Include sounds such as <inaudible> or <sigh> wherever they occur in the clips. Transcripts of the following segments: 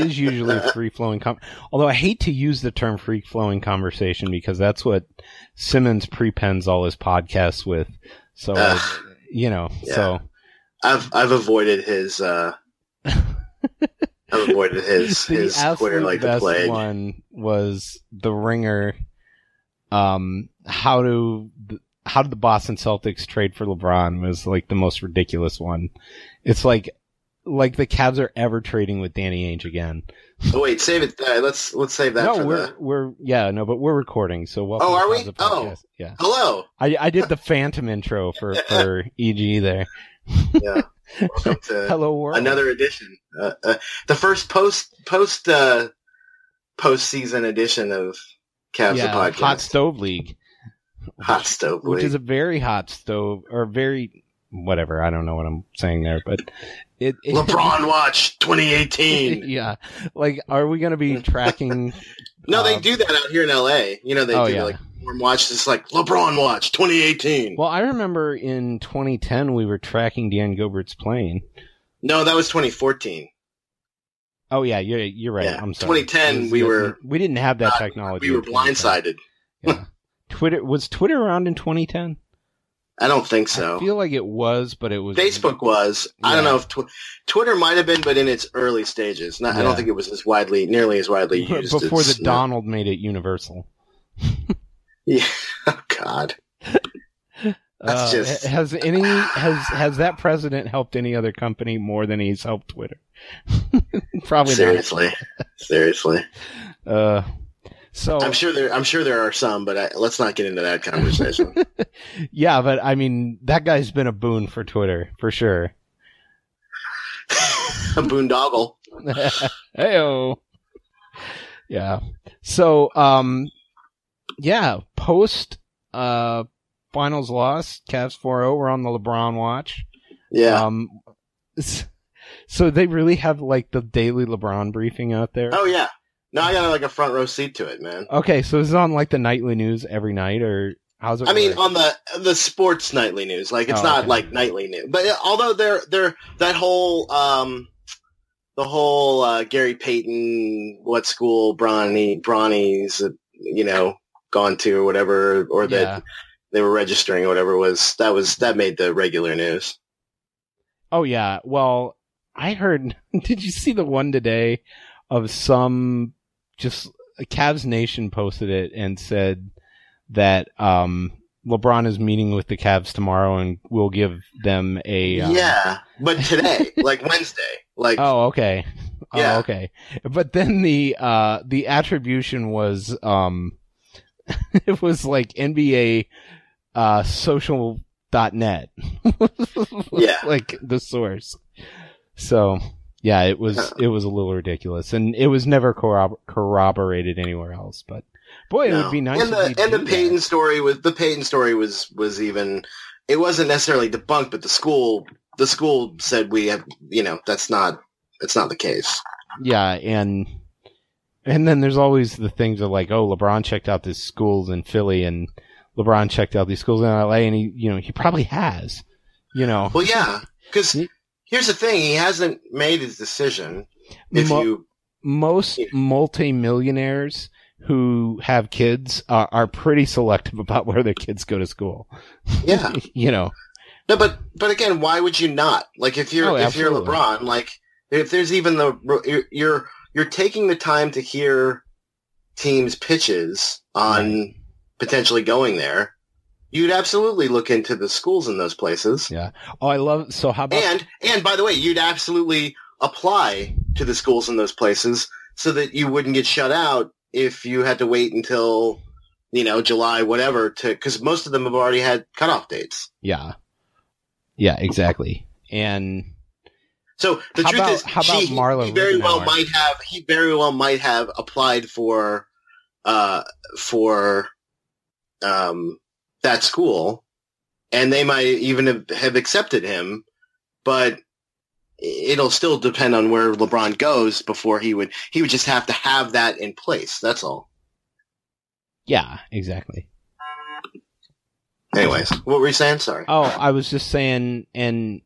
Is usually free flowing. Com- Although I hate to use the term free flowing conversation because that's what Simmons prepends all his podcasts with. So, uh, you know, Yeah. so I've I've avoided his uh I've avoided his <laughs> the his Twitter like the plague. one was the ringer. Um, how to how did the Boston Celtics trade for LeBron was like the most ridiculous one. It's like like the Cavs are ever trading with Danny Ainge again. Oh wait, save it. Uh, let's let's save that no, for we're the. we're yeah no, but we're recording. So welcome Oh, are we? Oh. Yeah. Hello. I I did the Phantom intro for <laughs> for EG there. Yeah. Welcome <laughs> to Hello world. another edition. Uh, uh, the first post post uh postseason edition of Cavs yeah, podcast. hot stove league. Hot stove which league. is a very hot stove or very whatever. I don't know what I'm saying there, but it, it LeBron <laughs> watch 2018. <laughs> yeah, like are we going to be <laughs> tracking? No, they Um, do that out here in LA. You know, they Oh, do yeah. like warm watch. It's like LeBron watch 2018. Well, I remember in 2010 we were tracking Dan Gilbert's plane. no, that was 2014. Oh yeah, you're you're right. Yeah, I'm sorry. 2010 was- we were we didn't have that not- technology. We were blindsided. Yeah. Twitter was Twitter around in 2010. I don't think so. I feel like it was, but it was Facebook was. I don't know if tw- Twitter might have been, but in its early stages. Not, I don't think it was as widely, nearly as widely <laughs> used. before the Donald made it universal. <laughs> Yeah. Oh God. <laughs> That's Uh, just- has any has has that president helped any other company more than he's helped Twitter? Probably Seriously. Seriously. Uh, so I'm sure there. I'm sure there are some, but I, let's not get into that <laughs> conversation. yeah, but I mean that guy's been a boon for Twitter for sure. <laughs> A boondoggle. <laughs> Heyo. Yeah. So um, yeah, post uh finals loss, Cavs 4-0. We're on the LeBron watch. Yeah. Um, so they really have like the daily LeBron briefing out there. oh yeah. No, I got like a front row seat to it, man. Okay, so is it on like the nightly news every night, or how's it? I mean, work? on the the sports nightly news, like it's Oh, not okay. like nightly news, but uh, although they're they're that whole um the whole uh, Gary Payton what school Bronny Bronny's uh, you know gone to or whatever, or that yeah. they were registering or whatever was that was that made the regular news. Oh yeah. Well, I heard. <laughs> Did you see the one today of some just Cavs Nation posted it and said that um LeBron is meeting with the Cavs tomorrow and will give them a um, yeah, but today, <laughs> like Wednesday, like Oh, okay. Yeah. Oh, okay. But then the uh the attribution was um <laughs> it was like NBA uh net, <laughs> Yeah. like the source. So, yeah, it was it was a little ridiculous and it was never corrob- corroborated anywhere else, but boy, it would be nice And the and the do that. Story was the Peyton story was was even it wasn't necessarily debunked, but the school the school said we have you know that's not it's not the case. Yeah, and and then there's always the things of like, oh, LeBron checked out these schools in Philly, and LeBron checked out these schools in LA, and he, you know, he probably has, you know, Well, yeah, because here's the thing: he hasn't made his decision. If Mo- you most multimillionaires who have kids are, are pretty selective about <laughs> where their kids go to school. yeah <laughs> you know, no, but but again, why would you not? Like if you're Oh, if you're. LeBron, like if there's even the you're you're, you're taking the time to hear teams' pitches on potentially going there. You'd absolutely look into the schools in those places. yeah. Oh, I love. So how about? And and by the way, you'd absolutely apply to the schools in those places so that you wouldn't get shut out if you had to wait until you know July whatever to because most of them have already had cutoff dates. Yeah. Yeah, exactly. And So the How truth about- is, how about she, Marla he very well might have he very well might have applied for uh for um that school, and they might even have, have accepted him, but it'll still depend on where LeBron goes before he would he would just have to have that in place. That's all. yeah, exactly. Anyways, what were you saying? Sorry. Oh, I was just saying, and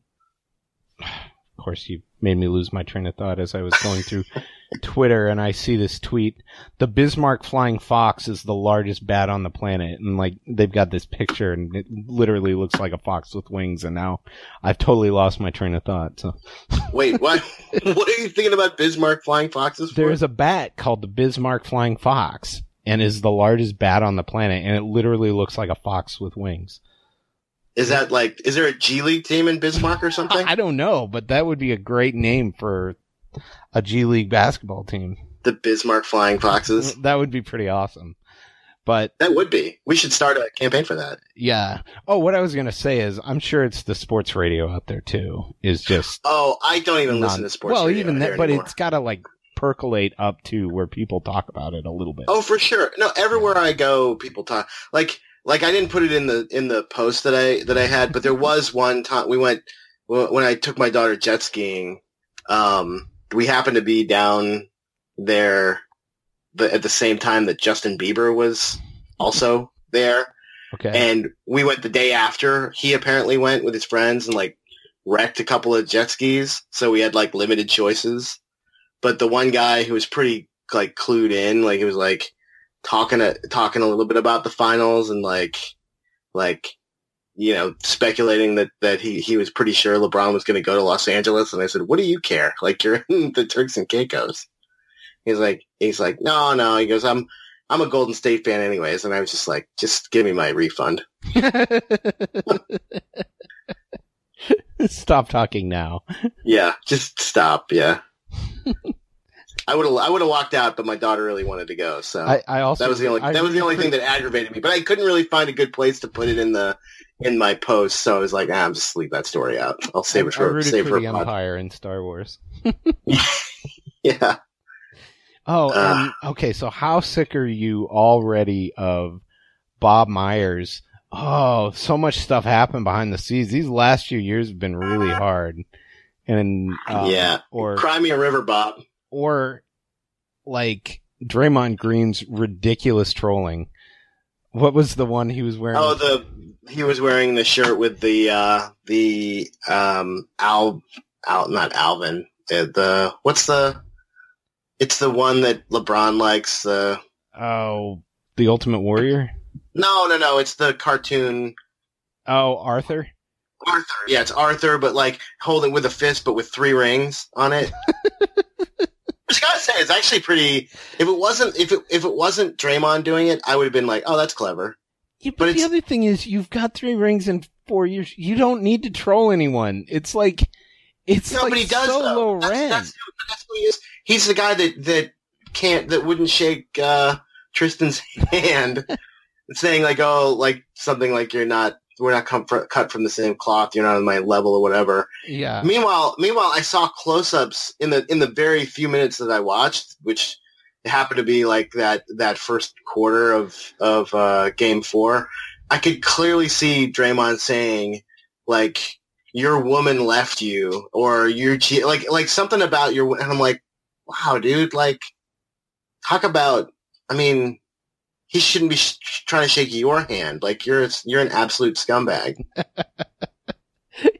<sighs> of course, you made me lose my train of thought as I was going through <laughs> Twitter, and I see this tweet: "The Bismarck flying fox is the largest bat on the planet," and like they've got this picture, and it literally looks like a fox with wings. And now I've totally lost my train of thought. So Wait, <laughs> what? what are you thinking about Bismarck flying foxes? For? there's a bat called the Bismarck flying fox, and is the largest bat on the planet, and it literally looks like a fox with wings. Is that like? Is there a G League team in Bismarck or something? <laughs> I don't know, but that would be a great name for a G League basketball team. the Bismarck Flying Foxes. That would be pretty awesome. But That would be. We should start a campaign for that. yeah. Oh, what I was going to say is I'm sure it's the sports radio out there too. Is just Oh, I don't even non- listen to sports. Well, radio even that, but anymore. it's got to like percolate up to where people talk about it a little bit. Oh, for sure. No, everywhere I go, people talk like like I didn't put it in the in the post that I that I had, but there <laughs> was one time we went when I took my daughter jet skiing. Um, we happened to be down there the, at the same time that Justin Bieber was also there. okay. And we went the day after. He apparently went with his friends and like wrecked a couple of jet skis. So we had like limited choices. But the one guy who was pretty like clued in, like he was like talking a, talking a little bit about the finals and like like you know speculating that that he he was pretty sure LeBron was going to go to Los Angeles. And I said, "What do you care? <laughs> Like you're in the Turks and Caicos." He's like he's like, "No, no." He goes, "I'm." I'm a Golden State fan anyways, and I was just like, just give me my refund. <laughs> Stop talking now. Yeah, just stop. Yeah. <laughs> I would have I would have walked out, but my daughter really wanted to go, so I, I also that was the only I that was the only thing that aggravated me. But I couldn't really find a good place to put it in the in my post, so I was like, ah, I'm just leave that story out. I'll save it for save for for the pod. Empire in Star Wars. <laughs> Yeah. Oh, Ugh. and, okay. So how sick are you already of Bob Myers? Oh, so much stuff happened behind the scenes. These last few years have been really hard. And um, Yeah. or Cry me a river, Bob. Or like Draymond Green's ridiculous trolling. What was the one he was wearing? Oh, the he was wearing the shirt with the uh the um Al Al not Alvin the, the what's the it's the one that LeBron likes the oh, the Ultimate Warrior. no no no it's the cartoon Oh, Arthur. Arthur yeah it's Arthur but like holding with a fist but with three rings on it. <laughs> I just gotta say it's actually pretty. If it wasn't if it if it wasn't Draymond doing it, I would have been like, oh, that's clever. Yeah, But but, the other thing is, you've got three rings in four years. You don't need to troll anyone. It's like, it's No, like but he does so though. low That's, rent. that's, that's who he is. He's the guy that that can't that wouldn't shake uh, Tristan's <laughs> hand, saying like, oh, like something like you're not. We're not com- cut from the same cloth. You're not on my level or whatever. yeah. Meanwhile, meanwhile, I saw close-ups in the in the very few minutes that I watched, which happened to be like that that first quarter of of uh, Game Four. I could clearly see Draymond saying like your woman left you or you're like like something about your and I'm like wow dude like talk about I mean he shouldn't be sh- trying to shake your hand like you're you're an absolute scumbag <laughs>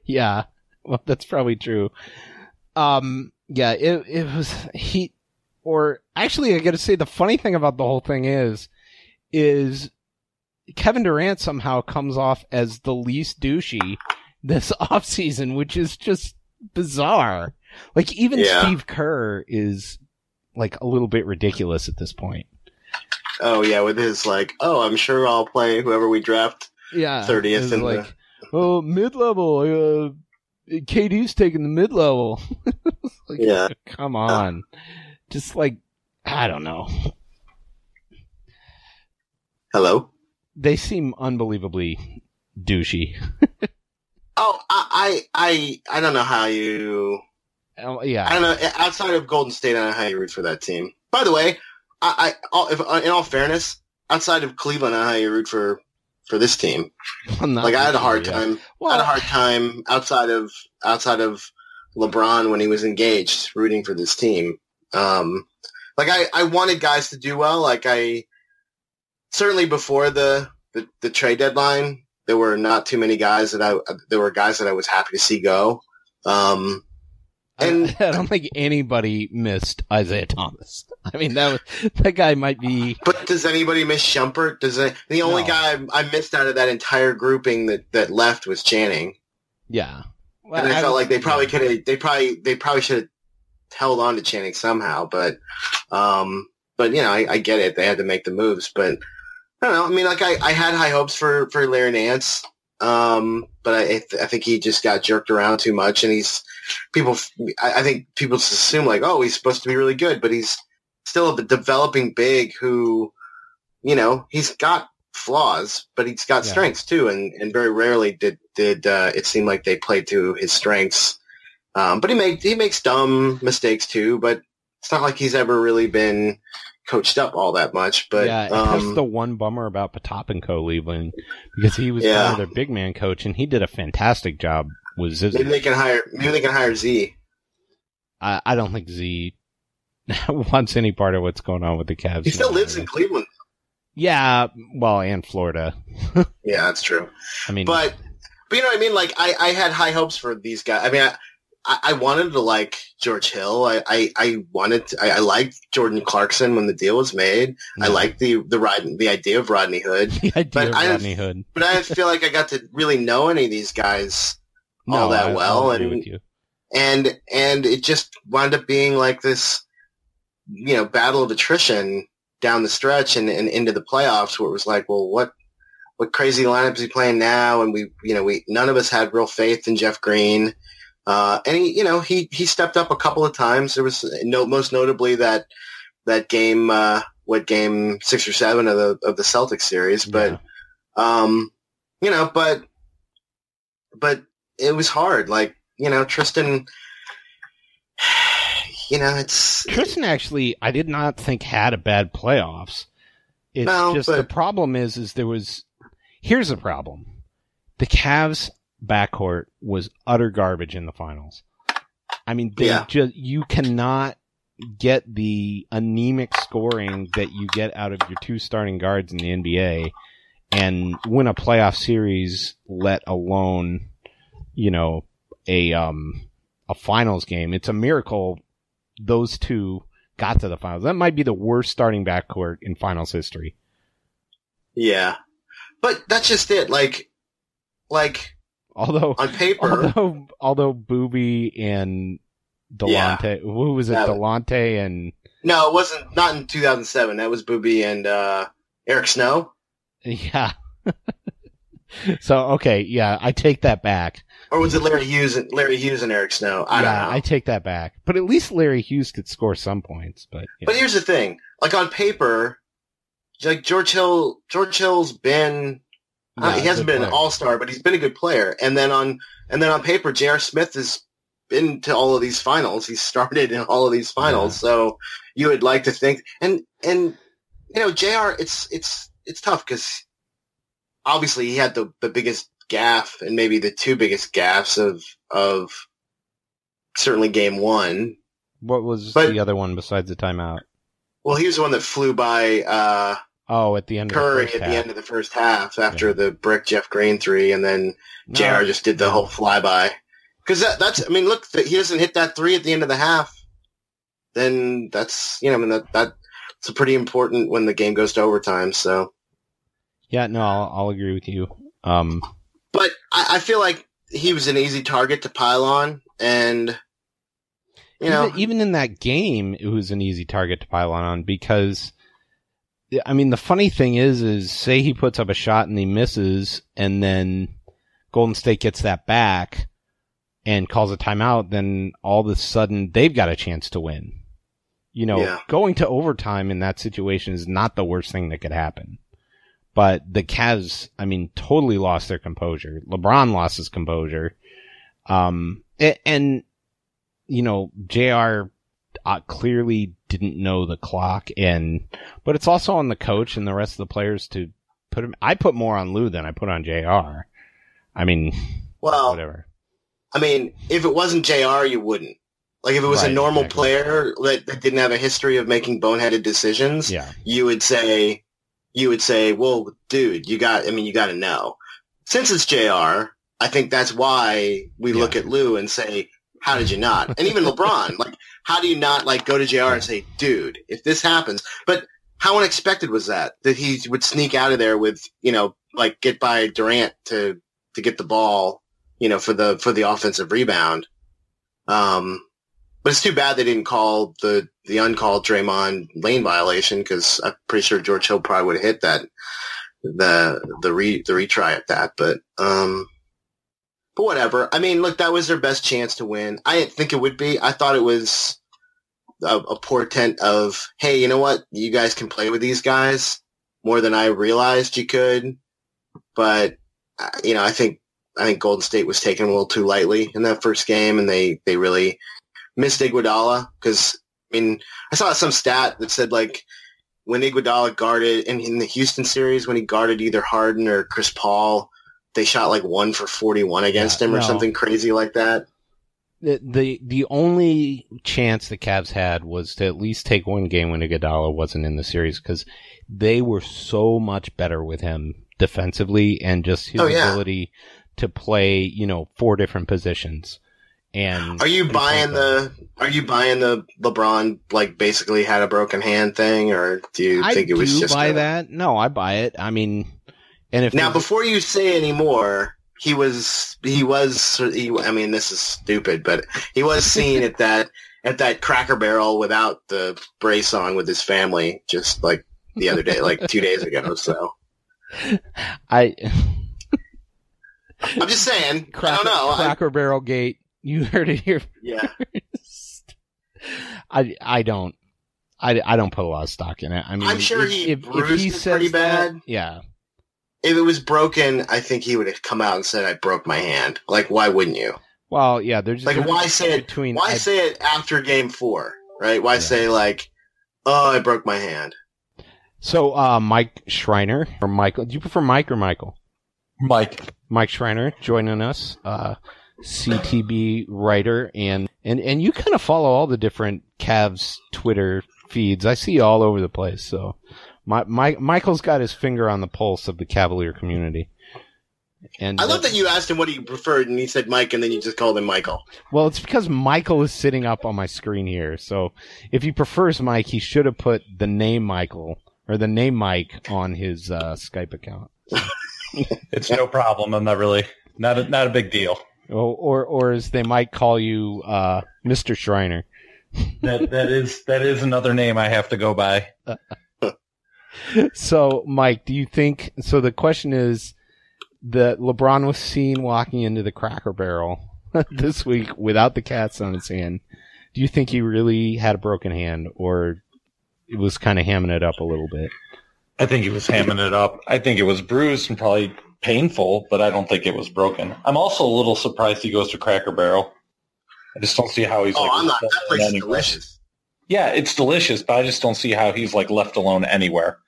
Yeah. Well, that's probably true. Um, yeah, it, it was, he, or actually, I gotta say, the funny thing about the whole thing is, is Kevin Durant somehow comes off as the least douchey this <laughs> offseason, which is just bizarre. Like, even Yeah. Steve Kerr is like a little bit ridiculous at this point. Oh yeah with his like oh I'm sure I'll play whoever we draft Yeah. 30th and in the- like, oh, mid level, uh, KD's taking the mid level. <laughs> like, Yeah. Come on. Just like, I don't know. Hello. They seem unbelievably douchey. <laughs> Oh, I, I, I, I don't know how you. Oh, I don't know. Outside of Golden State, I don't know how you root for that team. By the way, I, I all, if, in all fairness, outside of Cleveland, I don't know how you root for for this team. Like I had a hard sure, yeah. time. I had a hard time outside of outside of LeBron when he was engaged, rooting for this team. Um, like I, I wanted guys to do well. Like I certainly before the, the the trade deadline, there were not too many guys that I there were guys that I was happy to see go. Um, and- <laughs> I, don't think anybody missed Isaiah Thomas. <laughs> I mean, that was, that guy might be. but does anybody miss Shumpert? Does it, the only No. guy I missed out of that entire grouping that, that left was Channing? Yeah. Well, and I, felt was- like they probably could have. They probably they probably should have held on to Channing somehow. But um, but you know, I, I get it. They had to make the moves. But I don't know. I mean, like I, I had high hopes for for Larry Nance. Um, but I I th- I think he just got jerked around too much, and he's people. I, I think people just assume like, oh, he's supposed to be really good, but he's still a developing big who, you know, he's got flaws, but he's got Yeah. strengths too, and and very rarely did did uh, it seem like they played to his strengths. Um, but he make he makes dumb mistakes too, but it's not like he's ever really been coached up all that much. But yeah, that's um, the one bummer about Potapenko leaving because he was Yeah. kind of their big man coach and he did a fantastic job with maybe they can hire maybe they can hire Z. I, I don't think Z <laughs> wants any part of what's going on with the Cavs. He still lives in Cleveland. Yeah, well, and Florida. <laughs> Yeah, that's true. I mean, But but you know what I mean? Like I, I had high hopes for these guys. I mean I, I I wanted to like George Hill. I, I, I wanted to, I, I liked Jordan Clarkson when the deal was made. I no. liked the the Rod, the idea of Rodney Hood. <laughs> the idea but of I- Rodney Hood. But I didn't feel like I got to really know any of these guys <laughs> No, all that I- well, and- and and it just wound up being like this you know battle of attrition down the stretch and, and into the playoffs where it was like well what what crazy lineup is he playing now and we you know we none of us had real faith in Jeff Green uh, and he you know he he stepped up a couple of times there was no most notably that that game uh, what game six or seven of the of the Celtics series but Yeah. um, you know, but but it was hard. Like you know, Tristan. <sighs> You know, it's Tristan actually, I did not think had a bad playoffs. It's No, just but- the problem is, is there was. Here's the problem: the Cavs backcourt was utter garbage in the finals. I mean, they Yeah. just you cannot get the anemic scoring that you get out of your two starting guards in the NBA and win a playoff series, let alone, you know, a um a finals game. It's a miracle those two got to the finals. That might be the worst starting backcourt in finals history. yeah, but that's just it. Like, like Although on paper, although although Booby and Yeah. Delonte who was it? Yeah. Delonte and no, it wasn't. Not in 2007. That was Booby and uh, Eric Snow, yeah. <laughs> so okay, yeah, I take that back. or was it Larry Hughes and Larry Hughes and Eric Snow? I yeah, don't know. I take that back. But at least Larry Hughes could score some points. But yeah. But here's the thing: like on paper, like George Hill, George Hill's been Uh, he hasn't been an all star, but he's been a good player. And then on and then on paper, J.R. Smith has been to all of these finals. He's started in all of these finals. So you would like to think, and and you know, J.R. It's it's it's tough because obviously he had the the biggest gaff and maybe the two biggest gaffs of of certainly game one. What was But- the other one besides the timeout? Well, he was the one that flew by uh, Oh, at the end Curry of the at first the half. end of the first half after Yeah. the brick Jeff Green three, and then No, JR just did the whole flyby. Because that, that's, I mean, look, he doesn't hit that three at the end of the half, then that's, you know, I mean, that, that's a pretty important when the game goes to overtime. So, Yeah, no, I'll, I'll agree with you. Um, but I, I feel like he was an easy target to pile on, and you know, even, even in that game, it was an easy target to pile on because, I mean, the funny thing is, is say he puts up a shot and he misses, and then Golden State gets that back, and calls a timeout, then all of a sudden they've got a chance to win. You know, Yeah. going to overtime in that situation is not the worst thing that could happen. But the Cavs, I mean, totally lost their composure. LeBron lost his composure. Um, a- and, you know, JR uh, clearly didn't know the clock and, but it's also on the coach and the rest of the players to put him, I put more on Lou than I put on JR. I mean, Well, whatever. I mean, if it wasn't Jr., you wouldn't. Like if it was Right, a normal exactly. player that, that didn't have a history of making boneheaded decisions, Yeah. you would say, you would say, well, dude, you got, I mean, you got to know. Since it's JR, I think that's why we Yeah. look at Lou and say, how did you not? And even LeBron, like, how do you not like go to JR and say, dude, if this happens, but how unexpected was that? That he would sneak out of there with, you know, like get by Durant to, to get the ball, you know, for the, for the offensive rebound. Um, but it's too bad they didn't call the, the uncalled Draymond lane violation because I'm pretty sure George Hill probably would have hit that, the, the re, the retry at that. But, um, but whatever. I mean, look, that was their best chance to win. I didn't think it would be. I thought it was a, a portent of, hey, you know what? You guys can play with these guys more than I realized you could. But, uh, you know, I think, I think Golden State was taken a little too lightly in that first game and they, they really missed Iguodala because, I mean, I saw some stat that said like when Iguodala guarded in, in the Houston series, when he guarded either Harden or Chris Paul, they shot like one for 41 against Yeah, him or no. something crazy like that. The, the the only chance the Cavs had was to at least take one game when Iguodala wasn't in the series because they were so much better with him defensively and just his Oh, yeah. ability to play, you know, four different positions. And Are you and buying the, are you buying the LeBron like basically had a broken hand thing or do you I think it was do just buy a- that. No, I buy it. I mean, and if Now, before you say any more, he was he was he, I mean, this is stupid, but he was <laughs> seen at that at that Cracker Barrel without the brace on with his family, just like the other day, like two days ago. So I <laughs> I'm just saying, I Cracker, don't know. I- Cracker Barrel Gate, you heard it here yeah, I I don't I, I don't put a lot of stock in it. I mean, I'm sure if, he if, if he says pretty that- bad. yeah, if it was broken, I think he would have come out and said, "I broke my hand." Like, why wouldn't you? well, yeah. There's Like, why say it? between Why I- say it after Game Four? Right? Why Yeah. say like, "Oh, I broke my hand"? so uh, Mike Schreiner or Michael? Do you prefer Mike or Michael? Mike. Mike Schreiner joining us, uh, CTB writer, and and and you kind of follow all the different Cavs Twitter feeds. I see you all over the place. So, my, my Michael's got his finger on the pulse of the Cavalier community. And I love that you asked him what he preferred, and he said Mike, and then you just called him Michael. Well, it's because Michael is sitting up on my screen here. So if he prefers Mike, he should have put the name Michael or the name Mike on his uh, Skype account. <laughs> It's no problem. I'm not really not a, not a big deal. Or, or, or as they might call you, uh, Mr. Schreiner. That that is that is another name I have to go by. <laughs> So, Mike, do you think? So the question is that LeBron was seen walking into the Cracker Barrel <laughs> this week without the cats on his hand. Do you think he really had a broken hand, or it was kind of hamming it up a little bit? I think he was hamming it up. I think it was bruised and probably painful, but I don't think it was broken. I'm also a little surprised he goes to Cracker Barrel. I just don't see how he's Oh, like. I'm not. That place is delicious. Yeah, it's delicious, but I just don't see how he's like left alone anywhere.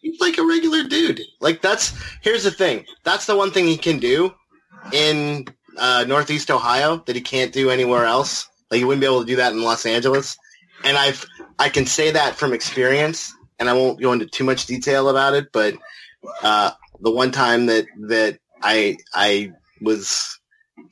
He's like a regular dude. Like that's here's the thing. That's the one thing he can do in uh, Northeast Ohio that he can't do anywhere else. Like he wouldn't be able to do that in Los Angeles. And I've I can say that from experience, and I won't go into too much detail about it. But uh, the one time that that I I was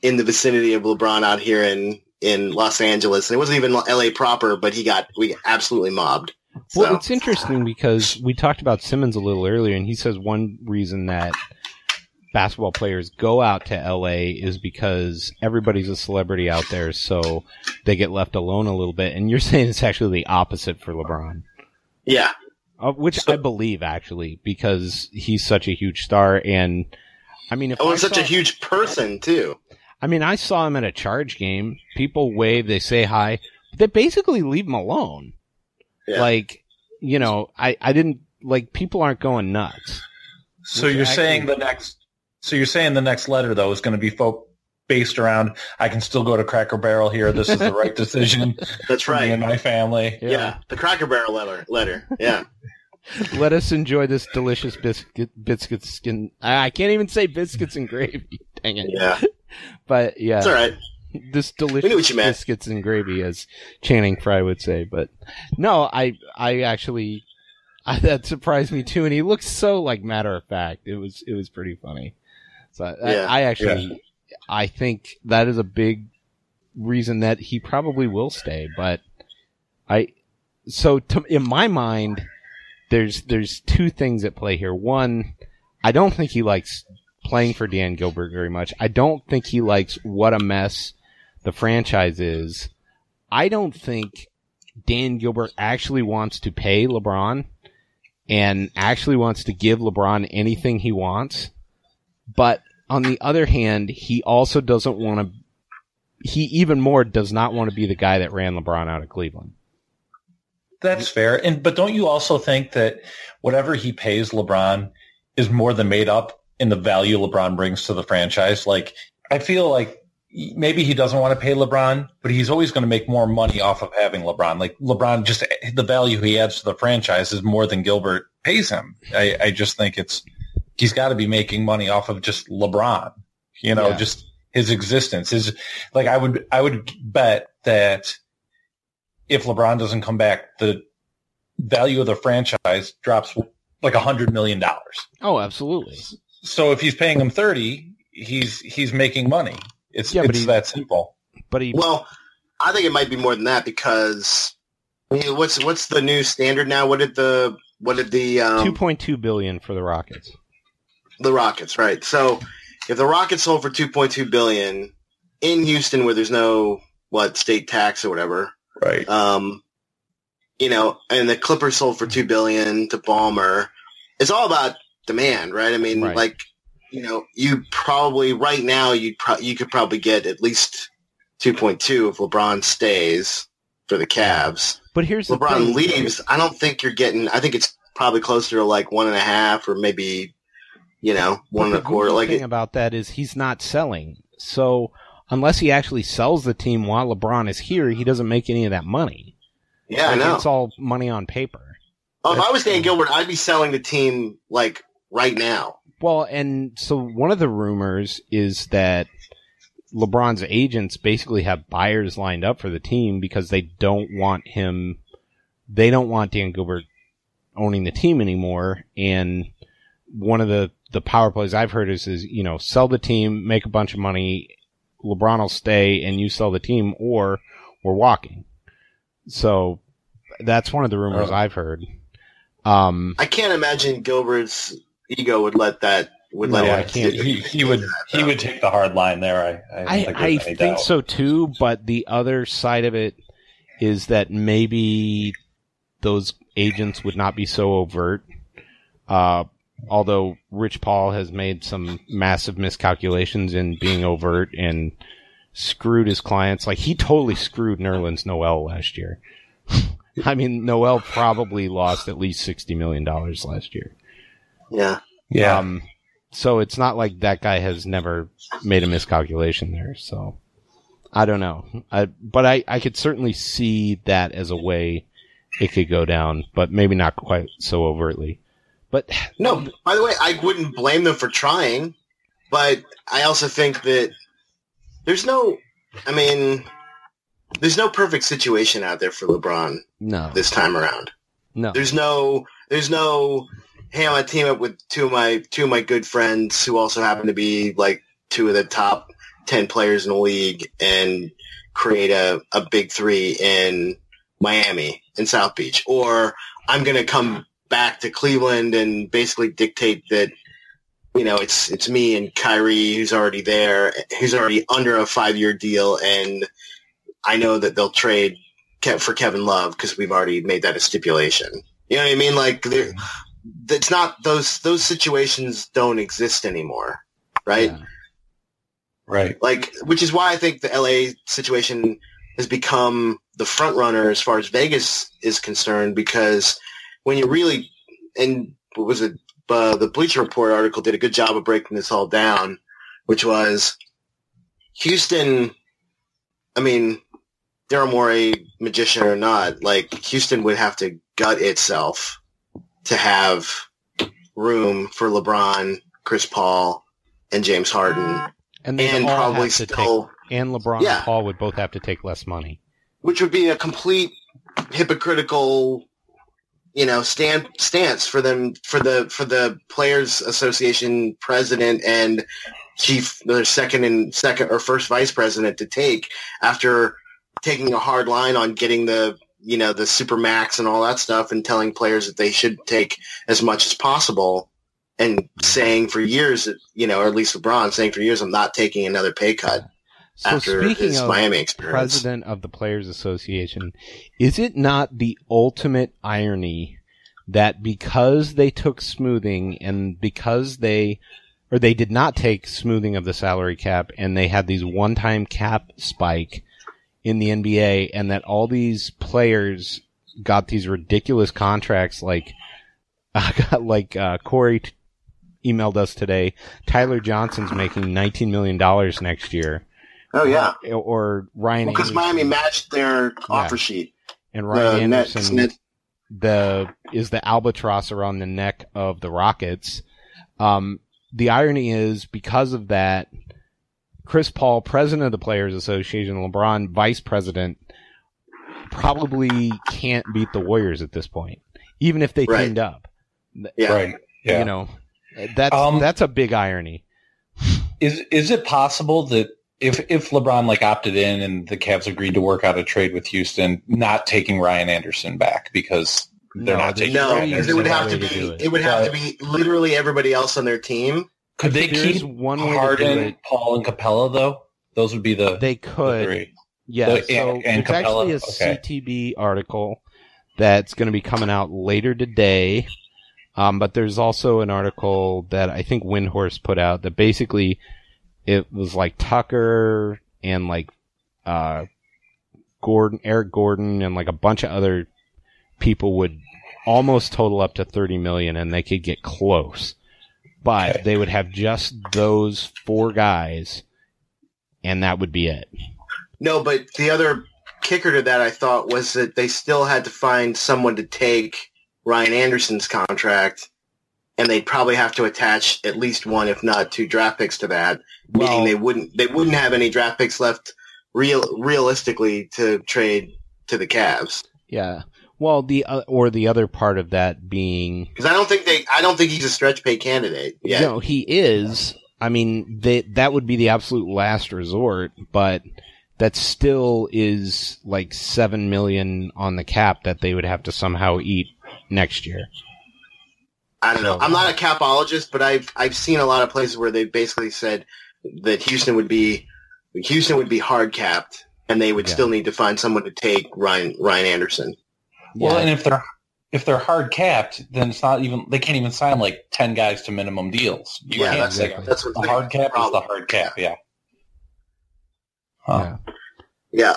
in the vicinity of LeBron out here in in Los Angeles, and it wasn't even L.A. proper, but he got we absolutely mobbed. So, Well, it's interesting because <laughs> we talked about Simmons a little earlier, and he says one reason that basketball players go out to LA is because everybody's a celebrity out there, so they get left alone a little bit. And you're <laughs> saying it's actually the opposite for LeBron, yeah, uh, which So- I believe actually because he's such a huge star. And I mean, if oh, I and such saw- a huge person too. I mean, I saw him at a charge game. People wave, they say hi. but They basically leave him alone. Yeah. Like, you know, I, I didn't, like, people aren't going nuts. So Which you're actually- saying the next. So you're saying the next letter though is going to be folk based around. I can still go to Cracker Barrel here. This is the right <laughs> decision That's for me right. and my family. Yeah. the Cracker Barrel letter. Letter. Yeah. <laughs> Let us enjoy this delicious biscuit, biscuits skin. I I can't even say biscuits and gravy. Dang it. Yeah. <laughs> But yeah. It's all right. This <laughs> delicious what you meant. biscuits and gravy, as Channing Frye would say. But no, I I actually I, <laughs> that surprised me too, and he looked so like matter of fact. It was it was pretty funny. So I, Yeah. I actually I think that is a big reason that he probably will stay. But I so to, in my mind, there's there's two things at play here. One, I don't think he likes playing for Dan Gilbert very much. I don't think he likes what a mess the franchise is. I don't think Dan Gilbert actually wants to pay LeBron and actually wants to give LeBron anything he wants. But on the other hand, he also doesn't want to, he even more does not want to be the guy that ran LeBron out of Cleveland. That's fair. And but don't you also think that whatever he pays LeBron is more than made up in the value LeBron brings to the franchise? Like I feel like maybe he doesn't want to pay LeBron, but he's always going to make more money off of having LeBron. Like LeBron just the value he adds to the franchise is more than Gilbert pays him. I, I just think it's he's got to be making money off of just LeBron. You know, Yeah. just his existence. His like I would I would bet that if LeBron doesn't come back, the value of the franchise drops like a hundred million dollars. Oh, absolutely. So if he's paying him thirty, he's he's making money. It's Yeah, but it's he- that simple. But he, Well, I think it might be more than that because what's what's the new standard now? What did the what did the um, 2.2 billion for the Rockets. the Rockets, right? So if the Rockets sold for 2.2 billion in Houston, where there's no what state tax or whatever, Right. um, you know, and the Clippers sold for two billion to Ballmer, it's all about demand, right? I mean, Right. like you know, you probably right now you pro- you could probably get at least 2.2 if LeBron stays for the Cavs. But here's the LeBron leaves, I don't think you're getting. I think it's probably closer to like one and a half, or maybe, you know, one and a quarter. Like, thing it, about that is he's not selling. So unless he actually sells the team while LeBron is here, he doesn't make any of that money. yeah, I know. It's all money on paper. Oh, if I was Dan Gilbert, I'd be selling the team like right now. Well, and so one of the rumors is that LeBron's agents basically have buyers lined up for the team because they don't want him, they don't want Dan Gilbert owning the team anymore. And one of the, the power plays I've heard is, is, you know, sell the team, make a bunch of money, LeBron will stay and you sell the team or we're walking. So that's one of the rumors Oh. I've heard. Um, I can't imagine Gilbert's ego would let that would No, him. I can't. he, he would he would take the hard line there. I I, I, think, I think doubt. so too, but the other side of it is that maybe those agents would not be so overt. Uh, although Rich Paul has made some massive miscalculations in being overt and screwed his clients. Like he totally screwed Nerlens Noel last year. <laughs> I mean, Noel probably lost at least $60 million last year. Yeah, Yeah. Um, so it's not like that guy has never made a miscalculation there. So I don't know. I, but I, I could certainly see that as a way it could go down, but maybe not quite so overtly. But <sighs> no. By the way, I wouldn't blame them for trying, but I also think that there's no. I mean, there's no perfect situation out there for LeBron no, this time around. no. There's no. There's no. Hey, I'm gonna team up with two of my two of my good friends who also happen to be like two of the top ten players in the league and create a, a big three in Miami in South Beach. Or I'm gonna come back to Cleveland and basically dictate that you know it's it's me and Kyrie who's already there, who's already under a five year deal, and I know that they'll trade for Kevin Love because we've already made that a stipulation. You know what I mean? Like, it's not those those situations don't exist anymore, right? Yeah. Right. Like, which is why I think the LA situation has become the front runner as far as Vegas is concerned. Because when you really, and what was it? Uh, the Bleacher Report article did a good job of breaking this all down, which was Houston. I mean, Daryl Morey, magician or not, like Houston would have to gut itself to have room for LeBron, Chris Paul, and James Harden, And and probably still, take, and LeBron Yeah. and Paul would both have to take less money. which would be a complete hypocritical, you know, stand stance for them for the for the Players Association president and chief, their second and second or first vice president to take after taking a hard line on getting the you know the super max and all that stuff and telling players that they should take as much as possible and saying for years that you know or at least LeBron saying for years I'm not taking another pay cut So after speaking his of Miami experience. president of the Players Association, is it not the ultimate irony that because they took smoothing and because they or they did not take smoothing of the salary cap and they had these one-time cap spike in the NBA and that all these players got these ridiculous contracts like <laughs> got like uh, Corey t- emailed us today. Tyler Johnson's making 19 million dollars next year. Oh yeah, or Ryan because Anderson Miami matched their offer sheet. and Ryan Nets, Anderson Nets- the is the albatross around the neck of the Rockets. Um, the irony is because of that, Chris Paul, president of the Players Association, LeBron, vice president, probably can't beat the Warriors at this point, even if they Right. teamed up. yeah. Right. Yeah. You know, that's Um, that's a big irony. Is is it possible that if if LeBron like opted in and the Cavs agreed to work out a trade with Houston, not taking Ryan Anderson back because they're No, not there's taking No, Ryan because there's it would have to be. it. It would have to be literally everybody else on their team. Could they There is keep one way to do Harden, it. Paul, and Capela though? Those would be the, They the could. three. Yeah, The- so and- and there's actually a Okay. CTB article that's going to be coming out later today. Um, but there's also an article that I think Windhorst put out that basically it was like Tucker and like uh, Gordon, Eric Gordon, and like a bunch of other people would almost total up to 30 million, and they could get close, but Okay. they would have just those four guys, and that would be it. No, but the other kicker to that I thought was that they still had to find someone to take Ryan Anderson's contract, and they'd probably have to attach at least one, if not two, draft picks to that. Well- meaning they wouldn't they wouldn't have any draft picks left real realistically to trade to the Cavs. Yeah. Well, the uh, or the other part of that being, Because I don't think they I don't think he's a stretch pay candidate. Yeah. no, he is. I mean, they, that would be the absolute last resort, but that still is like seven million on the cap that they would have to somehow eat next year. I don't know. I'm not a capologist, but I've I've seen a lot of places where they basically said that Houston would be Houston would be hard capped, and they would Yeah. still need to find someone to take Ryan Ryan Anderson. Well, Yeah. and if they're if they're hard capped, then it's not even they can't even sign like ten guys to minimum deals. You yeah, can't that's say exactly. that's what the hard cap is the hard cap. Yeah. Huh. Yeah. Yeah,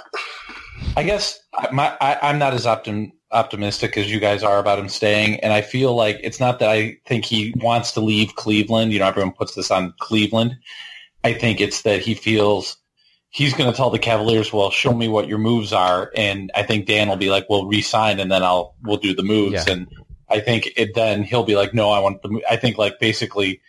I guess my I, I'm not as optim, optimistic as you guys are about him staying, and I feel like it's not that I think he wants to leave Cleveland. You know, everyone puts this on Cleveland. I think it's that he feels he's going to tell the Cavaliers, "Well, show me what your moves are," and I think Dan will be like, "Well, resign, and then I'll we'll do the moves." Yeah. And I think it then he'll be like, "No, I want the." I think like basically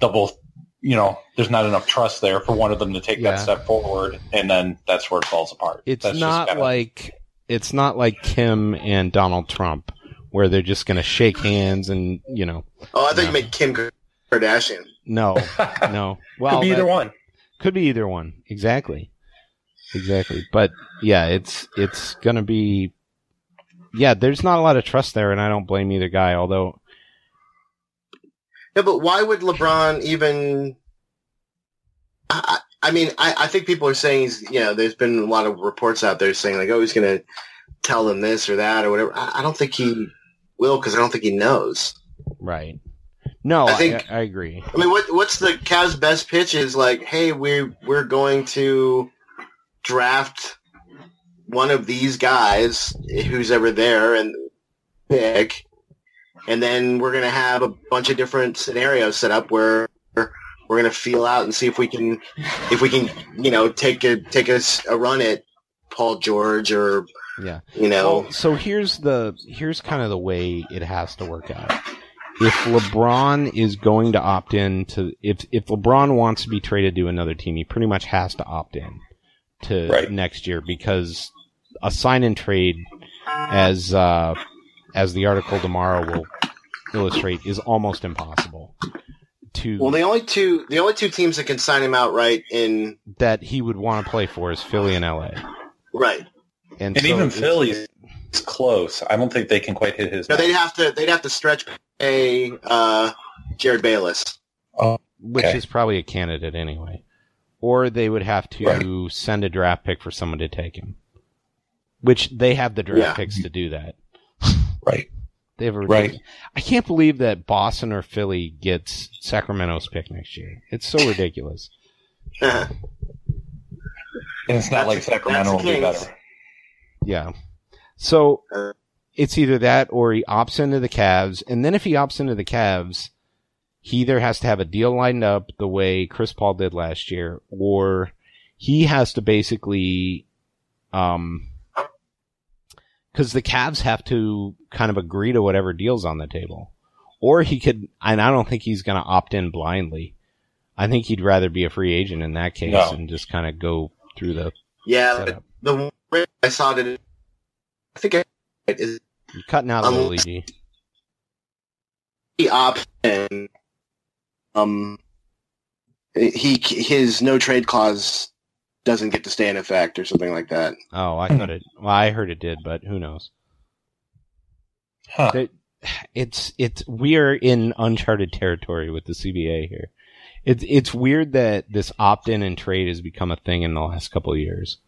they'll both. You know, there's not enough trust there for one of them to take Yeah. that step forward, and then that's where it falls apart. It's That's not kinda- like it's not like Kim and Donald Trump where they're just going to shake hands and you know Oh, I thought Yeah. you meant Kim Kardashian. no no well <laughs> Could be either that- one. Could be either one. Exactly. Exactly. But yeah, it's it's gonna be yeah, there's not a lot of trust there and I don't blame either guy, although Yeah, but why would LeBron even? I, I I mean, I, I think people are saying he's. You know, there's been a lot of reports out there saying like, oh, he's going to tell them this or that or whatever. I, I don't think he will because I don't think he knows. right. No, I I, think- I, agree. I mean, what what's the Cavs' best pitch? Is like, hey, we we're going to draft one of these guys, who's ever there, and pick, and then we're gonna have a bunch of different scenarios set up where we're gonna feel out and see if we can if we can you know take a take a, a run at Paul George or Yeah. you know Well, so here's the here's kind of the way it has to work out. If LeBron is going to opt in to if if LeBron wants to be traded to another team, he pretty much has to opt in to Right. next year because a sign and trade as uh as the article tomorrow will illustrate is almost impossible to well the only two the only two teams that can sign him outright in that he would want to play for is Philly and LA. right And, And so even it's- close. I don't think they can quite hit his. no they'd have to they'd have to stretch a uh, Jerryd Bayless which Okay. is probably a candidate anyway. Or they would have to send a draft pick for someone to take him. Which they have the draft Yeah. picks to do that. Right. They have a Right. I can't believe that Boston or Philly gets Sacramento's pick next year. It's so ridiculous. <laughs> And it's not That's like Sacramento will that's be better. Yeah. So Uh, it's either that or he opts into the Cavs, and then if he opts into the Cavs, he either has to have a deal lined up the way Chris Paul did last year, or he has to basically, um, because the Cavs have to kind of agree to whatever deals on the table, or he could, and I don't think he's going to opt in blindly. I think he'd rather be a free agent in that case No. and just kind of go through the yeah setup. the way I saw it I think it is You're cutting out a little, Unless- EG. the option um he his no trade clause doesn't get to stay in effect or something like that Oh, I thought it. Well, I heard it did, but who knows? Huh. They- It's it's we are in uncharted territory with the CBA here. It's it's weird that this opt in and trade has become a thing in the last couple of years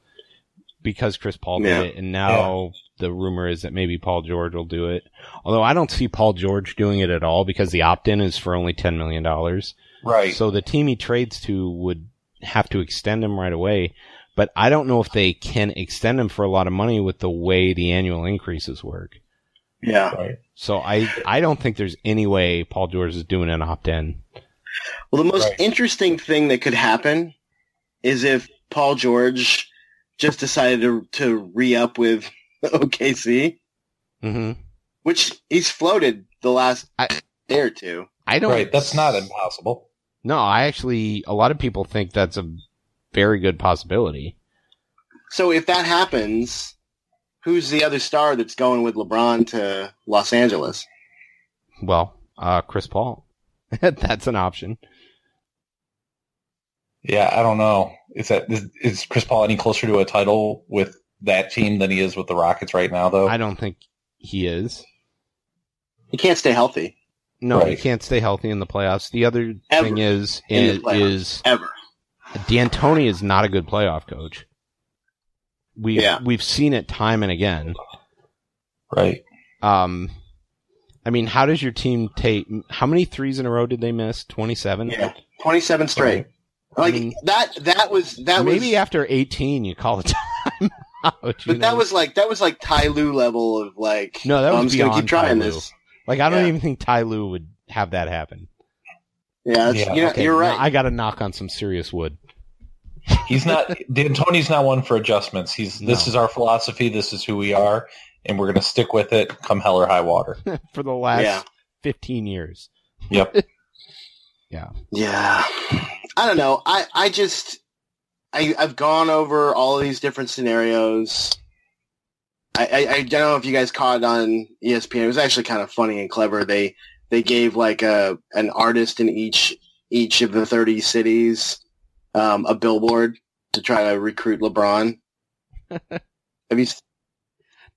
because Chris Paul Yeah. did it, and now the rumor is that maybe Paul George will do it. Although I don't see Paul George doing it at all because the opt in is for only ten million dollars. Right. So the team he trades to would have to extend him right away. But I don't know if they can extend him for a lot of money with the way the annual increases work. yeah right. So I, I don't think there's any way Paul George is doing an opt in. well the most Right. interesting thing that could happen is if Paul George just decided to to re up with <laughs> OKC hmm which he's floated the last I- day or two I don't. Right. That's not impossible. No, I actually, a lot of people think that's a very good possibility. so if that happens who's the other star that's going with LeBron to Los Angeles Well, uh, Chris Paul. <laughs> that's an option. Yeah, I don't know. Is that is, is Chris Paul any closer to a title with that team than he is with the Rockets right now, though? I don't think he is. he can't stay healthy No, he can't stay healthy in the playoffs. The other Ever thing is, in the is, playoffs. is ever D'Antoni is not a good playoff coach. We Yeah. we've seen it time and again. right. Um, I mean, how does your team take? How many threes in a row did they miss? Twenty seven. Yeah, twenty-seven straight. Like I mean- that. That was that Maybe was. after eighteen, you call it <laughs> time <laughs> out. you but that was like that was like Ty Lue level of like. No, that was I'm just gonna keep trying this. like I don't yeah. even think Ty Lue would have that happen. Yeah, that's, Yeah, you know, Okay, you're no, right. I got to knock on some serious wood. He's not. <laughs> D'Antoni's not one for adjustments. He's. This is our philosophy. This is who we are, and we're going to stick with it. Come hell or high water. <laughs> for the last Yeah. 15 years. Yep. Yeah. Yeah. I don't know. I, I just, I, I've gone over all of these different scenarios. I, I, I don't know if you guys caught it on ESPN. It was actually kind of funny and clever. They, they gave like a, an artist in each, each of the 30 cities, um, a billboard to try to recruit LeBron. <laughs> Have you, s-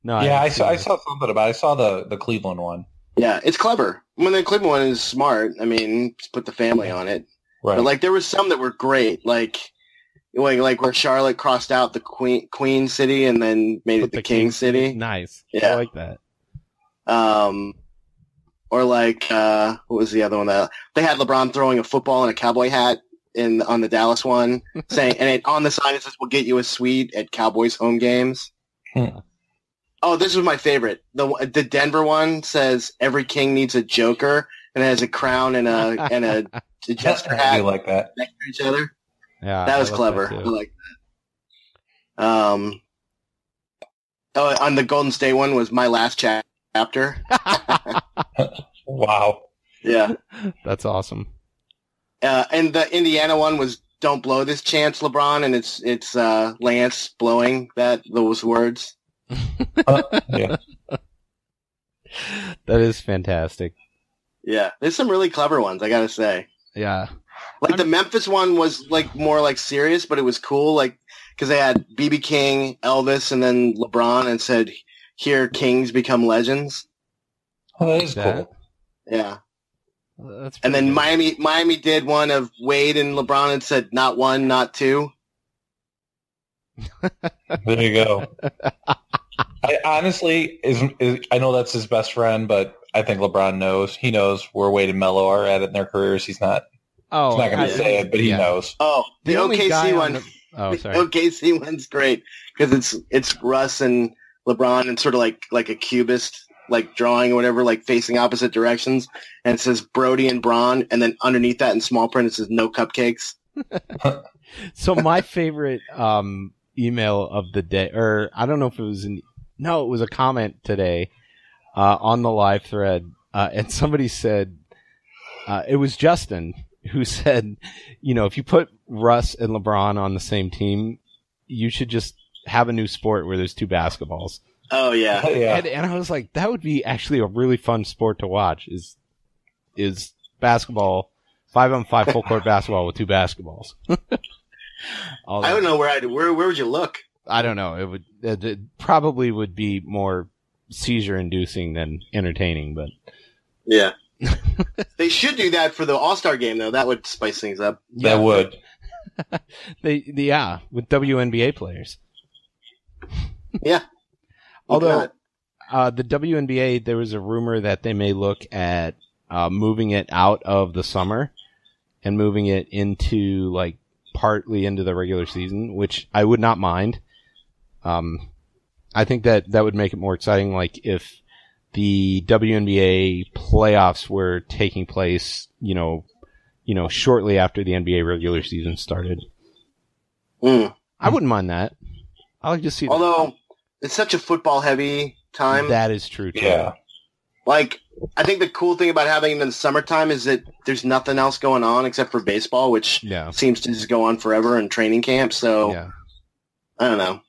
No, yeah, I haven't saw. I saw something about. It. I saw the the Cleveland one. yeah, it's clever. When the Cleveland one is smart, I mean, just put the family on it. Right. But like there was some that were great, like like like where Charlotte crossed out the Queen Queen City and then made Put it the, King, City. Nice. Yeah. I like that. Um, or like uh, what was the other one that they had LeBron throwing a football in a cowboy hat in on the Dallas one, <laughs> saying and it, on the sign it says "We'll get you a suite at Cowboys home games." Hmm. Oh, this was my favorite. the The Denver one says "Every king needs a joker," and it has a crown and a and a <laughs> jester I hat do like that. next to each other. Yeah, that was like clever. too. I like that. Um, oh, on the Golden State one was my last cha- chapter. <laughs> Wow. Yeah, That's awesome. uh, and the Indiana one was "Don't blow this chance, LeBron," and it's it's uh, Lance blowing that those words. <laughs> Yeah. That is fantastic. Yeah, there's some really clever ones. I gotta say. Yeah. Like the Memphis one was like more like serious, but it was cool. Like because they had BB King, Elvis, and then LeBron, and said, "Here, kings become legends." Oh, that is That- cool. Yeah. That's And then good. Miami Miami did one of Wade and LeBron and said not one, not two. <laughs> There you go. I honestly is, is I know that's his best friend, but I think LeBron knows. He knows where Wade and Melo are at in their careers. He's not. Oh, He's not going to say it, but he yeah. knows. Oh, the, The only guy OKC on one. the- oh, the sorry. OKC one's great because it's it's Russ and LeBron and sort of like like a cubist like drawing or whatever, like facing opposite directions, and it says Brody and Braun, and then underneath that in small print it says no cupcakes. <laughs> So my favorite um, email of the day, or I don't know if it was an no, it was a comment today uh, on the live thread, uh, and somebody said uh, it was Justin who said, you know, if you put Russ and LeBron on the same team, you should just have a new sport where there's two basketballs. Oh yeah, <laughs> yeah. And, and I was like, that would be actually a really fun sport to watch. Is is basketball five on five full court <laughs> basketball with two basketballs? Although- I don't know where I where where would you look? I don't know. It would it, it probably would be more seizure inducing than entertaining, but Yeah, <laughs> they should do that for the All Star game though. That would spice things up. yeah, That would. <laughs> they, the, yeah with WNBA players. Yeah. Although uh, the WNBA, there was a rumor that they may look at uh, moving it out of the summer and moving it into like partly into the regular season, which I would not mind. Um, I think that that would make it more exciting. Like if the WNBA playoffs were taking place, you know, you know, shortly after the NBA regular season started, Mm. I wouldn't mind that. I like to see that. Although it's such a football heavy time. that is true too. Yeah. Like, I think the cool thing about having it in the summertime is that there's nothing else going on except for baseball, which Yeah. seems to just go on forever in training camp. So Yeah. I don't know.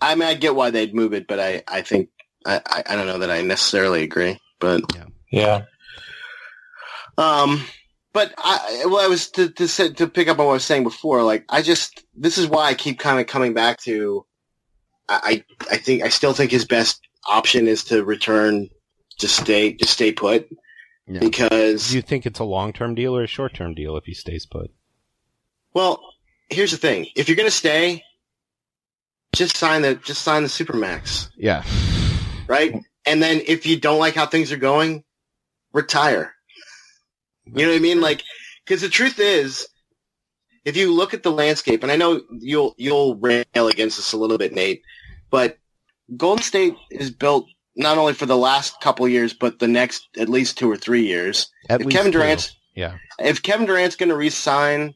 I mean, I get why they'd move it, but I, I think I, I, I don't know that I necessarily agree. But Yeah. yeah. um, but I well, I was to to say, to pick up on what I was saying before. Like, I just this is why I keep kind of coming back to. I I I think I still think his best option is to return to stay to stay put Yeah. because Do you think it's a long term deal or a short term deal if he stays put? Well, here's the thing: if you're going to stay, just sign the just sign the supermax, Yeah. Right? Mm-hmm. And then if you don't like how things are going, retire. You know what I mean? Like, because the truth is, if you look at the landscape, and I know you'll you'll rail against this a little bit, Nate, but Golden State is built not only for the last couple of years, but the next at least two or three years. At if Kevin two. Durant's Yeah. if Kevin Durant's going to resign,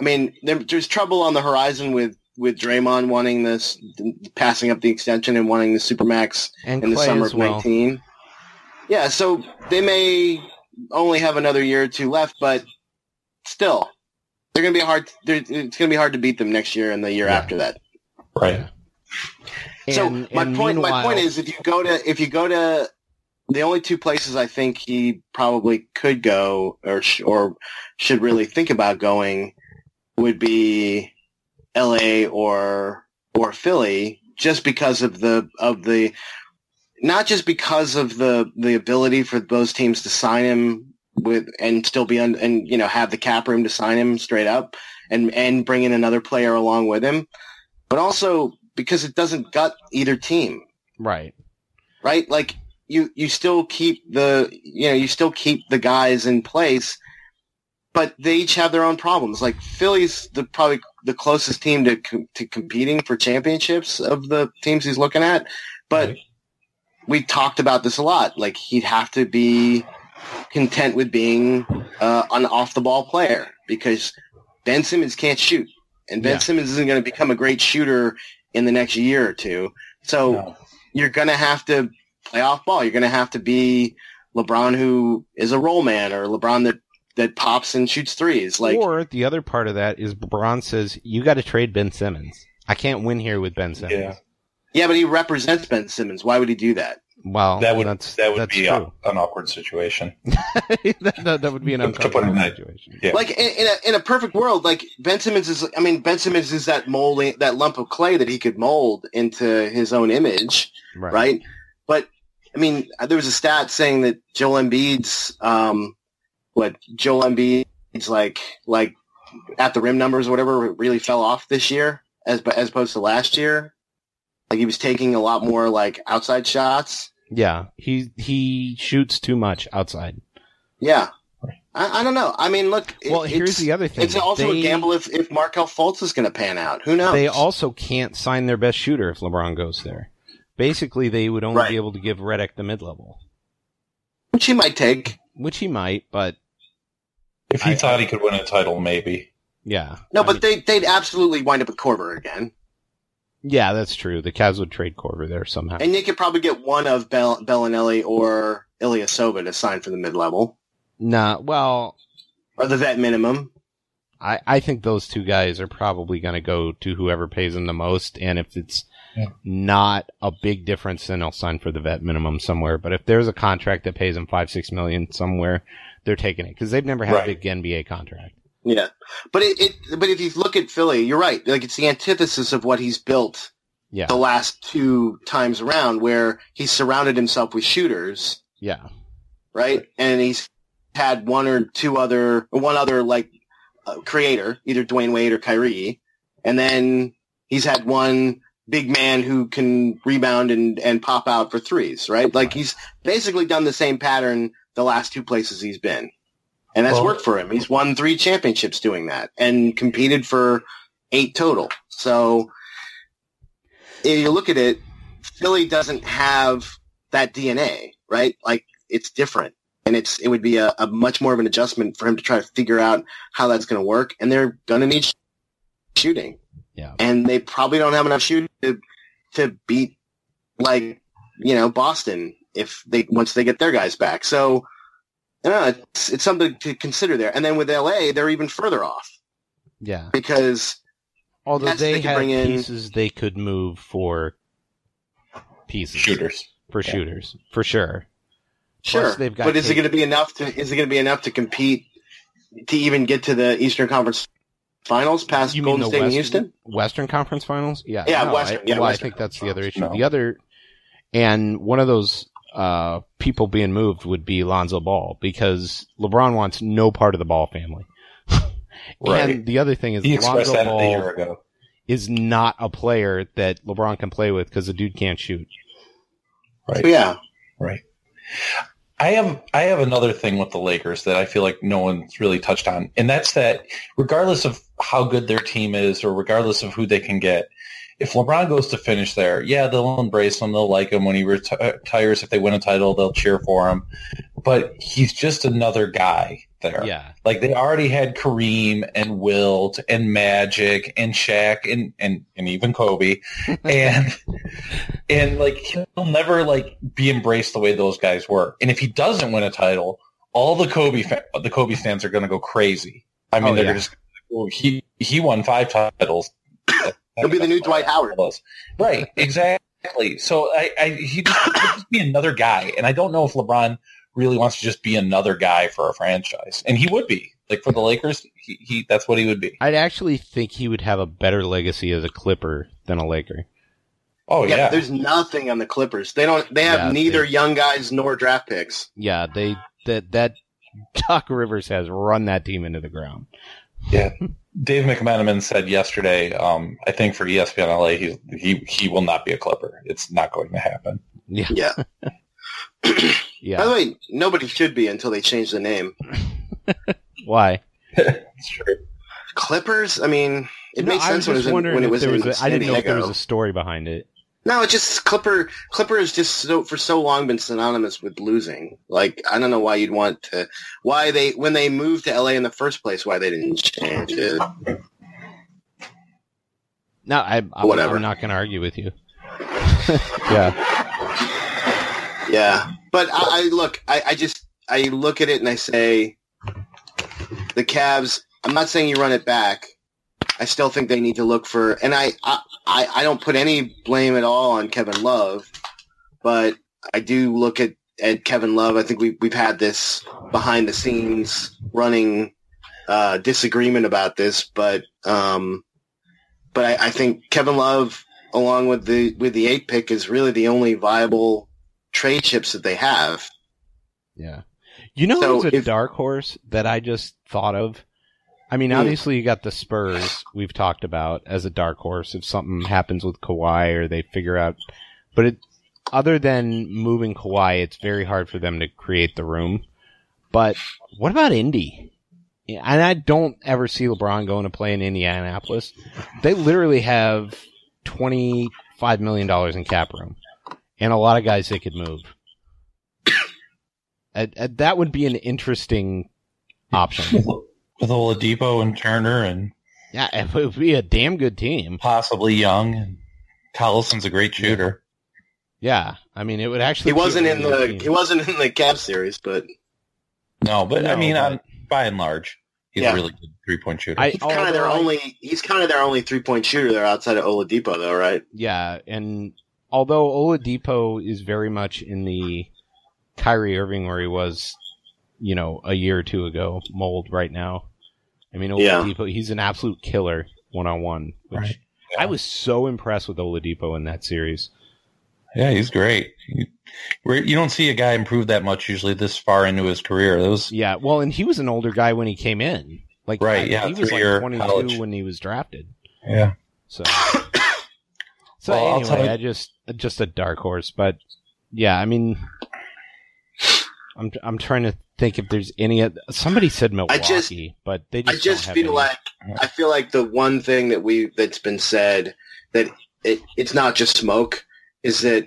I mean, there, there's trouble on the horizon with with Draymond wanting this, passing up the extension and wanting the supermax And in the summer as of well. 19. Yeah, so they may only have another year or two left, but still, they're going to be hard. It's going to be hard to beat them next year and the year Yeah. after that. Right. so And- my and point, my point is, if you go to if you go to the only two places I think he probably could go or sh- or should really think about going would be L.A. or or Philly, just because of the of the not just because of the the ability for those teams to sign him with and still be on and you know have the cap room to sign him straight up and and bring in another player along with him, but also because it doesn't gut either team Right. right? Like you you still keep the you know you still keep the guys in place, but they each have their own problems. Like Philly's the probably the closest team to to competing for championships of the teams he's looking at, but Right. we talked about this a lot. Like he'd have to be content with being uh, an off the ball player because Ben Simmons can't shoot, and Ben Yeah. Simmons isn't going to become a great shooter in the next year or two. So No. you're going to have to play off ball. You're going to have to be LeBron, who is a role man, or LeBron that that pops and shoots threes. Like or the other part of that is LeBron says you got to trade Ben Simmons. I can't win here with Ben Simmons. Yeah. yeah, but he represents Ben Simmons. Why would he do that? Well, That would that's, that would that's be a, an awkward situation. <laughs> that, that, that would be an To uncomfortable situation. Yeah. Like in, in a in a perfect world, like Ben Simmons is. I mean, Ben Simmons is that molding that lump of clay that he could mold into his own image. Right. right? But I mean, there was a stat saying that Joel Embiid's um, what Joel Embiid's like like at the rim numbers or whatever really fell off this year as as opposed to last year. Like he was taking a lot more like outside shots. Yeah, he he shoots too much outside. Yeah, I, I don't know. I mean, look. it- Well, here's it's- the other thing. It's also They- a gamble if if Markelle Fultz is going to pan out. Who knows? They also can't sign their best shooter if LeBron goes there. Basically, they would only Right. be able to give Redick the mid level, which he might take. which he might, but If he I- thought he could win a title, maybe. yeah. No, I but mean- they they'd absolutely wind up with Korver again, yeah, that's true. The Cavs would trade Korver there somehow. and they could probably get one of Bell, Belinelli or Ilyasova to sign for the mid level. Nah, well, or the vet minimum. I, I think those two guys are probably going to go to whoever pays them the most, and if it's Yeah. not a big difference, then they'll sign for the vet minimum somewhere. But if there's a contract that pays them five, six million somewhere, they're taking it because they've never had Right. a big NBA contract. Yeah, but it, it but if you look at Philly, you're right. Like it's the antithesis of what he's built Yeah, the last two times around, where he's surrounded himself with shooters, yeah, right? And he's had one or two other, one other like uh, creator, either Dwyane Wade or Kyrie, and then he's had one big man who can rebound and and pop out for threes, right? Like he's basically done the same pattern the last two places he's been. And that's Well- worked for him. He's won three championships doing that and competed for eight total. So if you look at it, Philly doesn't have that DNA, right? Like it's different. And it's it would be a, a much more of an adjustment for him to try to figure out how that's going to work. And they're going to need sh- shooting, yeah. and they probably don't have enough shooting to, to beat like you know Boston if they once they get their guys back. So I know, it's it's something to consider there. And then with LA, they're even further off Yeah. because Although Yes, they, they could have in- pieces they could move for pieces Shooters. for Yeah. shooters for sure. sure, Plus, they've got but is it going to be enough to is it going to be enough to compete to even get to the Eastern Conference Finals past You Golden the State and Houston? Western Conference Finals? Yeah, Yeah, no, Western, I, yeah, well, I think that's the other issue. No. The other, and one of those uh, people being moved would be Lonzo Ball because LeBron wants no part of the Ball family. Right. And the other thing is He Lonzo Ball is not a player that LeBron can play with because the dude can't shoot. Right. So, yeah, Right. I have I have another thing with the Lakers that I feel like no one's really touched on, and that's that regardless of how good their team is, or regardless of who they can get, if LeBron goes to finish there, yeah, they'll embrace him, they'll like him when he retires. If they win a title, they'll cheer for him. But he's just another guy there. Yeah, Like they already had Kareem and Wilt and Magic and Shaq and and, and even Kobe, <laughs> and and like he'll never like be embraced the way those guys were. And if he doesn't win a title, all the Kobe fa- the Kobe fans are going to go crazy. I mean, Oh, they're yeah. just well, he he won five titles. <laughs> he'll be the new Dwight Howard. Right, exactly. So I, I he just, just be another guy, and I don't know if LeBron really wants to just be another guy for a franchise, and he would be like for the Lakers. He, he that's what he would be. I'd actually think he would have a better legacy as a Clipper than a Laker. Oh yeah, yeah, there's nothing on the Clippers. They don't. They have Yeah, neither they- young guys nor draft picks. Yeah, they that that Doc Rivers has run that team into the ground. <laughs> Dave McMenamin said yesterday. Um, I think for ESPN LA, he he he will not be a Clipper. It's not going to happen. Yeah, Yeah. <clears throat> By the way, nobody should be until they change the name. <laughs> Why? It's true. Clippers. I mean, it No, makes I was sense when it just was in, wondering when it if was there in was. A, I didn't know if there was a story behind it. No, it's just Clipper. Clipper has just so for so long been synonymous with losing. Like I don't know why you'd want to. Why they when they moved to LA in the first place? Why they didn't change it? No, I, I'm, Whatever. I'm not going to argue with you. <laughs> yeah. Yeah, but I, I look. I, I just I look at it and I say the Cavs. I'm not saying you run it back. I still think they need to look for, and I, I, I don't put any blame at all on Kevin Love, but I do look at, at Kevin Love. I think we, we've had this behind the scenes running uh, disagreement about this, but um, but I, I think Kevin Love, along with the with the eight pick, is really the only viable trade chips that they have. Yeah. You know So who's a if- dark horse that I just thought of? I mean, obviously you got the Spurs we've talked about as a dark horse if something happens with Kawhi or they figure out but it other than moving Kawhi, it's very hard for them to create the room. But what about Indy? And I don't ever see LeBron going to play in Indianapolis. They literally have twenty five million dollars in cap room. And a lot of guys they could move. <coughs> Uh, uh, that would be an interesting option. <laughs> With Oladipo and Turner and yeah, it would be a damn good team. possibly Young. And Collison's a great shooter. Yeah, I mean, it would actually. He wasn't in the team. he wasn't in the Cavs series, but No, but I mean, but- on, by and large, he's Yeah. a really good three point shooter. I he's kind of their I- only he's kind of their only three point shooter there outside of Oladipo, though, right? Yeah, and although Oladipo is very much in the Kyrie Irving where he was, you know, a year or two ago mold right now. I mean, Yeah. Oladipo, he's an absolute killer one on one. Which Right. I was so impressed with Oladipo in that series. yeah, he's great. You, you don't see a guy improve that much usually this far into his career. Those Yeah, well, and he was an older guy when he came in. Like, Right, I- yeah, he was like 22 college. when he was drafted. yeah. So, <coughs> so Well, anyway, I just just a dark horse, but yeah, I mean, I'm I'm trying to think if there's any. Somebody said Milwaukee, just- but they just. I just just don't have feel any. like I feel like the one thing that we that's been said that it it's not just smoke is that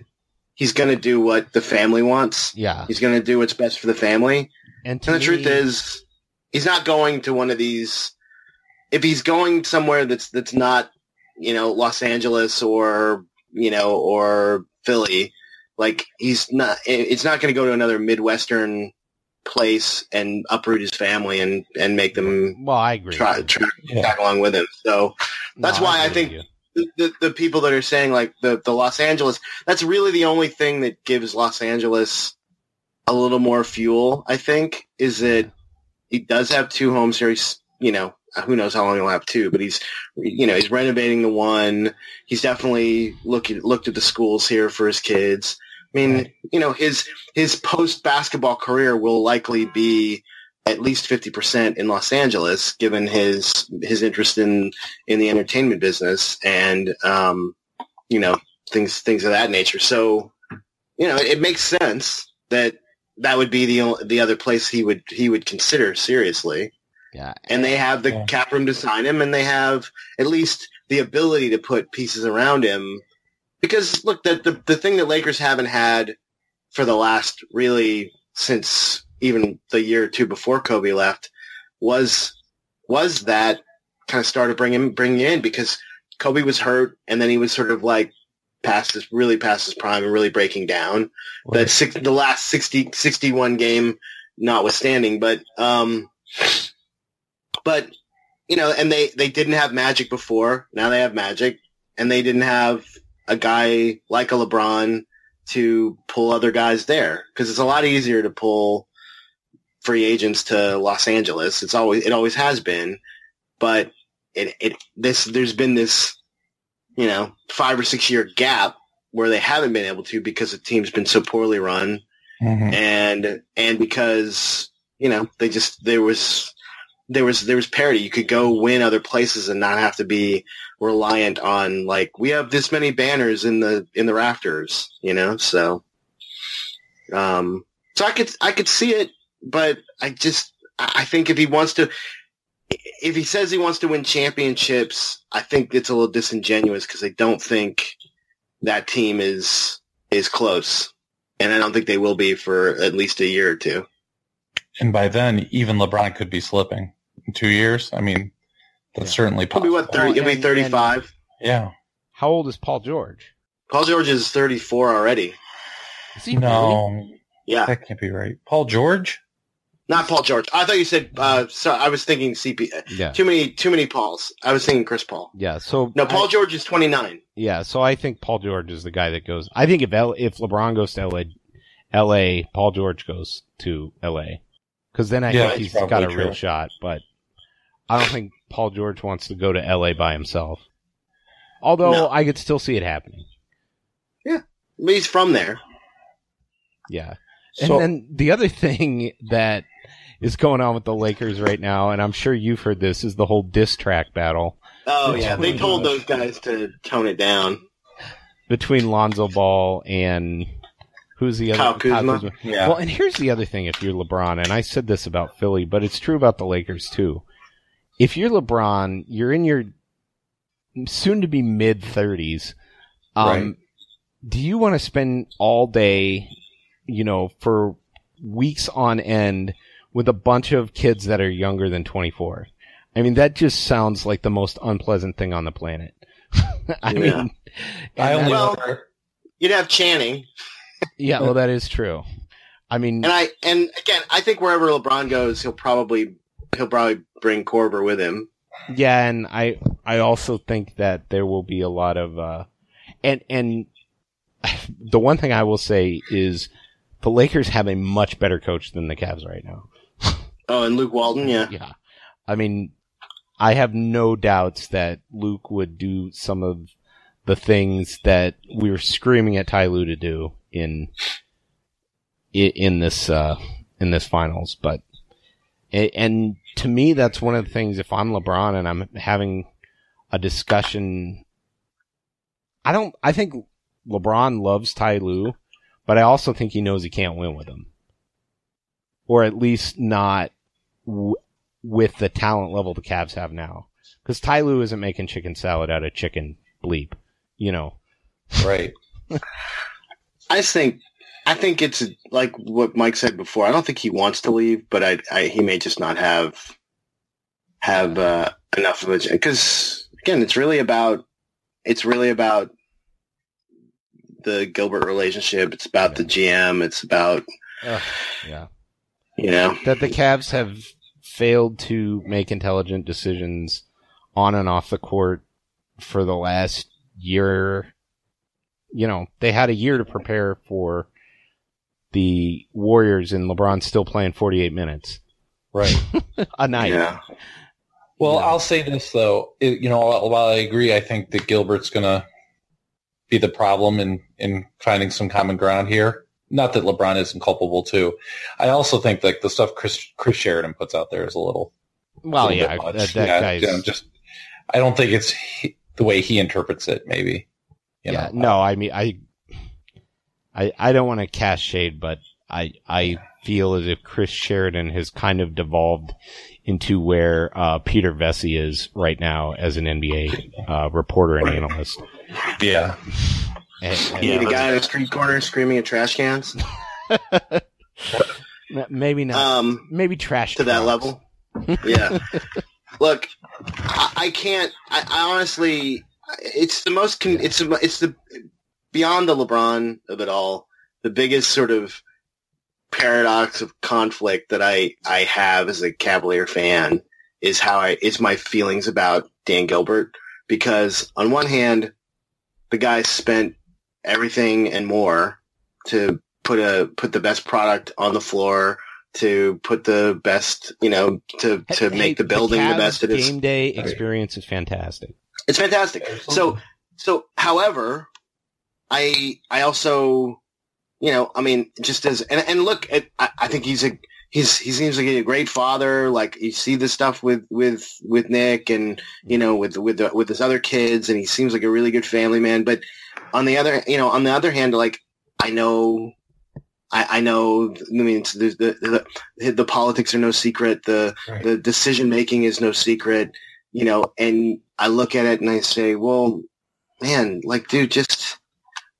he's going to do what the family wants. yeah, He's going to do what's best for the family. and And the truth is, he's not going to one of these. If he's going somewhere that's that's not, you know, Los Angeles or you know or Philly, like he's not. It's not going to go to another midwestern place and uproot his family and and make them well, I agree. try, try Yeah. tag along with him. So that's No, why I agree think- the, the, the people that are saying like the, the Los Angeles, that's really the only thing that gives Los Angeles a little more fuel, I think, is that he does have two home series, you know, who knows how long he'll have two, but he's, you know, he's renovating the one. He's definitely looking, looked at the schools here for his kids. I mean, Right. you know, his, his post basketball career will likely be at least 50% in Los Angeles, given his, his interest in, in the entertainment business and, um, you know, things, things of that nature. So, you know, it, it makes sense that that would be the, the other place he would, he would consider seriously. Yeah, And they have the Yeah. cap room to sign him and they have at least the ability to put pieces around him. Because look, the, the, the thing that Lakers haven't had for the last really since even the year or two before Kobe left was was that kind of started bringing bringing in because Kobe was hurt and then he was sort of like past his really past his prime and really breaking down. That six, the last 60, 61 game notwithstanding, but um, but you know, and they they didn't have Magic before. Now they have Magic, and they didn't have a guy like a LeBron to pull other guys there because it's a lot easier to pull free agents to Los Angeles. It's always it always has been, but it it this there's been this you know five or six year gap where they haven't been able to because the team's been so poorly run Mhm. and and because you know they just there was there was there was parity. You could go win other places and not have to be reliant on like we have this many banners in the in the rafters you know? So Um, so I could I could see it, but I just I think if he wants to, if he says he wants to win championships, I think it's a little disingenuous because I don't think that team is is close, and I don't think they will be for at least a year or two. And by then, even LeBron could be slipping in two years. I mean, that's Yeah. certainly He'll be what thirty? He'll be and- thirty five. Yeah. How old is Paul George? Paul George is thirty four already. Is he really? No, Yeah, that can't be right. Paul George? not Paul George. I thought you said. Uh, so I was thinking CP. Yeah. Too many, too many Pauls. I was thinking Chris Paul. Yeah. So No, Paul I- George is twenty nine. yeah. So I think Paul George is the guy that goes. I think if L, if LeBron goes to LA, LA, Paul George goes to LA, because then I Yeah, think he's got a probably real shot. But I don't think Paul George wants to go to LA by himself. Although No. I could still see it happening. Yeah, he's from there. Yeah. So, and then the other thing that is going on with the Lakers right now, and I'm sure you've heard this, is the whole diss track battle Oh yeah, they told those guys to tone it down. between Lonzo Ball and who's the other Kyle Kuzma. yeah. Well, and here's the other thing if you're LeBron, and I said this about Philly, but it's true about the Lakers too. If you're LeBron, you're in your soon to be mid 30s. Um, Right. Do you want to spend all day, you know, for weeks on end with a bunch of kids that are younger than 24? I mean, that just sounds like the most unpleasant thing on the planet. <laughs> I Yeah. mean, I only Well- wonder- You'd have Channing, yeah, well, that is true. I mean, and I and again, I think wherever LeBron goes, he'll probably he'll probably bring Korver with him. Yeah, and I I also think that there will be a lot of uh and and <laughs> the one thing I will say is the Lakers have a much better coach than the Cavs right now. <laughs> Oh, and Luke Walton, yeah. Yeah. I mean, I have no doubts that Luke would do some of the things that we were screaming at Ty Lue to do in in this uh in this finals, but and to me that's one of the things if I'm LeBron and I'm having a discussion I don't I think LeBron loves Ty Lue, but I also think he knows he can't win with him. Or at least not w- with the talent level the Cavs have now. Because Ty Lue isn't making chicken salad out of chicken bleep, you know. right. <laughs> I think I think it's like what Mike said before. I don't think he wants to leave, but I, I he may just not have have uh, enough of a because again, it's really about it's really about the Gilbert relationship. It's about the GM. It's about Yeah. you know That the Cavs have failed to make intelligent decisions on and off the court for the last year. You know, they had a year to prepare for the Warriors and LeBron still playing 48 minutes Right. <laughs> a night. yeah. Well, Yeah. I'll say this though. It, you know, while I agree, I think that Gilbert's going to be the problem in in finding some common ground here. Not that LeBron isn't culpable too. I also think like the stuff Chris Chris Sheridan puts out there is a little. Well, little yeah, that, that yeah, guy's. you know, just. I don't think it's he, the way he interprets it. Maybe. You yeah, know? no, I mean, I, I, I don't want to cast shade, but I, I feel as if Chris Sheridan has kind of devolved into where uh, Peter Vecsey is right now as an NBA uh, reporter and analyst. Yeah. And- and You the guy in the street corner screaming at trash cans. <laughs> maybe not. Um, maybe trash to that level. Yeah. Look, I, I can't. I, I honestly, it's the most. Con- it's the, it's the beyond the LeBron of it all. The biggest sort of paradox of conflict that I I have as a Cavalier fan is how I is my feelings about Dan Gilbert because on one hand, the guy spent everything and more to put a put the best product on the floor to put the best, you know, to to Hey, make the building the, Cavs best it is. Game day experience is fantastic. It's fantastic. So, so, however, I I also, you know, I mean, just as and and look, at, I, I think he's a he's he seems like a great father. Like you see the stuff with with with Nick and you know with with the, with his other kids, and he seems like a really good family man. But on the other, you know, on the other hand, like I know. I, I know. I mean, the, the, the the politics are no secret. The Right. the decision making is no secret. You know, and I look at it and I say, well, man, like, dude, just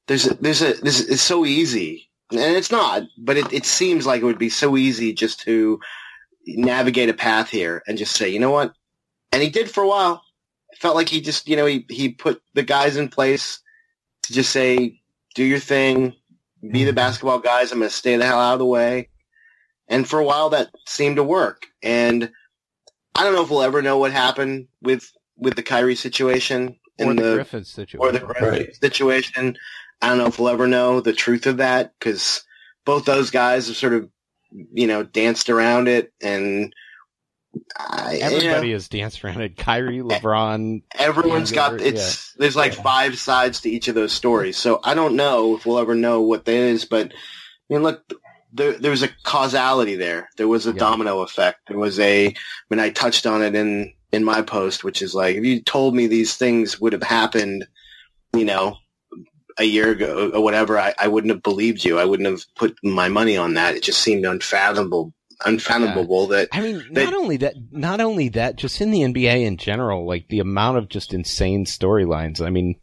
there's a, there's a this is so easy, and it's not, but it, it seems like it would be so easy just to navigate a path here and just say, you know what? And he did for a while. It felt like he just, you know, he, he put the guys in place to just say, do your thing, be the basketball guys. I'm going to stay the hell out of the way. And for a while that seemed to work. And I don't know if we'll ever know what happened with, with the Kyrie situation or the, the, Griffin situation. or the Griffin Right. situation. I don't know if we'll ever know the truth of that because both those guys have sort of, you know, danced around it and I, you know, Everybody has danced around it. Kyrie, LeBron. everyone's Yeah, got it's there's like Yeah. five sides to each of those stories. So I don't know if we'll ever know what that is, but I mean, look, there there was a causality there. There was a Yeah. domino effect. There was a. I mean, I touched on it in in my post, which is like if you told me these things would have happened, you know, a year ago or whatever, I, I wouldn't have believed you. I wouldn't have put my money on that. It just seemed unfathomable, unfathomable that I mean, They- not only that, not only that, just in the NBA in general, like the amount of just insane storylines. I mean,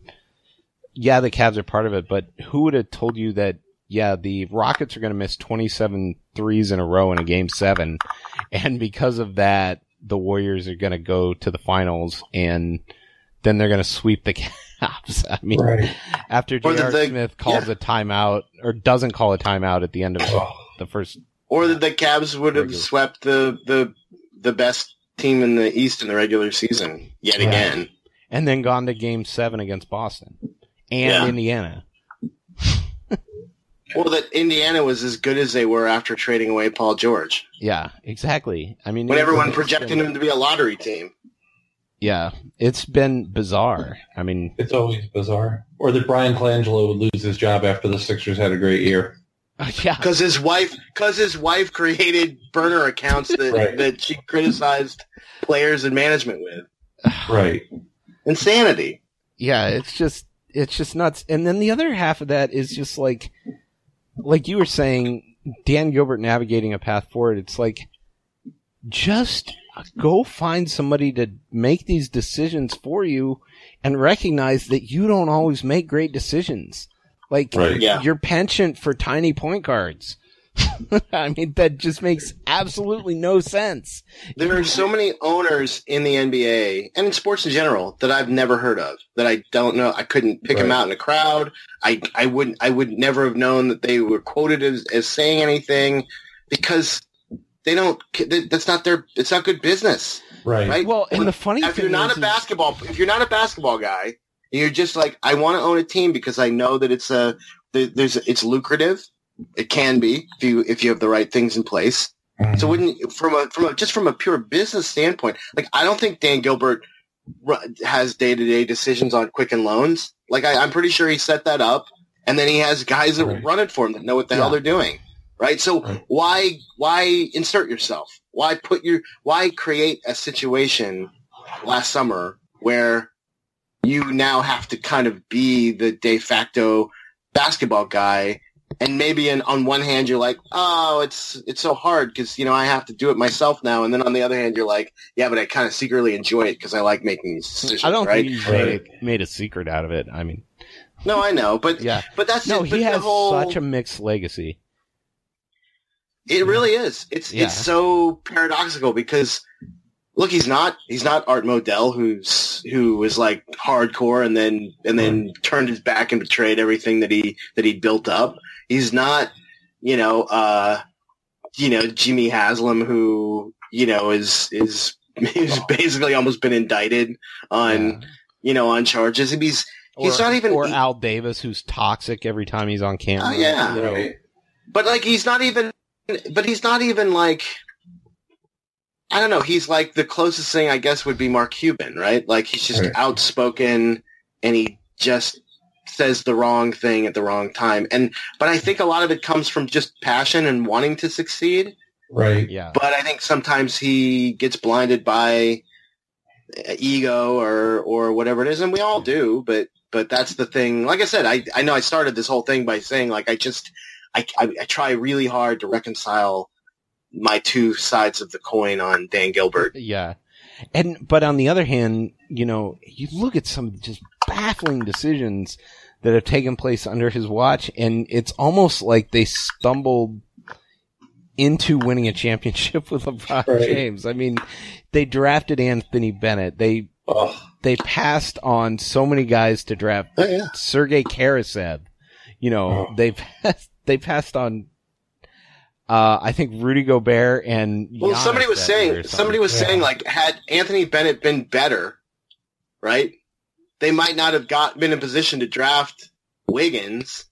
yeah, the Cavs are part of it, but who would have told you that? Yeah, the Rockets are going to miss 27 threes in a row in a game seven, and because of that, the Warriors are going to go to the finals, and then they're going to sweep the Cavs. <laughs> I mean, Right. after Or J.R. the- Smith calls yeah. a timeout or doesn't call a timeout at the end of Oh, the first or that the Cavs would have swept the the the best team in the East in the regular season yet Right. again. and then gone to game seven against Boston and Yeah. Indiana. <laughs> Well, that Indiana was as good as they were after trading away Paul George Yeah, exactly. I mean, when everyone projected them to be a lottery team. Yeah, it's been bizarre. I mean, It's always bizarre. Or that Bryan Colangelo would lose his job after the Sixers had a great year. <laughs> yeah, Because his wife, because his wife created burner accounts that Right. that she criticized players and management with. <sighs> Right. Insanity. yeah, it's just it's just nuts. And then the other half of that is just like, like you were saying, Dan Gilbert navigating a path forward. It's like, just go find somebody to make these decisions for you, and recognize that you don't always make great decisions. Like, Right. Yeah. your penchant for tiny point guards. <laughs> I mean, that just makes absolutely no sense. There are so many owners in the NBA and in sports in general that I've never heard of that I don't know. I couldn't pick them out in a crowd. I, I wouldn't, I would never have known that they were quoted as, as saying anything because they don't, that's not their, it's not good business, Right. right? Well, and the funny thing. if thing you're not is, a basketball, if you're not a basketball guy, and you're just like, I want to own a team because I know that it's a, there's, it's lucrative. It can be if you, if you have the right things in place. Mhm. So wouldn't from a from a just from a pure business standpoint, like I don't think Dan Gilbert ru- has day to day decisions on Quicken loans. Like I, I'm pretty sure he set that up, and then he has guys that Right. run it for him that know what the hell they're doing, right? So Right. why why insert yourself? Why put your why create a situation last summer where you now have to kind of be the de facto basketball guy and maybe in, on one hand you're like, oh, it's it's so hard because you know I have to do it myself now, and then on the other hand you're like, yeah, but I kind of secretly enjoy it because I like making these decisions. I don't right? think he's Right. made, a, made a secret out of it. I mean, no, I know, but yeah. but that's No, it, he but the has whole, such a mixed legacy. It really is. It's Yeah. it's so paradoxical because look, he's not he's not Art Modell who's who was like hardcore and then and then turned his back and betrayed everything that he that he built up. He's not, you know, uh you know, Jimmy Haslam who, you know, is is <laughs> he's basically almost been indicted on, Yeah. you know, on charges. He's he's Or- not even or he- Al Davis, who's toxic every time he's on camera. Oh, yeah. you know. Right. But like he's not even but he's not even like I don't know, he's like the closest thing I guess would be Mark Cuban, right? Like he's just Right. outspoken and he just says the wrong thing at the wrong time. And but I think a lot of it comes from just passion and wanting to succeed. Right. Yeah. But I think sometimes he gets blinded by uh, ego or or whatever it is, and we all do. But but that's the thing. Like I said, I I know I started this whole thing by saying like I just I, I, I try really hard to reconcile my two sides of the coin on Dan Gilbert. <laughs> Yeah. And, but on the other hand, you know, you look at some just baffling decisions that have taken place under his watch, and it's almost like they stumbled into winning a championship <laughs> with LeBron Right. James. I mean, they drafted Anthony Bennett. They, Oh, they passed on so many guys to draft Oh, yeah. Sergei Karasev. You know, Oh. they <laughs> passed, they passed on, uh, I think Rudy Gobert and Well, Giannis somebody was that year or saying, somebody was Yeah. saying like, had Anthony Bennett been better, right? They might not have got been in position to draft Wiggins,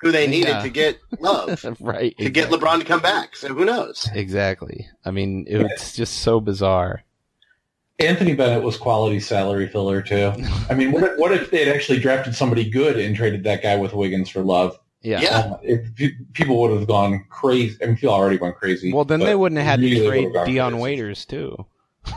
who they needed Yeah. to get love, <laughs> right. to get. LeBron to come back. So who knows? Exactly. I mean, it's just so bizarre. Anthony Bennett was quality salary filler too. <laughs> I mean, what if, what if they had actually drafted somebody good and traded that guy with Wiggins for Love? Yeah. Yeah. Um, if pe- people would have gone crazy. I mean, people already went crazy. Well, then they wouldn't have had really to trade Dion crazy. Waiters too.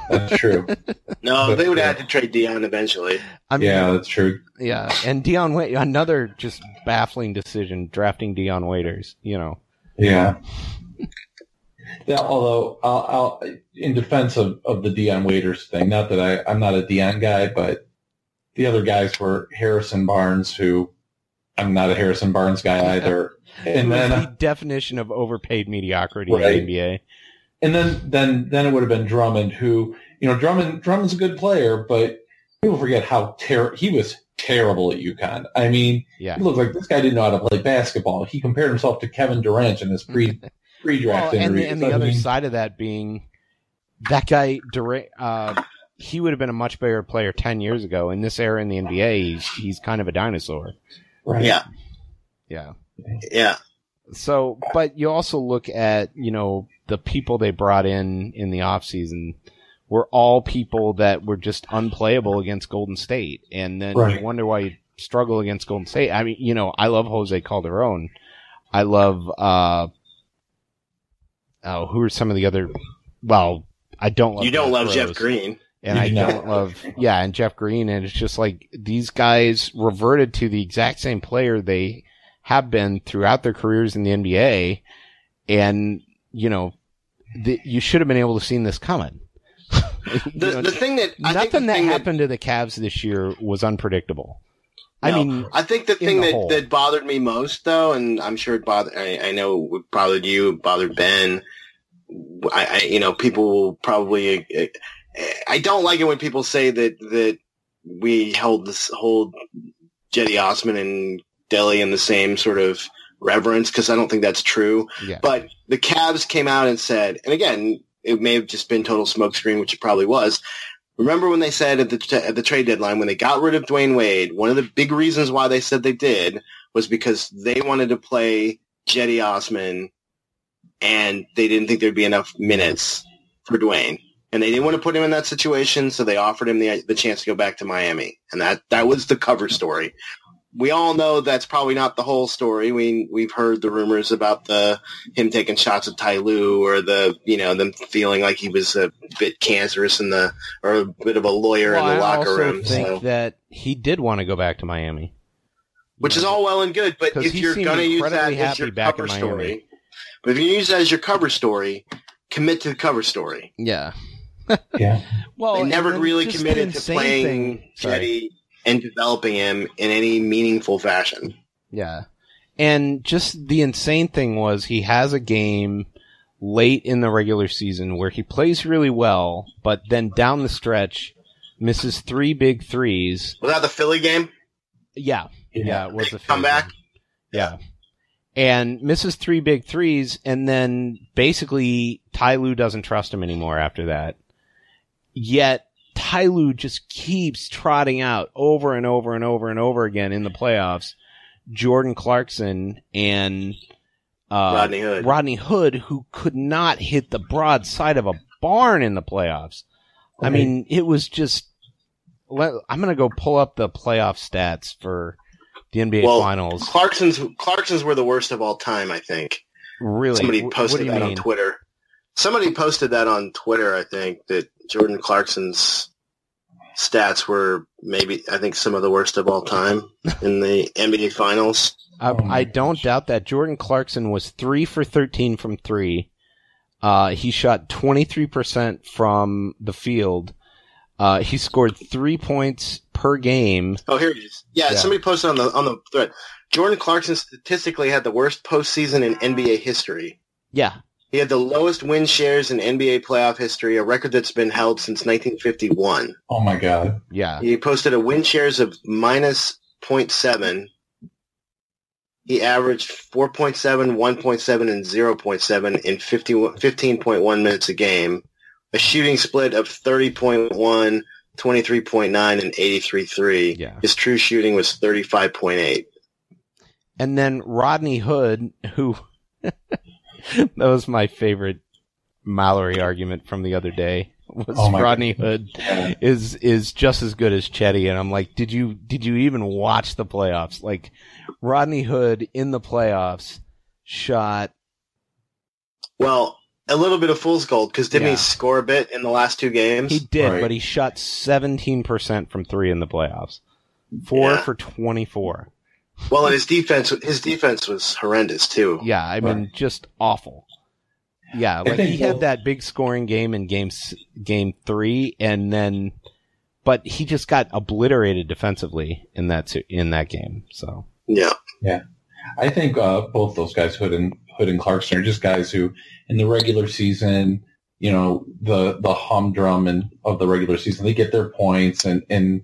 That's true. <laughs> No, But, they would have had to trade Dion eventually. I mean, yeah, that's true. yeah. And Dion Wait, another just baffling decision drafting Dion Waiters. You know. Yeah. Yeah, although I'll, I'll, in defense of, of the Dion Waiters thing, not that I, I'm not a Dion guy, but the other guys were Harrison Barnes, who I'm not a Harrison Barnes guy either. And then, the definition of overpaid mediocrity Right. in the NBA. and then, then, then it would have been Drummond, who, you know, Drummond, Drummond's a good player, but people forget how ter- he was terrible at UConn. I mean, Yeah. he looked like this guy didn't know how to play basketball. He compared himself to Kevin Durant in his pre <laughs> pre-draft Well, and, interviews. and the other mean, side of that being that guy, Durant, uh, he would have been a much better player 10 years ago. In this era in the NBA, he's, he's kind of a dinosaur. Right. Yeah, Yeah. yeah. So, but you also look at, you know, the people they brought in in the offseason were all people that were just unplayable against Golden State. And then Right. you wonder why you struggle against Golden State. I mean, you know, I love Jose Calderon. I love, uh, oh, who are some of the other, well, I don't love You don't Derrick love Jeff Green. And I don't love, yeah, and Jeff Green. And it's just like these guys reverted to the exact same player they have been throughout their careers in the NBA. And, you know, the, you should have been able to seen this coming. <laughs> The, know, the thing that I think the nothing that thing happened to the Cavs this year was unpredictable. I mean, I think the thing the that, whole. that bothered me most, though, and I'm sure it bothered, I, I know it bothered you, it bothered Ben. I, I, you know, people will probably, uh, I don't like it when people say that, that we held this, hold Cedi Osman and Delly in the same sort of reverence, because I don't think that's true. yeah, But the Cavs came out and said, and again, it may have just been total smokescreen, which it probably was. Remember when they said at the at the trade deadline when they got rid of Dwyane Wade, one of the big reasons why they said they did was because they wanted to play Cedi Osman, and they didn't think there'd be enough minutes for Dwayne, and they didn't want to put him in that situation, so they offered him the the chance to go back to Miami, and that that was the cover story. We all know that's probably not the whole story. We we've heard the rumors about the him taking shots at Ty Lue or the you know them feeling like he was a bit cancerous in the or a bit of a lawyer well, in the I locker room. think So. that he did want to go back to Miami. which You is all well and good. But if you're going to use that as your cover story, but if you use that as your cover story, commit to the cover story. Yeah. <laughs> Yeah. Well, they never really committed to playing thing- Cedi and developing him in any meaningful fashion. Yeah. And just the insane thing was he has a game late in the regular season where he plays really well, but then down the stretch misses three big threes. Was that the Philly game? Yeah. Yeah, it was the Come back? Yeah. And misses three big threes and then basically Ty Lue doesn't trust him anymore after that. Yet Ty Lue just keeps trotting out over and over and over and over again in the playoffs. Jordan Clarkson and uh, Rodney Hood. Rodney Hood, who could not hit the broad side of a barn in the playoffs. I mean, it was just. Let, I'm going to go pull up the playoff stats for the NBA Well, Finals. Clarkson's Clarkson's were the worst of all time. I think Really? somebody Wh- what posted do you that on? Twitter. Somebody posted that on Twitter. I think that Jordan Clarkson's stats were maybe I think some of the worst of all time <laughs> in the NBA Finals. I, Oh I don't doubt that. Jordan Clarkson was three for 13 from three. Uh, he shot 23% from the field. Uh, he scored three points per game. Oh, here it is. Yeah, Yeah. somebody posted on the on the thread. Jordan Clarkson statistically had the worst postseason in NBA history. Yeah. He had the lowest win shares in NBA playoff history, a record that's been held since 1951. Oh my god. Yeah. He posted a win shares of minus 0.7. He averaged 4.7, 1.7, and 0.7 in 50, 15.1 minutes a game. A shooting split of 30.1, 23.9, and 83.3. Yeah. His true shooting was 35.8. And then Rodney Hood, who <laughs> <laughs> that was my favorite Mallory argument from the other day. Was Oh my Rodney Hood is is just as good as Cedi, and I'm like, did you did you even watch the playoffs? Like Rodney Hood in the playoffs shot Well, a little bit of fool's gold because didn't Yeah. he score a bit in the last two games? he did, Right. but he shot 17% from three in the playoffs, four Yeah. for 24. Well, and his defense, his defense was horrendous too. Yeah, I mean, just awful. Yeah, like he had that big scoring game in game game three, and then, but he just got obliterated defensively in that in that game. So Yeah. I think uh, both those guys, Hood and Hood and Clarkson, are just guys who, in the regular season, you know, the the humdrum and of the regular season, they get their points, and and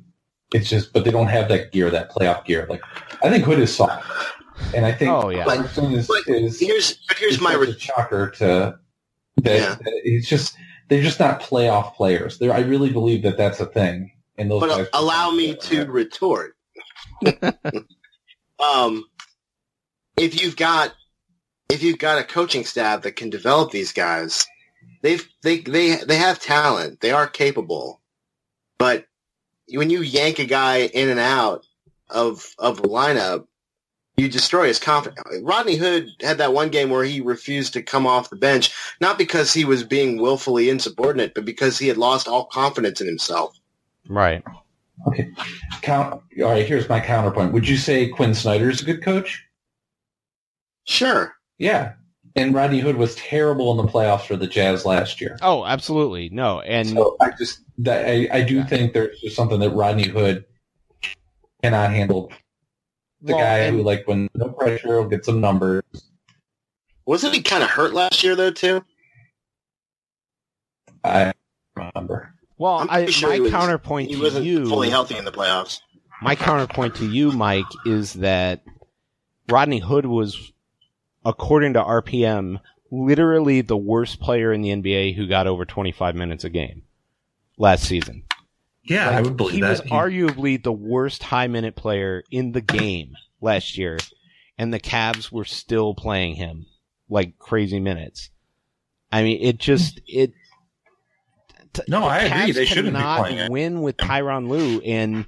it's just, but they don't have that gear, that playoff gear. Like I think Hood is soft, and I think Oh, yeah. Clarkson is But is Here's but here's my such re- shocker to that, Yeah. that it's just they're just not playoff players. They're, I really believe that that's a thing. And those but guys allow me to retort. <laughs> um, if you've got if you've got a coaching staff that can develop these guys, they've they they they have talent. They are capable, but when you yank a guy in and out of of a lineup, you destroy his confidence. Rodney Hood had that one game where he refused to come off the bench, not because he was being willfully insubordinate, but because he had lost all confidence in himself. right, Okay. Count. All right. Here's my counterpoint. Would you say Quin Snyder is a good coach? Sure. Yeah. And Rodney Hood was terrible in the playoffs for the Jazz last year. oh, absolutely no, and So I just that I, I do Yeah. think there's just something that Rodney Hood cannot handle. The well, guy and- who like when no pressure will get some numbers. Wasn't he kind of hurt last year though too? I remember. well, I'm I, pretty sure my he was- counterpoint He to wasn't you, fully healthy in the playoffs. my counterpoint to you, Mike, is that Rodney Hood was, according to RPM, literally the worst player in the NBA who got over 25 minutes a game last season. Yeah, Like, I would believe that. he that. was arguably the worst high minute player in the game last year, and the Cavs were still playing him like crazy minutes. I mean, it just it. t- No, I agree. They shouldn't be playing it. win with Tyronn Lue, and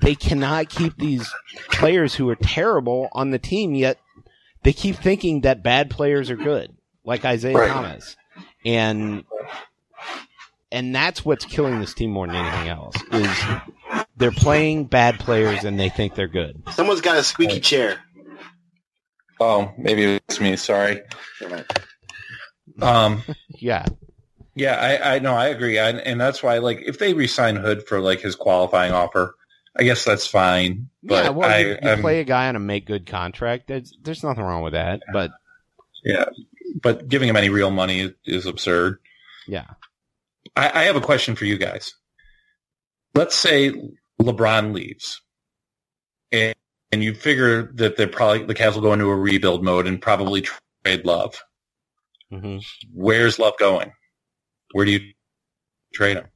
they cannot keep these players who are terrible on the team. Yet they keep thinking that bad players are good, like Isaiah Right. Thomas, and and that's what's killing this team more than anything else is they're playing bad players and they think they're good. Someone's got a squeaky chair. Oh, maybe it's me. Sorry. Um, <laughs> Yeah, yeah, I, I know, I agree, and, and that's why, like, if they resign Hood for like his qualifying offer, I guess that's fine. But yeah. Well, I, you, you play a guy on a make good contract. There's there's nothing wrong with that. But yeah, but giving him any real money is, absurd. yeah, I, I have a question for you guys. Let's say LeBron leaves, and, and you figure that they're probably the Cavs will go into a rebuild mode and probably trade Love. hmm Where's Love going? Where do you trade him?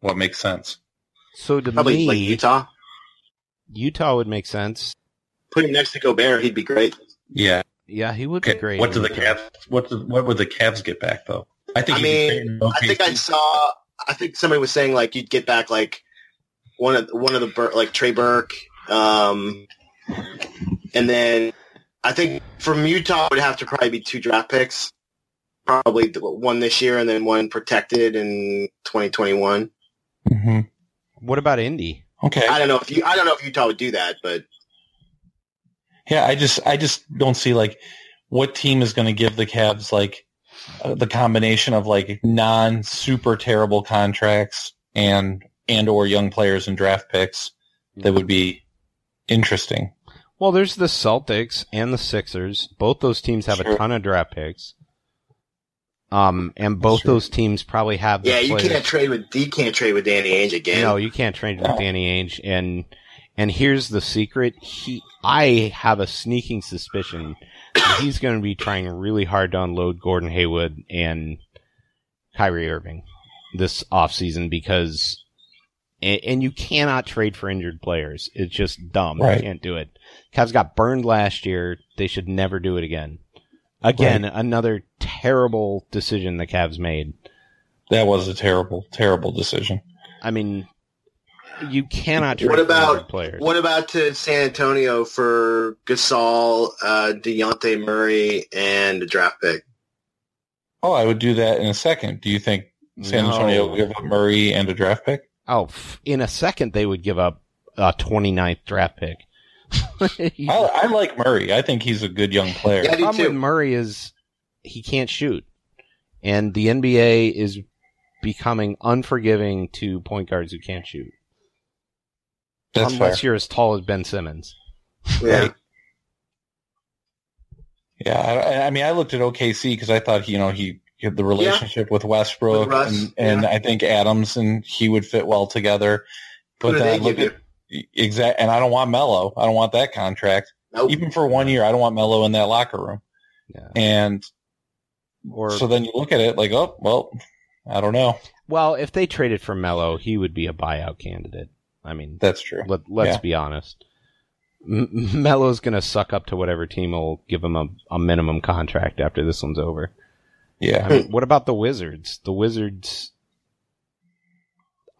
What makes sense? So to Probably me, like Utah. Utah would make sense. Put him next to Gobert, he'd be great. Yeah. Yeah, he would Okay. be great. What do the Utah. Cavs? What do, what would the Cavs get back though? I think. I mean, could I think I saw. I think somebody was saying like you'd get back like one of one of the Bur- like Trey Burke, um, and then I think from Utah would have to probably be two draft picks, probably one this year and then one protected in 2021. Mhm. What about Indy? Okay. I don't know if you I don't know if Utah would do that, but Yeah, I just I just don't see like what team is going to give the Cavs like uh, the combination of like non super terrible contracts and and or young players and draft picks that would be interesting. Well, there's the Celtics and the Sixers. Both those teams have Sure. a ton of draft picks. Um, and both true. those teams probably have. the yeah, you players- can't trade with you can't trade with Danny Ainge again. No, you can't trade with Danny Ainge. And and here's the secret: he, I have a sneaking suspicion that he's going to be trying really hard to unload Gordon Hayward and Kyrie Irving this offseason because, and, and you cannot trade for injured players. It's just dumb. Right. You can't do it. Cavs got burned last year. They should never do it again. Again, another terrible decision the Cavs made. That was a terrible terrible decision. I mean, you cannot trade What about- players. What about to San Antonio for Gasol, uh, Dejounte Murray, and a draft pick? Oh, I would do that in a second. Do you think San Antonio No. will give up Murray and a draft pick? Oh, in a second they would give up a 29th draft pick. <laughs> I, I like Murray. I think he's a good young player. Yeah, the do problem with. Murray is he can't shoot, and the NBA is becoming unforgiving to point guards who can't shoot, That's unless fair. you're as tall as Ben Simmons. Yeah. Right. Yeah, I, I mean, I looked at OKC because I thought you know he had the relationship with Westbrook, With Russ, and, and yeah. I think Adams and he would fit well together. But do then I they look give at exact, and I don't want Melo. I don't want that contract, Nope. even for one year. I don't want Melo in that locker room. Yeah. And Or so then you look at it like, oh well, I don't know. well, if they traded for Melo, he would be a buyout candidate. I mean, That's true. Let, let's Yeah. be honest. M- <laughs> Melo's going to suck up to whatever team will give him a, a minimum contract after this one's over. Yeah, I mean, what about the Wizards? The Wizards,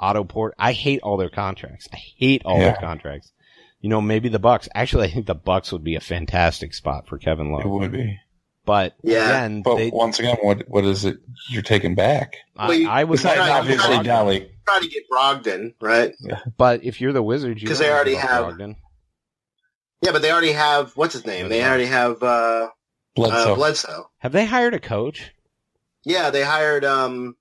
Otto Port. I hate all their contracts. I hate all their contracts. You know, maybe the Bucks. Actually, I think the Bucks would be a fantastic spot for Kevin Love. it would be. But Yeah. again, But they, once again, what what is it you're taking back? I, Well, you- I would It's not obviously. Dolly. Try to get Brogdon, right? Yeah. But if you're the Wizards, you 'Cause don't they already have- Brogdon. Yeah, but they already have what's his name? They already have uh, Bledsoe. uh, Bledsoe. Have they hired a coach? Yeah, they hired um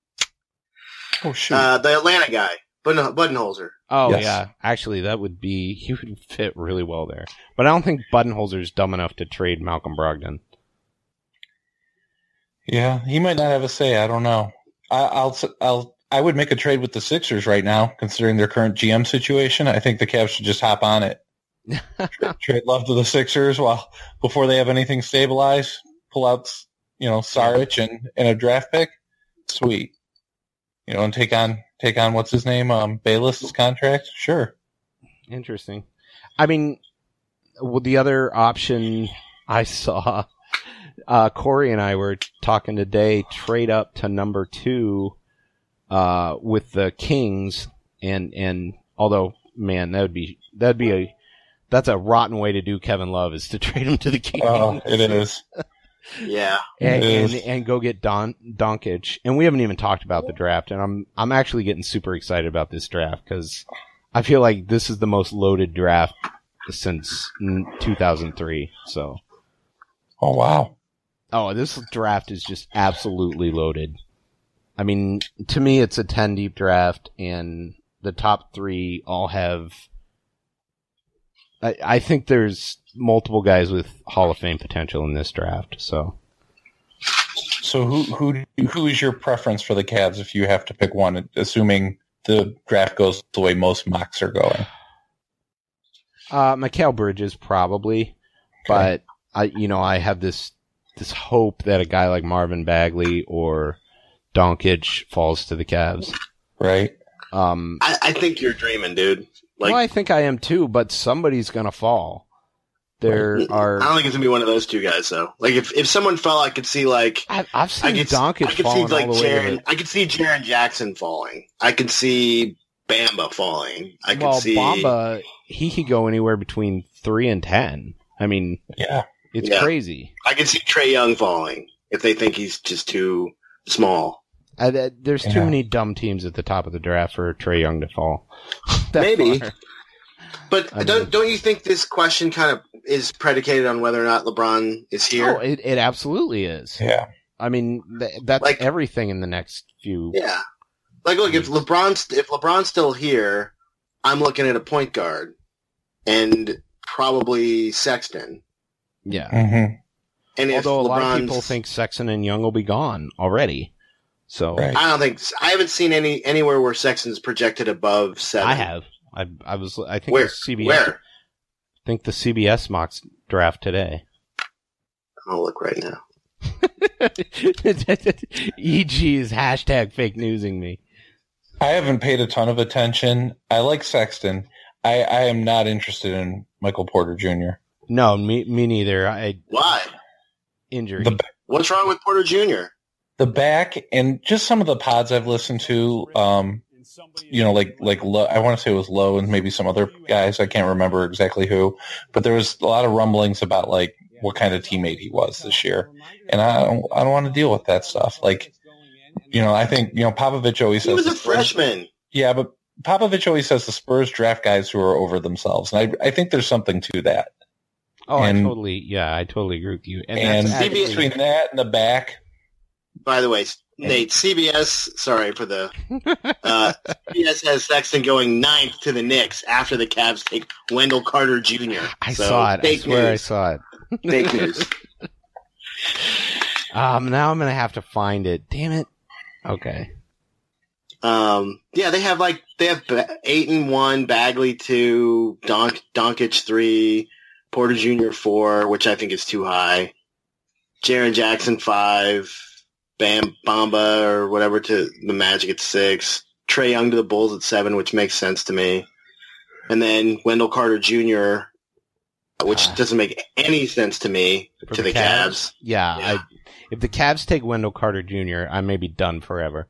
oh shoot! uh, the Atlanta guy, Buden- Budenholzer. Oh Yes. yeah, actually that would be <laughs> he would fit really well there. But I don't think Budenholzer's dumb enough to trade Malcolm Brogdon. Yeah, he might not have a say. I don't know. I, I'll I'll I would make a trade with the Sixers right now, considering their current GM situation. I think the Cavs should just hop on it. <laughs> Trade love to the Sixers while before they have anything stabilized. Pull out you know Saric and, and a draft pick. Sweet. You know, and take on take on what's his name um Bayless's contract. Sure. Interesting. I mean, well, the other option <laughs> I saw, uh, Corey and I were talking today. Trade up to number two, uh, with the Kings, and and although man, that would be that'd be a that's a rotten way to do Kevin Love is to <laughs> trade him to the Kings. Oh, it is. <laughs> Yeah, and, and and go get Don Doncic. And we haven't even talked about the draft, and I'm I'm actually getting super excited about this draft because I feel like this is the most loaded draft since mm, 2003. So, Oh wow. oh, this draft is just absolutely loaded. I mean, to me, it's a 10 deep draft, and the top three all have. I, I think there's multiple guys with Hall of Fame potential in this draft. So, So who who who is your preference for the Cavs if you have to pick one, assuming the draft goes the way most mocks are going? Uh, Mikal Bridges probably, but I, you know, I have this this hope that a guy like Marvin Bagley or Doncic falls to the Cavs. right? Um, I, I think you're dreaming, dude. Like, well, I think I am too, but somebody's gonna fall. There I don't think it's gonna be one of those two guys though. Like, if if someone fell, I could see like I've, I've I seen could Doncic I could see falling like all the way. Jaron. To I could see Jaren Jackson falling. I could see Bamba falling. I could well, see Bamba, he could go anywhere between three and ten. I mean, Yeah. it's Yeah. crazy. I could see Trae Young falling if they think he's just too small. Uh, th- there's too many dumb teams at the top of the draft for Trae Young to fall. <laughs> Maybe. far. But I don't don't you think this question kind of is predicated on whether or not LeBron is here? Oh, it, it absolutely is. Yeah. I mean, th- that's Like- everything in the next few. Yeah. Like, look, if LeBron's if LeBron's still here, I'm looking at a point guard, and probably Sexton. Yeah. Mm-hmm. And if Although a lot of people think Sexton and Young will be gone already. So Right. I don't think I haven't seen any anywhere where Sexton's projected above seven. I have. I, I was. I think Where? CBS. Where? I think the CBS mocks draft today. I'll look right now. <laughs> EG is hashtag fake newsing me. I haven't paid a ton of attention. I like Sexton. I, I am not interested in Michael Porter Jr. No, me me neither. I Why? injury. The What's wrong with Porter Jr.? the back and just some of the pods I've listened to. Um, you know, like like Lo, I want to say it was Low and maybe some other guys. I can't remember exactly who, but there was a lot of rumblings about like what kind of teammate he was this year, and I don't I don't want to deal with that stuff. Like, you know, I think you know Popovich always says He says was a freshman. Yeah, but Popovich always says the Spurs draft guys who are over themselves, and I I think there's something to that. oh, and- I totally. Yeah, I totally agree with you. And, And, that's actually, between that and the back, By the way, Nate, CBS, sorry for the, uh, CBS has Sexton going ninth to the Knicks after the Cavs take Wendell Carter Jr. I So, saw it. I swear I saw it. Fake news. <laughs> Um, now I'm gonna have to find it. Damn it. Okay. Um, yeah, they have like, they have eight and one, Bagley two, Donk, Doncic three, Porter Jr. four, which I think is too high. Jaren Jackson five, Bam Bamba or whatever to the Magic at six, Trae Young to the Bulls at seven, which makes sense to me. And then Wendell Carter Jr., which Ah. doesn't make any sense to me, to the Cavs. Yeah, Yeah. I, if the Cavs take Wendell Carter Jr., I may be done forever.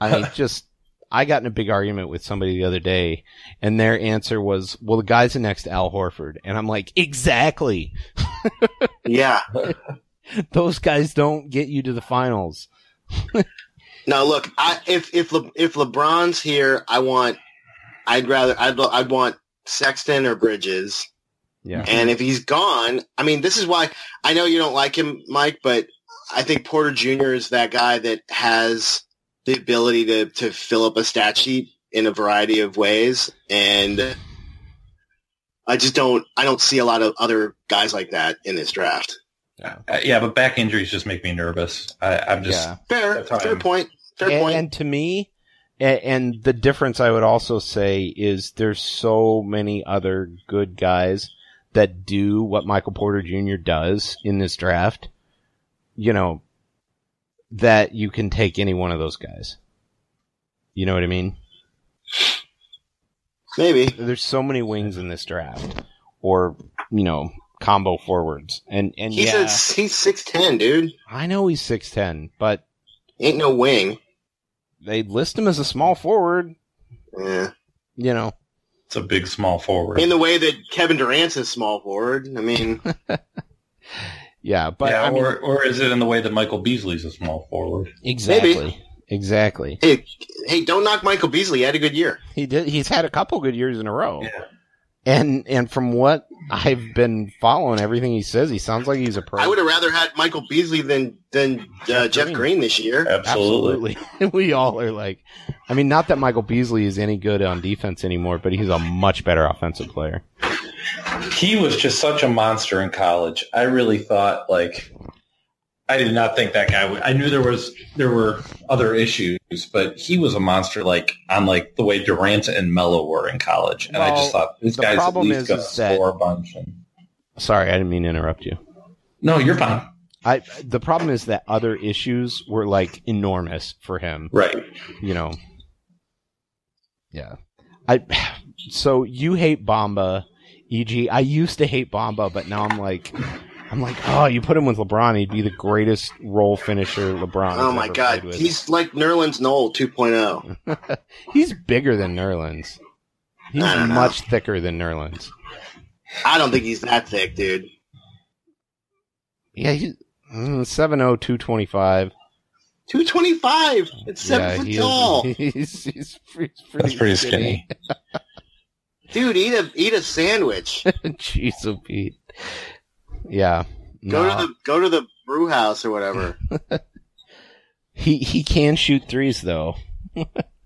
I <laughs> just I got in a big argument with somebody the other day, and their answer was, "Well, the guy's the next Al Horford," and I'm like, "Exactly. <laughs> Yeah. <laughs> Those guys don't get you to the finals." <laughs> Now look, I, if if Le, if LeBron's here, I want, I'd rather I'd I'd want Sexton or Bridges, Yeah, and if he's gone, I mean, this is why I know you don't like him, Mike, but I think Porter Jr. is that guy that has the ability to to fill up a stat sheet in a variety of ways, and I just don't I don't see a lot of other guys like that in this draft. Uh, yeah, but back injuries just make me nervous. I, I'm just yeah. Fair, fair point, fair and, point. and to me, and, and the difference I would also say is there's so many other good guys that do what Michael Porter Jr. does in this draft. You know, that you can take any one of those guys. You know what I mean? Maybe. There's so many wings in this draft, or you know, combo forwards, and and He's yeah, a, he's six ten, dude. I know he's six ten, but Ain't no wing. they list him as a small forward. Yeah. You know, it's a big small forward. In the way that Kevin Durant's a small forward. I mean, <laughs> yeah, but yeah, I mean, or or is it in the way that Michael Beasley's a small forward? exactly, exactly. hey, hey, don't knock Michael Beasley. He had a good year. He did. He's had a couple good years in a row, Yeah. And and from what I've been following, everything he says, he sounds like he's a pro. I would have rather had Michael Beasley than than uh, Jeff Jeff Green. Green this year. Absolutely. Absolutely. <laughs> we all are like, I mean, not that Michael Beasley is any good on defense anymore, but he's a much better offensive player. He was just such a monster in college. I really thought like I did not think that guy would I knew there was there were other issues, but he was a monster like on like the way Durant and Melo were in college. And I just thought this the guy's at problem least is- gonna that- score a bunch and Sorry, I didn't mean to interrupt you. No, you're fine. I the problem is that other issues were like enormous for him. Right. you know. Yeah. I <sighs> so you hate Bamba, e.g. I used to hate Bamba, but now I'm like I'm like, oh, you put him with LeBron, he'd be the greatest role finisher LeBron. Oh my ever God, with. he's like Nerlens Noel 2.0. <laughs> he's bigger than Nerlens. He's I don't know. much thicker than Nerlens. I don't think he's that thick, dude. Yeah, he's mm, 7'0", 225. Two twenty five. It's seven Yeah, foot he is- tall. <laughs> he's, he's pretty, That's pretty skinny. <laughs> Dude, eat a eat a sandwich. Jeez, oh Pete. Yeah. Go No, to the go to the brew house or whatever. <laughs> he he can shoot threes though.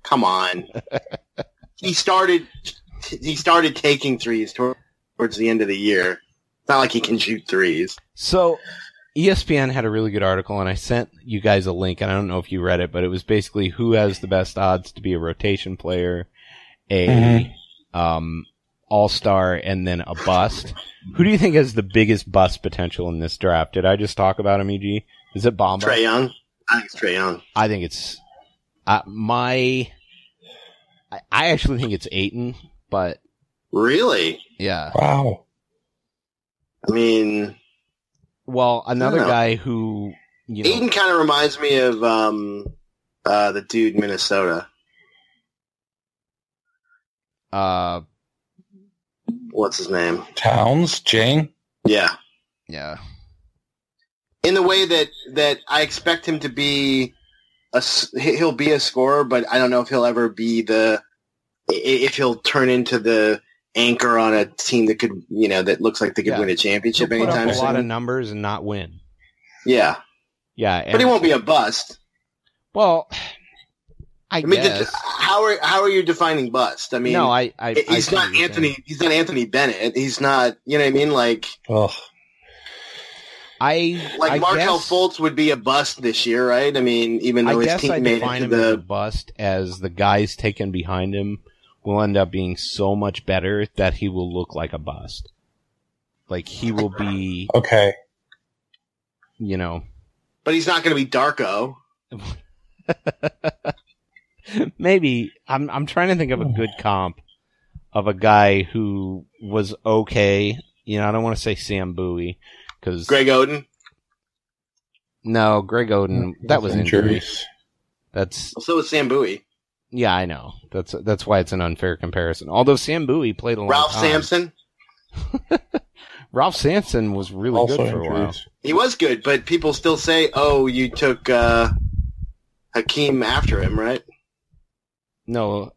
Come on. he started he started taking threes tor- towards the end of the year. It's not like he can shoot threes. So ESPN had a really good article, and I sent you guys a link. And I don't know if you read it, but it was basically who has the best odds to be a rotation player, a Mhm. um, all star, and then a bust. Who do you think has the biggest bust potential in this draft? Did I just talk about him, EG? Is it Bamba? Trae Young. I think it's Trae Young. I think it's uh, my. I, I actually think it's Ayton, but Really? yeah. Wow. I mean, Well, another guy who you know. Ayton kind of reminds me of um, uh, the dude Minnesota. Uh, What's his name? Towns, Jang. Yeah, yeah. in the way that that I expect him to be a he- he'll be a scorer, but I don't know if he'll ever be the if he'll turn into the anchor on a team that could you know that looks like they could Yeah. win a championship He'll put anytime up a lot of numbers and not win. Yeah, Yeah, but he won't be a bust. Well, I, I mean, guess. did- how are how are you defining bust? I mean, no, I, I. I he's see not Anthony. saying. He's not Anthony Bennett. He's not. You know what I mean? Like Ugh. I like I Markelle guess, Fultz would be a bust this year, right? I mean, even though I his guess team I made it to him as a the bust as the guys taken behind him will end up being so much better that he will look like a bust. Like he will be, Okay. you know, but he's not going to be Darko. <laughs> <laughs> maybe I'm I'm trying to think of a good <sighs> comp of a guy who was okay. You know, I don't want to say Sam Bowie because Greg Oden. no, Greg Oden that was injuries. That's So is Sam Bowie. yeah, I know. That's that's why it's an unfair comparison. Although Sam Bowie played a long Ralph time. Sampson. <laughs> Ralph Sampson was really Also good for a while. He was good, but people still say, "Oh, you took uh, Hakeem after him, right?" No,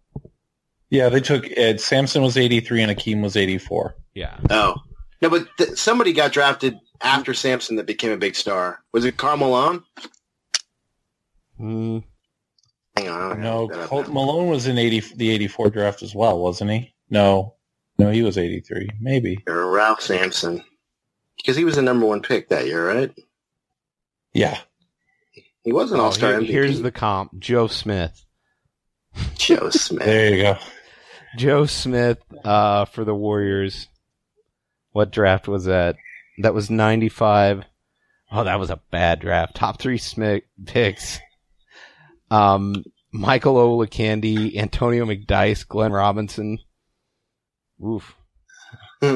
Yeah, they took Ed. Sampson was 83 and Akeem was 84. yeah, Oh, no, but th- somebody got drafted after Sampson that became a big star. Was it Karl Malone? Mm, Hang on, No, know. Karl Malone was in 80, the 84 draft as well, wasn't he? No. No, he was 83. Maybe. Or Ralph Sampson, because he was the number one pick that year, right? Yeah. He was an oh, All Star here- MVP. here's the comp: Joe Smith. Joe <laughs> Smith. There you go. Joe Smith uh, for the Warriors. What draft was that? That was 95. Oh, that was a bad draft. Top three Smith picks. Um, Michael Olowokandi, Antonio McDyess, Glenn Robinson. Oof. Hmm.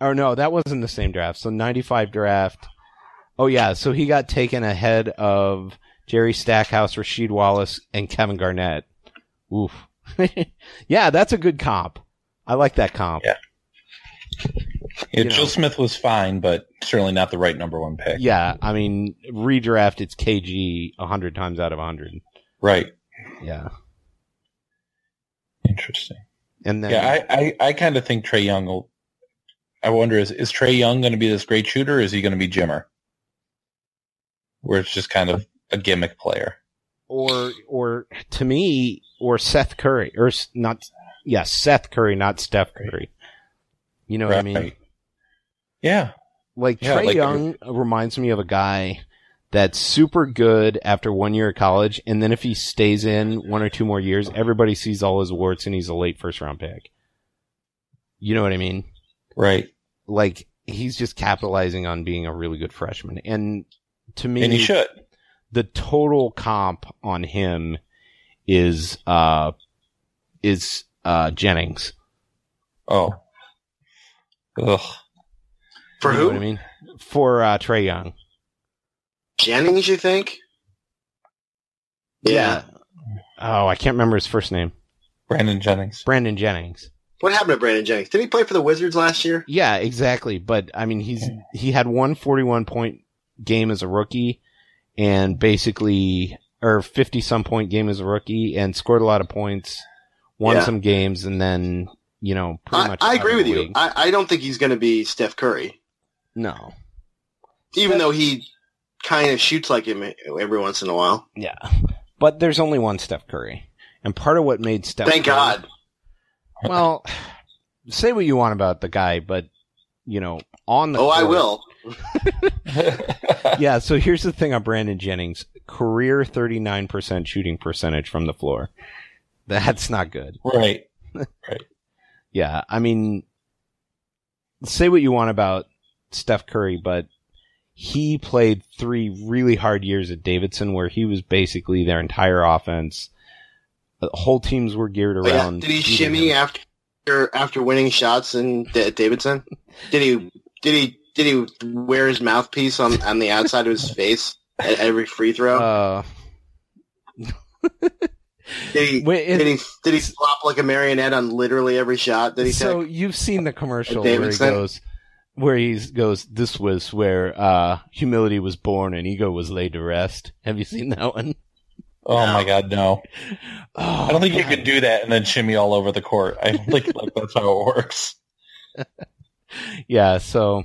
oh no, that wasn't the same draft. So 95 draft. Oh yeah, so he got taken ahead of Jerry Stackhouse, Rasheed Wallace, and Kevin Garnett. Oof. <laughs> yeah, that's a good comp. I like that comp. Yeah. Yeah, You know. Joe Smith was fine, but certainly not the right number one pick. Yeah, I mean, redraft it's KG a hundred times out of a hundred. Right. Yeah, Interesting. and then Yeah, I, I, I kind of think Trae Young will. I wonder is is Trae Young going to be this great shooter? Or is he going to be Jimmer, where it's just kind of a gimmick player? or or to me or Seth Curry or not yeah Seth Curry not Steph Curry. You know what I mean? Right. Yeah, Like Yeah, Trae like- Young reminds me of a guy that's super good after one year of college, and then if he stays in one or two more years, everybody sees all his warts and he's a late first round pick. You know what I mean? right. Like he's just capitalizing on being a really good freshman, and to me, And he should. the total comp on him is uh is uh Jennings. Oh. Ugh. For You know who? what I mean? For uh Trae Young. Jennings, you think? Yeah. Oh, I can't remember his first name. Brandon Jennings. Brandon Jennings. What happened to Brandon Jennings? Did he play for the Wizards last year? Yeah, exactly. But I mean, he's he had one 41 point game as a rookie, and basically or 50 some point game as a rookie and scored a lot of points, won Yeah. some games, and then, you know, pretty I, much. I agree with you. I, I don't think he's going to be Steph Curry, no. even though he kind of shoots like him every once in a while. Yeah. But there's only one Steph Curry. And part of what made Steph Thank Curry- God. Well, say what you want about the guy, but, you know, on the Oh, I will. <laughs> yeah, so here's the thing on Brandon Jennings career 39% shooting percentage from the floor. That's not good. right. <laughs> right. Yeah, I mean, say what you want about Steph Curry, but he played three really hard years at Davidson where he was basically their entire offense. The whole teams were geared around. Did he shimmy him. after after winning shots in at Davidson? <laughs> Did he did he did he wear his mouthpiece on on the outside of his face at every free throw? Uh, did he wait, it- did he did he flop like a marionette on literally every shot that he so took? you've seen the commercial where he goes, where he goes, "This was where uh, humility was born and ego was laid to rest." Have you seen that one? Oh my God, no! Oh, I don't think you God. could do that and then shimmy all over the court. I don't think like that's how it works. <laughs> Yeah, so,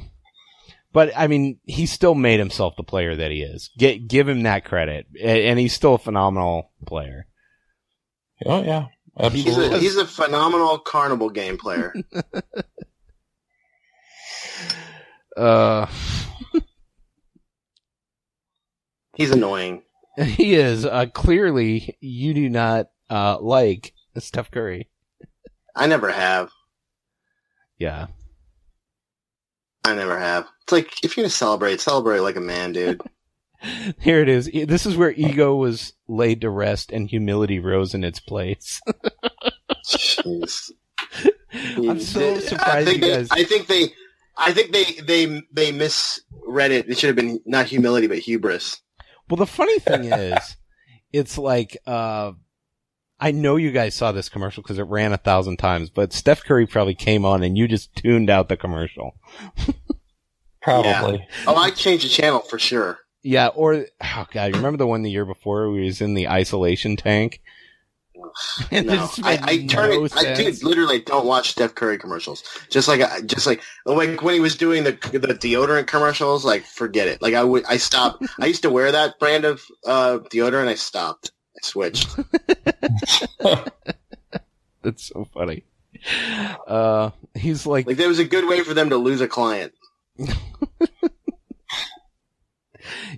but I mean, he still made himself the player that he is. Get, give him that credit, A- and he's still a phenomenal player. Oh yeah, He's a he's a phenomenal carnival game player. <laughs> Uh, He's annoying. <laughs> he is uh, clearly you do not uh, like Steph Curry. I never have. Yeah, I never have. It's like if you're gonna celebrate, celebrate like a man, dude. <laughs> here it is. This is where ego was laid to rest and humility rose in its place. <laughs> Jeez. I'm so I surprised think you they, guys. I think they, I think they, they, they misread it. It should have been not humility, but hubris. Well, the funny thing is, it's like, uh, I know you guys saw this commercial because it ran a thousand times, but Steph Curry probably came on and you just tuned out the commercial. <laughs> Probably. Oh, I changed the channel for sure. Yeah, or, oh god, remember the one the year before where he was in the isolation tank? <laughs> It No, just I, made I turn no it. I, dude, literally don't watch Steph Curry commercials. Just like, just like, like when he was doing the the deodorant commercials. Like, forget it. Like I would, I stopped. I used to wear that brand of uh, deodorant. I stopped. I switched. <laughs> <laughs> That's so funny. Uh, he's like, Like there was a good way for them to lose a client. <laughs>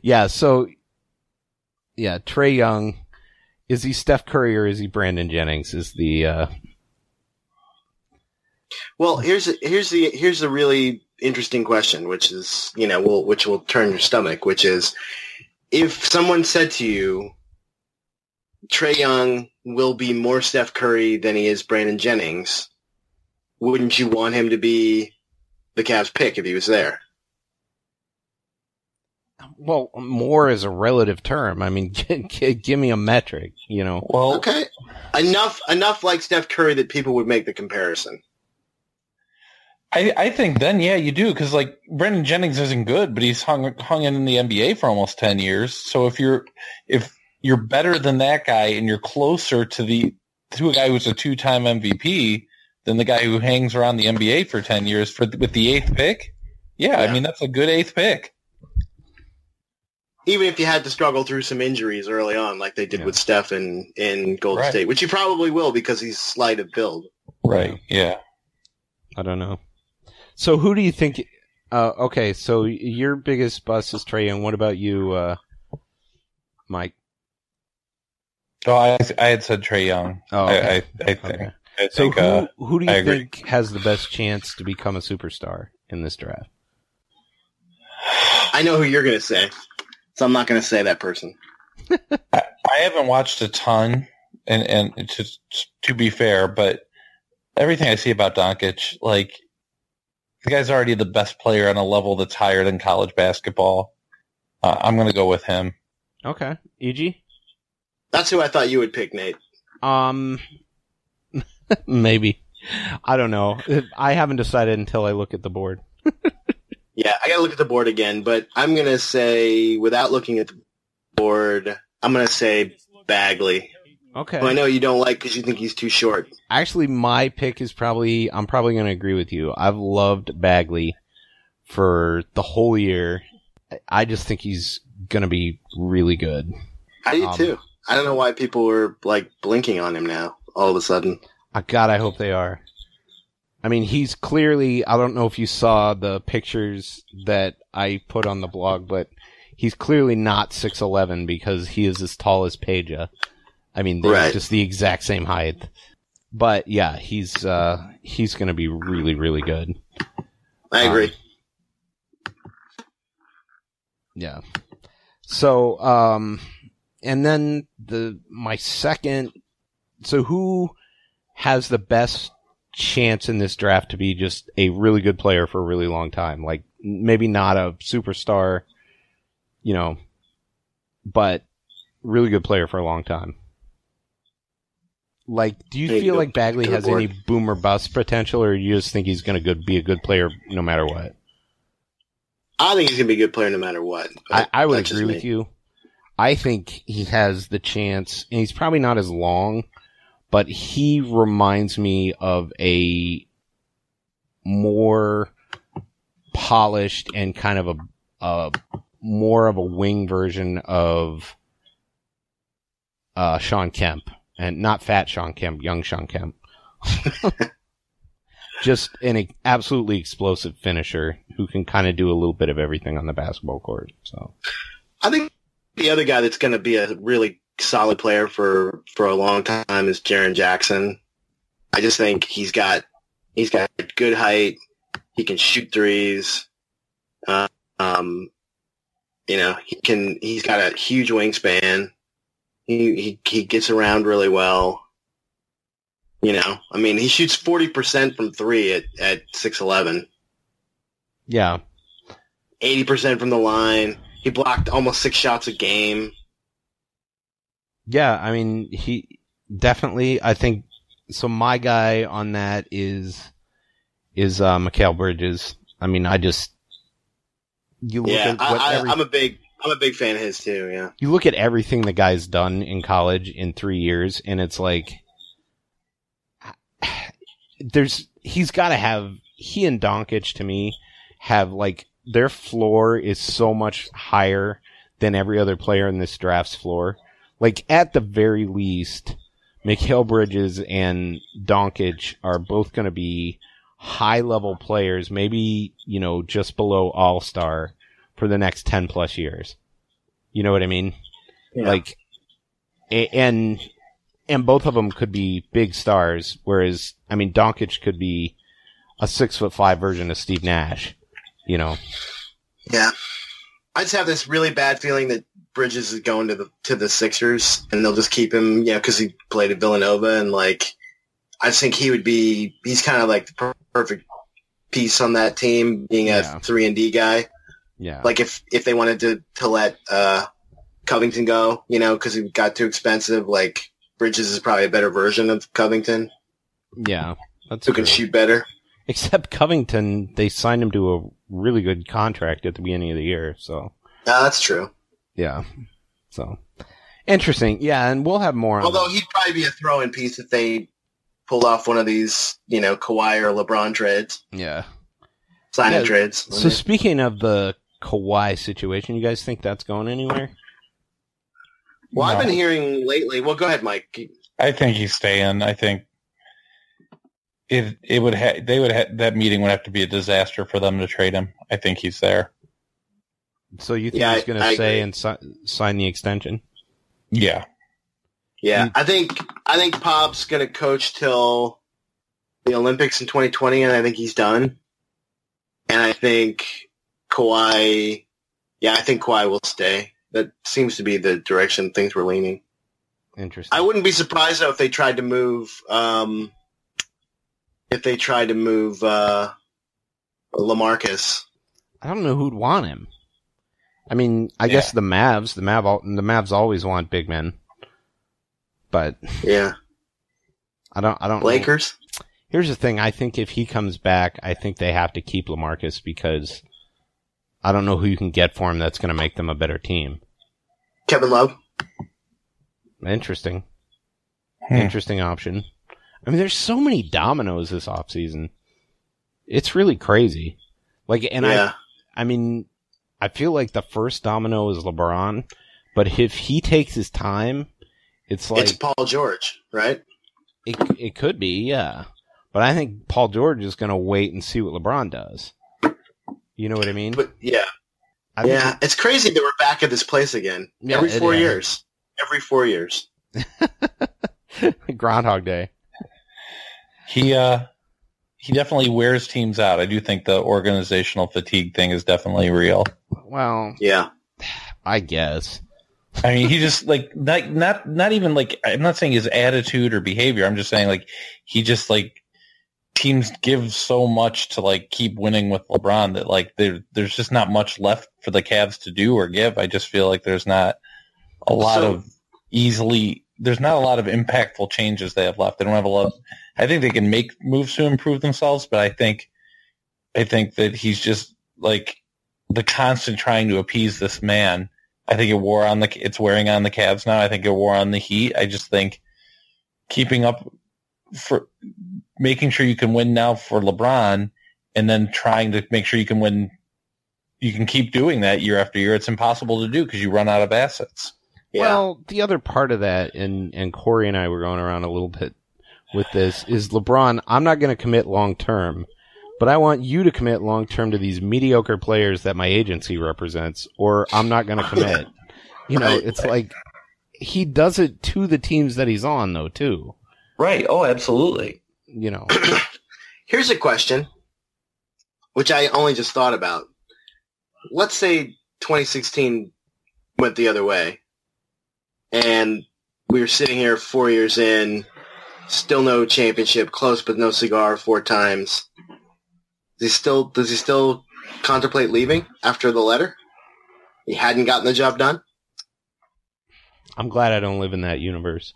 yeah, so, yeah, Trae Young, is he Steph Curry or is he Brandon Jennings? Is the, uh, Well, here's here's the here's the really interesting question, which is you know will which will turn your stomach, which is if someone said to you, Trae Young will be more Steph Curry than he is Brandon Jennings, wouldn't you want him to be the Cavs pick if he was there? well, more is a relative term. I mean, <laughs> g- g- give me a metric, you know? Well, Okay, enough enough like Steph Curry that people would make the comparison. I, I think then, yeah, you do because like Brandon Jennings isn't good, but he's hung hung in the NBA for almost ten years. So if you're if you're better than that guy and you're closer to the to a guy who's a two time MVP than the guy who hangs around the NBA for ten years for with the eighth pick, yeah, Yeah. I mean that's a good eighth pick. Even if you had to struggle through some injuries early on, like they did Yeah. with Steph in, in Golden Right. State, which you probably will because he's slight of build. Right. Yeah. I don't know. So who do you think? Uh, okay, so your biggest bust is Trae Young. What about you, uh, Mike? Oh, I I had said Trae Young. Oh, okay. I I think Okay. I So think who uh, who do you I agree. think has the best chance to become a superstar in this draft? I know who you're going to say, so I'm not going to say that person. <laughs> I haven't watched a ton, and and to to be fair, but everything I see about Doncic, like the guy's already the best player on a level that's higher than college basketball. Uh, I'm going to go with him. Okay, EG. That's who I thought you would pick, Nate. Um, <laughs> maybe. I don't know. I haven't decided until I look at the board. <laughs> Yeah, I got to look at the board again, but I'm going to say, without looking at the board, I'm gonna say Bagley. Okay. Who I know you don't like because you think he's too short. Actually, my pick is probably, I'm probably going to agree with you. I've loved Bagley for the whole year. I just think he's going to be really good. I do Um, too. I don't know why people were like blinking on him now all of a sudden. Uh, God, I hope they are. I mean, he's clearly, I don't know if you saw the pictures that I put on the blog, but he's clearly not 6'11 because he is as tall as Peja. I mean, they're Right. just the exact same height. But yeah, he's, uh, he's going to be really, really good. I Um, agree. Yeah. So, um, and then the, my second, so who has the best chance in this draft to be just a really good player for a really long time? Like, maybe not a superstar, you know, but really good player for a long time. Like, do you feel like Bagley has for any it. boomer bust potential, or you just think he's going to good, be a good player no matter what? I think he's gonna be a good player no matter what. I, I would agree with you. I think he has the chance, and he's probably not as long, but he reminds me of a more polished and kind of a, a more of a wing version of uh, Shawn Kemp, and not fat Shawn Kemp, young Shawn Kemp. <laughs> Just an absolutely explosive finisher who can kind of do a little bit of everything on the basketball court. So. I think the other guy that's going to be a really solid player for for a long time is Jaren Jackson. I just think he's got he's got good height. He can shoot threes. Uh, um, you know, he can. He's got a huge wingspan. He he he gets around really well. You know, I mean, he shoots forty percent from three at at six eleven. Yeah, Eighty percent from the line. He blocked almost six shots a game. yeah. I mean, he definitely. I think so. My guy on that is is uh, Mikal Bridges. I mean, I just you look Yeah, at what I, I'm a big I'm a big fan of his too. Yeah, you look at everything the guy's done in college in three years, and it's like <sighs> there's he's got to have he and Doncic to me have like their floor is so much higher than every other player in this draft's floor. Like at the very least, Mikal Bridges and Doncic are both going to be high level players, maybe you know just below All Star for the next ten plus years. You know what I mean? Yeah. Like, and and both of them could be big stars. Whereas, I mean, Doncic could be a six foot five version of Steve Nash. You know? yeah. I just have this really bad feeling that Bridges is going to the to the Sixers, and they'll just keep him, you know, because he played at Villanova, and like, I just think he would be. He's kind of like the per- perfect piece on that team, being a Yeah. three and D guy. Yeah. Like if if they wanted to to let uh, Covington go, you know, because he got too expensive, like Bridges is probably a better version of Covington, yeah. That's who can shoot better. <laughs> Except Covington, they signed him to a really good contract at the beginning of the year. So Uh, that's true. yeah. So interesting. Yeah, and we'll have more. Although that. he'd probably be a throw-in piece if they pulled off one of these, you know, Kawhi or LeBron trades, yeah. signing Yeah, trades. So speaking of the Kawhi situation, you guys think that's going anywhere? well, I've been hearing lately. Well, go ahead, Mike. I think he's staying. I think it it would ha- they would ha- that meeting would have to be a disaster for them to trade him. I think he's there. So you think Yeah, he's going to say agree. and si- sign the extension? Yeah, Yeah, Mm. I think I think Pop's going to coach till the Olympics in 2020, and I think he's done. And I think Kawhi, yeah, I think Kawhi will stay. That seems to be the direction things were leaning. Interesting. I wouldn't be surprised though if they tried to move, um, if they tried to move uh, Lamarcus. I don't know who'd want him. I mean, I guess the Mavs, the Mav, the Mavs always want big men, but Yeah, I don't. I don't. know. Lakers. Here's the thing. I think if he comes back, I think they have to keep Lamarcus because I don't know who you can get for him that's going to make them a better team. Kevin Love. Interesting. Hmm. Interesting option. I mean, there's so many dominoes this offseason. It's really crazy. Like, and yeah. I, I mean, I feel like the first domino is LeBron, but if he takes his time, it's like it's Paul George, right? it. It could be, yeah. But I think Paul George is going to wait and see what LeBron does. You know what I mean? But yeah, I think yeah, it's crazy that we're back at this place again. Yeah, Every four years. Every four years. <laughs> Groundhog Day. He uh he definitely wears teams out. I do think the organizational fatigue thing is definitely real. Well, Yeah. I guess. I mean, he just like not not not even like I'm not saying his attitude or behavior. I'm just saying like he just like teams give so much to like keep winning with LeBron that like there there's just not much left for the Cavs to do or give. I just feel like there's not a lot So- of easily there's not a lot of impactful changes they have left. They don't have a lot. I think they can make moves to improve themselves, but I think I think that he's just like the constant trying to appease this man. I think it wore on the it's wearing on the Cavs now. I think it wore on the Heat. I just think keeping up for making sure you can win now for LeBron and then trying to make sure you can win you can keep doing that year after year. It's impossible to do because you run out of assets. Yeah. Well, the other part of that, and and Corey and I were going around a little bit with this, is LeBron. I'm not going to commit long term, but I want you to commit long term to these mediocre players that my agency represents, or I'm not going to commit. <laughs> You know, it's like he does it to the teams that he's on, though, too. Right. Oh, absolutely. You know, <clears throat> Here's a question, which I only just thought about. Let's say 2016 went the other way, and we were sitting here four years in, still no championship, close but no cigar four times. Does he still does he still contemplate leaving after the letter? He hadn't gotten the job done. I'm glad I don't live in that universe.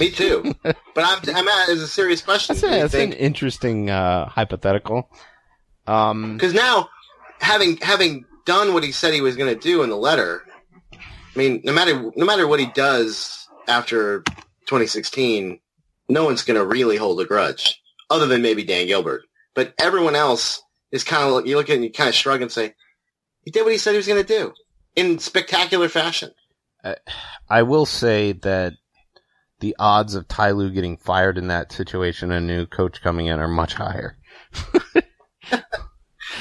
Me too, <laughs> but I'm I'm at it's a serious question. That's, a, that's an interesting uh, hypothetical. Um, Because now, having having done what he said he was going to do in the letter, I mean, no matter no matter what he does after 2016, no one's going to really hold a grudge, other than maybe Dan Gilbert. But everyone else is kind of you look at it and you kind of shrug and say, he did what he said he was going to do in spectacular fashion. I will say that the odds of Ty Lue getting fired in that situation and a new coach coming in are much higher. <laughs>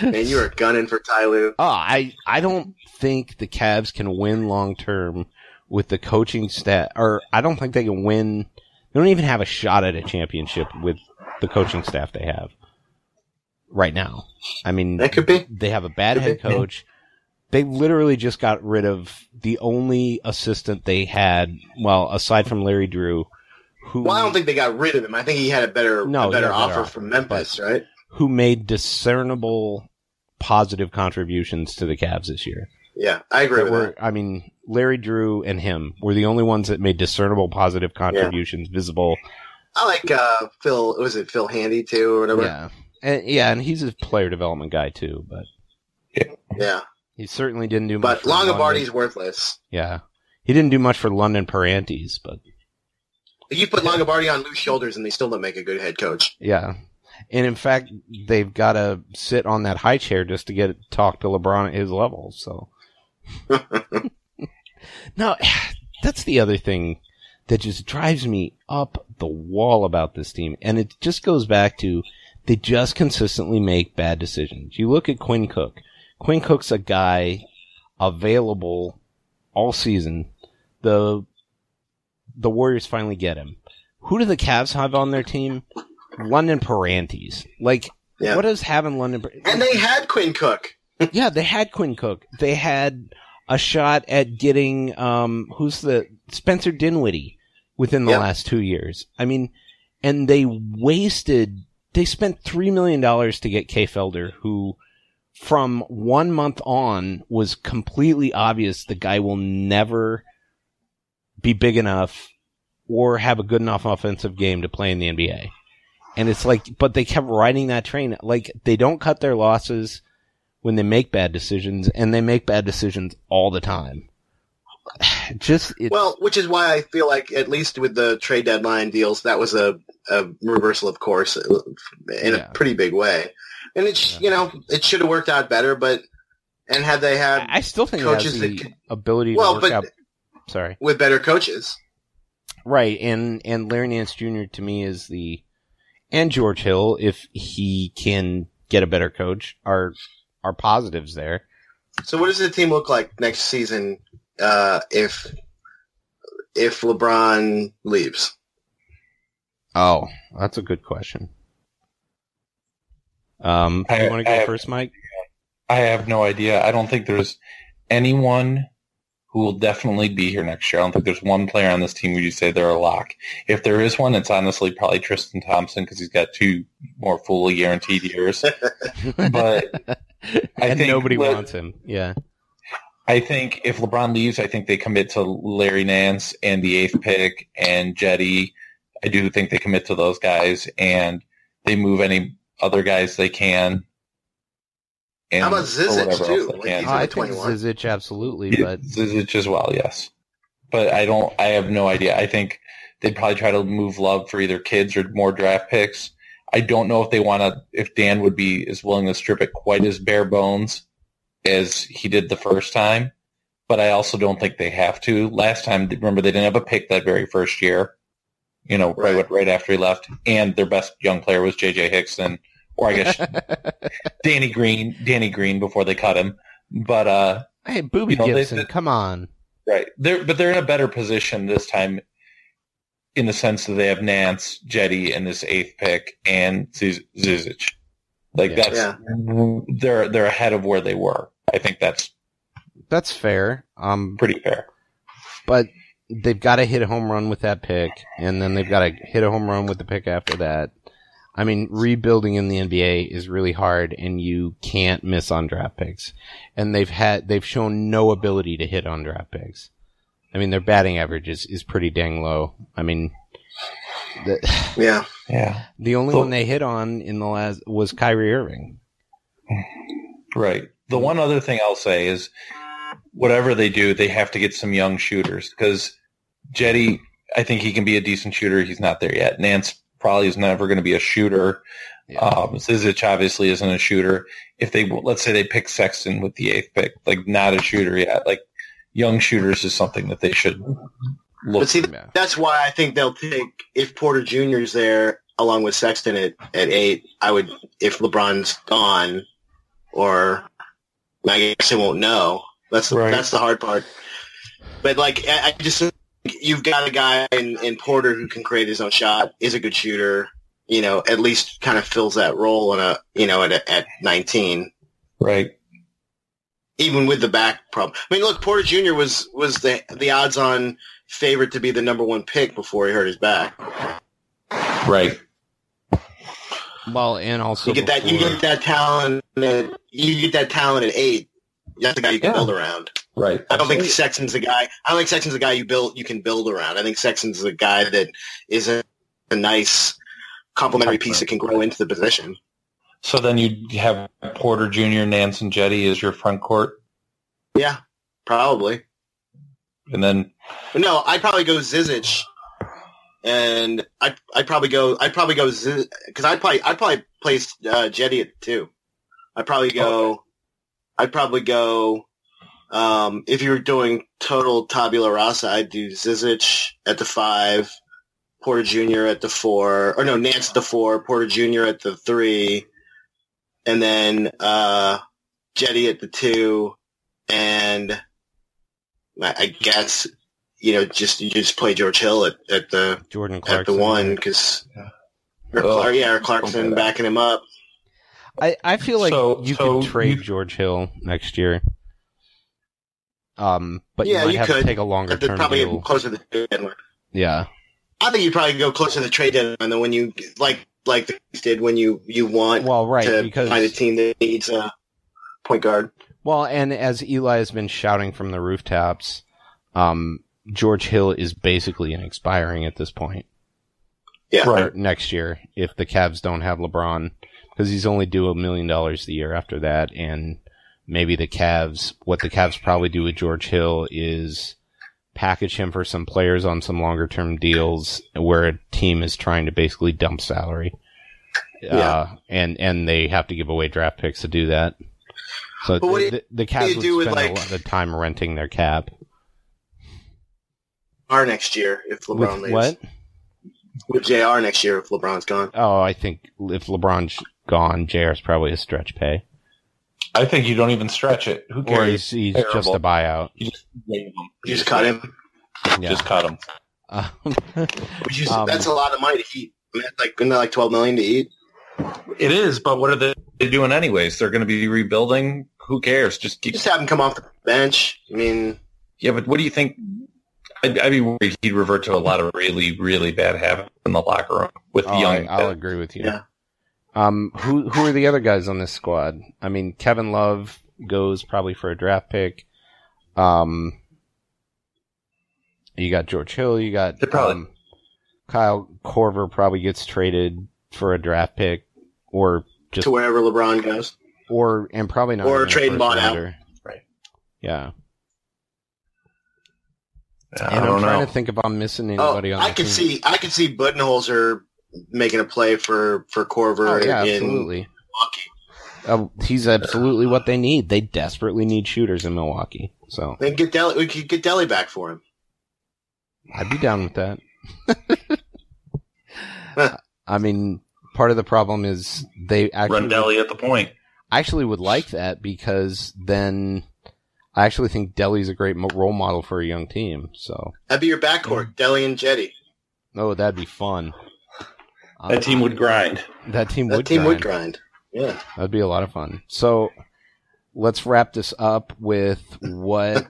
And you are gunning for Ty Lue. <laughs> Oh, I I don't think the Cavs can win long term with the coaching staff, or I don't think they can win. They don't even have a shot at a championship with the coaching staff they have right now. I mean, That could be. they have a bad Could head be, coach. They literally just got rid of the only assistant they had. Well, aside from Larry Drew, who Well, I don't think they got rid of him. I think he had a better No, a better had better offer offer, from Memphis, right? who made discernible positive contributions to the Cavs this year. Yeah, I agree with were, that. I mean, Larry Drew and him were the only ones that made discernible positive contributions visible. I like uh, Phil. Was it Phil Handy too, or whatever? Yeah, and yeah, and he's a player development guy too, but Yeah. he certainly didn't do much. But for Longabardi's worthless. yeah, he didn't do much for London Perrantes, but You put Longabardi on Lue's shoulders, and they still don't make a good head coach. yeah. And in fact, they've got to sit on that high chair just to get talk to LeBron at his level. So no, that's the other thing that just drives me up the wall about this team, and it just goes back to they just consistently make bad decisions. You look at Quinn Cook. Quinn Cook's a guy available all season. The the Warriors finally get him. Who do the Cavs have on their team? London Perrantes. Like, Yeah. what does having London? Par- And they had Quinn Cook. Yeah, they had Quinn Cook. They had a shot at getting um who's the Spencer Dinwiddie within the Yeah. last two years. I mean, and they wasted. They spent three million dollars to get Kay Felder, who from one month on was completely obvious the guy will never be big enough or have a good enough offensive game to play in the NBA. And it's like, but they kept riding that train. Like they don't cut their losses when they make bad decisions, and they make bad decisions all the time. just Well, which is why I feel like at least with the trade deadline deals, that was a, a reversal of course in Yeah. a pretty big way. And it's Yeah. you know it should have worked out better, but and had they had I still think coaches the that ability well, work but out. Sorry, with better coaches. right, and and Larry Nance Jr. to me is the and George Hill if he can get a better coach are are positives there. So what does the team look like next season uh, if if LeBron leaves? Oh, that's a good question. Um, I- you want to I go have- first, Mike? I have no idea. I don't think there's anyone who will definitely be here next year. I don't think there's one player on this team where you say they're a lock. If there is one, it's honestly probably Tristan Thompson because he's got two more fully guaranteed years. <laughs> But I and think nobody Le- wants him. Yeah. I think if LeBron leaves, I think they commit to Larry Nance and the eighth pick and Cedi. I do think they commit to those guys and they move any other guys they can. And How about or Zizic, too? Like, can. he's Oh, I only think 21. Zizic absolutely, Yeah, but Zizic as well, yes. But I don't. I have no idea. I think they'd probably try to move Love for either kids or more draft picks. I don't know if they want to. If Dan would be as willing to strip it quite as bare bones as he did the first time. But I also don't think they have to. Last time, remember they didn't have a pick that very first year. You know, right Right. right after he left, and their best young player was J.J. Hickson, or I guess <laughs> Danny Green. Danny Green before they cut him. But uh, hey, Booby You know, they- Gibson, come on. Right. They're but they're in a better position this time in the sense that they have Nance, Cedi, and this eighth pick and Ziz- Zizic. Like Yeah. that's Yeah. they're they're ahead of where they were. I think that's That's fair. Um, pretty fair. but they've got to hit a home run with that pick, and then they've got to hit a home run with the pick after that. I mean, rebuilding in the NBA is really hard, and you can't miss on draft picks. And they've had they've shown no ability to hit on draft picks. I mean, their batting average is, is pretty dang low. I mean, the <sighs> Yeah. Yeah. the only So- one they hit on in the last was Kyrie Irving. Right. The one other thing I'll say is whatever they do, they have to get some young shooters because Cedi, I think he can be a decent shooter. He's not there yet. Nance probably is never going to be a shooter. Yeah. Um, Zizic obviously isn't a shooter. If they let's say they pick Sexton with the eighth pick, like not a shooter yet, like young shooters is something that they should look. But see, Yeah. that's why I think they'll take if Porter Jr.'s there along with Sexton at, at eight. I would if LeBron's gone, or I guess I won't know. That's the, Right. that's the hard part. But like I, I just think you've got a guy in, in Porter who can create his own shot, is a good shooter. You know, at least kind of fills that role in a you know at a, at nineteen. right. even with the back problem. I mean, look, Porter Jr. was was the the odds on favorite to be the number one pick before he hurt his back. Right. Well, and also You get that you get that talent at, you get that talent at eight. That's the guy you can Yeah. build around. Right. I don't think Sexton's the guy. I don't think Sexton's the guy you build you can build around. I think Sexton's the guy that is a, a nice complementary piece that can grow into the position. So then you have Porter Jr., Nance, and Cedi as your front court, Yeah, probably. and then no, I'd probably go Zizic, and I'd I'd probably go I'd probably go because I'd probably I'd probably place uh, Cedi at two. I'd probably go. I'd probably go. Um, if you're doing total tabula rasa, I'd do Zizic at the five, Porter Jr. at the four, or no, Nance at the four, Porter Jr. at the three, and then uh, Cedi at the two, and I I guess you know, just you just play George Hill at, at the Jordan at the one because, or, Oh, yeah, or Clarkson backing him up. I, I feel like So- you so could trade you- George Hill next year. Um, but Yeah, you might you have could. to take a longer But they're term probably deal. closer to the trade deadline. Yeah, I think you'd probably go closer to the trade deadline than when you like like the did when you you want well, right to because find a team that needs a point guard. well, and as Eli has been shouting from the rooftops, um, George Hill is basically an expiring at this point. Yeah. Or next year if the Cavs don't have LeBron because he's only due a million dollars the year after that, and maybe the Cavs. What the Cavs probably do with George Hill is package him for some players on some longer term deals where a team is trying to basically dump salary. Yeah. Uh, and, and they have to give away draft picks to do that. So But what the, the, the Cavs would do with, spend like- a lot of time renting their cap. Our next year if LeBron With leaves. what? With JR next year if LeBron's gone. Oh, I think if LeBron's gone, JR's probably a stretch pay. I think you don't even stretch it. Who Or cares? he's, he's just a buyout. You just waive him. You just cut him. Yeah. Just cut him. Um, <laughs> Which is, Um, that's a lot of money to eat. I mean, that's like isn't that like twelve million to eat? It is, but what are they doing anyways? They're going to be rebuilding. Who cares? Just keep. Just have him come off the bench. I mean, Yeah, but what do you think? I'd, I'd be worried he'd revert to a lot of really, really bad habits in the locker room with oh, young. I, will agree with you. Yeah. Um, who who are the other guys on this squad? I mean, Kevin Love goes probably for a draft pick. Um, you got George Hill. You got They probably- um, Kyle Korver probably gets traded for a draft pick, or just to wherever LeBron goes. or and probably not Or even a trade first bought out. Right. Yeah. I And I'm don't trying know. to think if I'm missing Oh, anybody on I the could team. see I can see Budenholzer making a play for for Korver Oh, yeah, in absolutely. Milwaukee. Uh, he's absolutely what they need. They desperately need shooters in Milwaukee. So Then get Delly, we could get Delly back for him. I'd be down with that. <laughs> I mean, part of the problem is they actually Run Delly at the point. I actually would like that because then I actually think Delly's a great role model for a young team. So, That'd be your backcourt, Delly and Cedi. oh, that'd be fun. That team would grind. That team That would. team grind. would grind. Yeah. That'd be a lot of fun. So let's wrap this up with what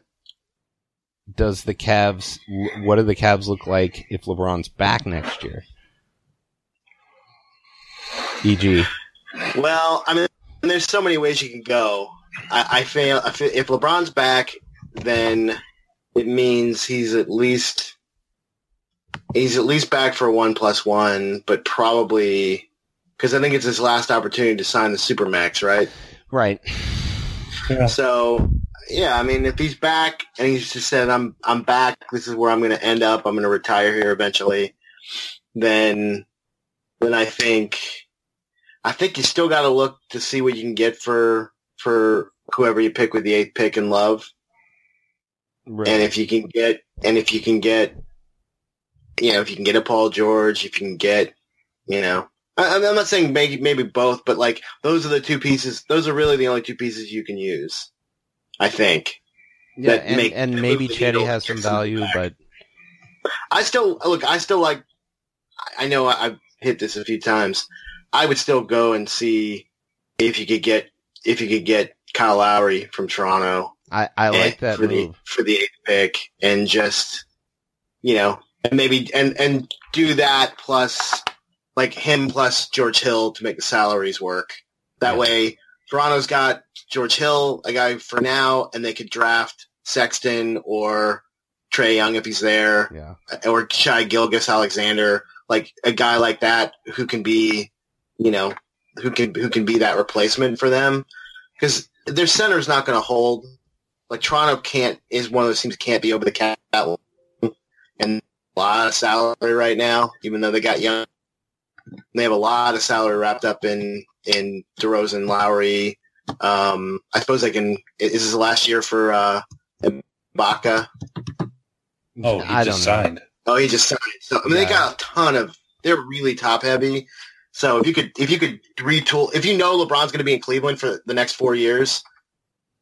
<laughs> does the Cavs what do the Cavs look like if LeBron's back next year? E E.g. Well, I mean, there's so many ways you can go. I, I feel I feel if LeBron's back, then it means he's at least he's at least back for one plus one, but probably because I think it's his last opportunity to sign the supermax, right? Right. So yeah, I mean, if he's back and he's just said, "I'm I'm back. This is where I'm going to end up. I'm going to retire here eventually," then then I think I think you still got to look to see what you can get for for whoever you pick with the eighth pick in love, right. and if you can get and if you can get you know if you can get a Paul George, if you can get you know. I, I'm not saying maybe maybe both, but like those are the two pieces. Those are really the only two pieces you can use. I think. yeah, and, make- and maybe Cedi has some value, back. but I still look. I still like. I know I- I've hit this a few times. I would still go and see if you could get if you could get Kyle Lowry from Toronto. I, I like that for move. the for the eighth pick, and just you know, and maybe and and do that plus like him plus George Hill to make the salaries work. That Yeah. way, Toronto's got George Hill, a guy for now, and they could draft Sexton or Trae Young if he's there Yeah. or Shai Gilgeous-Alexander, like a guy like that who can be, you know, who can who can be that replacement for them, because their center's not going to hold. Like Toronto can't is one of those teams that can't be over the cap and a lot of salary right now, even though they got young. They have a lot of salary wrapped up in in DeRozan, Lowry. Um, I suppose they can. Is this the last year for uh, Ibaka? Oh, he I just don't know. signed. Oh, he just signed. So I mean, Yeah. they got a ton of. They're really top heavy. So if you could, if you could retool, if you know LeBron's going to be in Cleveland for the next four years,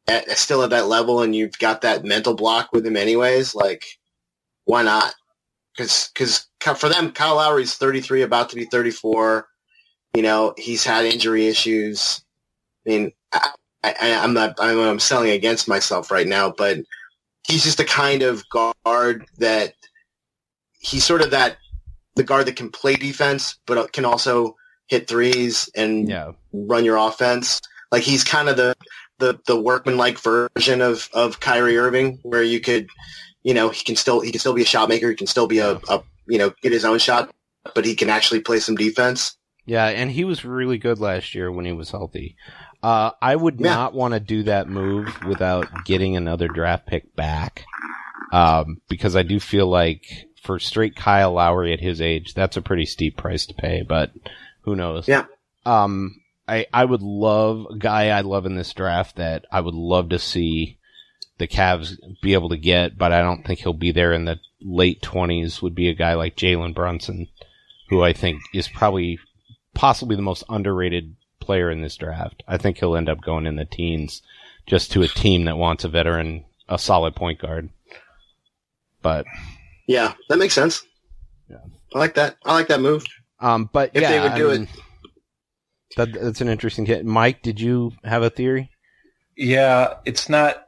at, still at that level, and you've got that mental block with him anyways, like why not? Because because for them, Kyle Lowry's thirty three, about to be thirty four. You know, he's had injury issues. I mean, I, I, I'm not. I'm, I'm selling against myself right now, but he's just the kind of guard that he's sort of that the guard that can play defense, but can also hit threes and Yeah. run your offense. Like he's kind of the the the workman-like version of of Kyrie Irving, where you could, you know, he can still he can still be a shot maker, he can still be a, a you know get his own shot, but he can actually play some defense. Yeah, and he was really good last year when he was healthy. Uh, I would Yeah. not want to do that move without getting another draft pick back. Um, because I do feel like for straight Kyle Lowry at his age, that's a pretty steep price to pay, but who knows? Yeah. Um, I, I would love a guy I love in this draft that I would love to see the Cavs be able to get, but I don't think he'll be there in the late twenties would be a guy like Jalen Brunson, who I think is probably possibly the most underrated player in this draft. I think he'll end up going in the teens just to a team that wants a veteran, a solid point guard. But Yeah, that makes sense. Yeah. I like that. I like that move. um, but If yeah, they would I do it, that, that's an interesting hit. Mike, did you have a theory? Yeah, it's not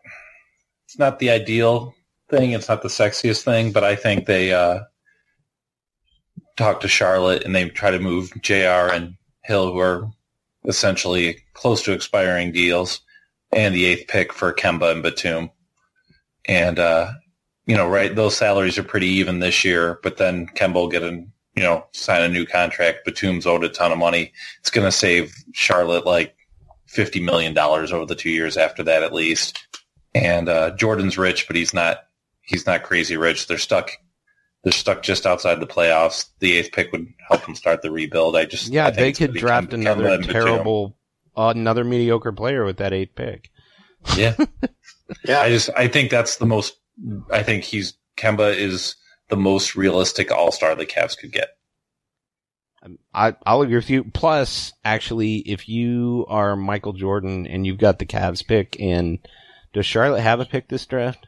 it's not the ideal thing. It's not the sexiest thing, but I think they uh, talk to Charlotte and they try to move Jr. and Hill, who are essentially close to expiring deals, and the eighth pick for Kemba and Batum. And uh, you know, right, those salaries are pretty even this year, but then Kemba will get an you know sign a new contract. Batum's owed a ton of money. It's going to save Charlotte like fifty million dollars over the two years after that, at least. And uh, Jordan's rich, but he's not. He's not crazy rich. They're stuck. They're stuck just outside the playoffs. The eighth pick would help them start the rebuild. I just Yeah, I they could draft Kemba- another Kemba terrible, uh, another mediocre player with that eighth pick. Yeah, <laughs> Yeah. I just I think that's the most. I think he's Kemba is the most realistic All Star the Cavs could get. Um, I, I'll agree with you. Plus, actually, if you are Michael Jordan and you've got the Cavs pick, and does Charlotte have a pick this draft?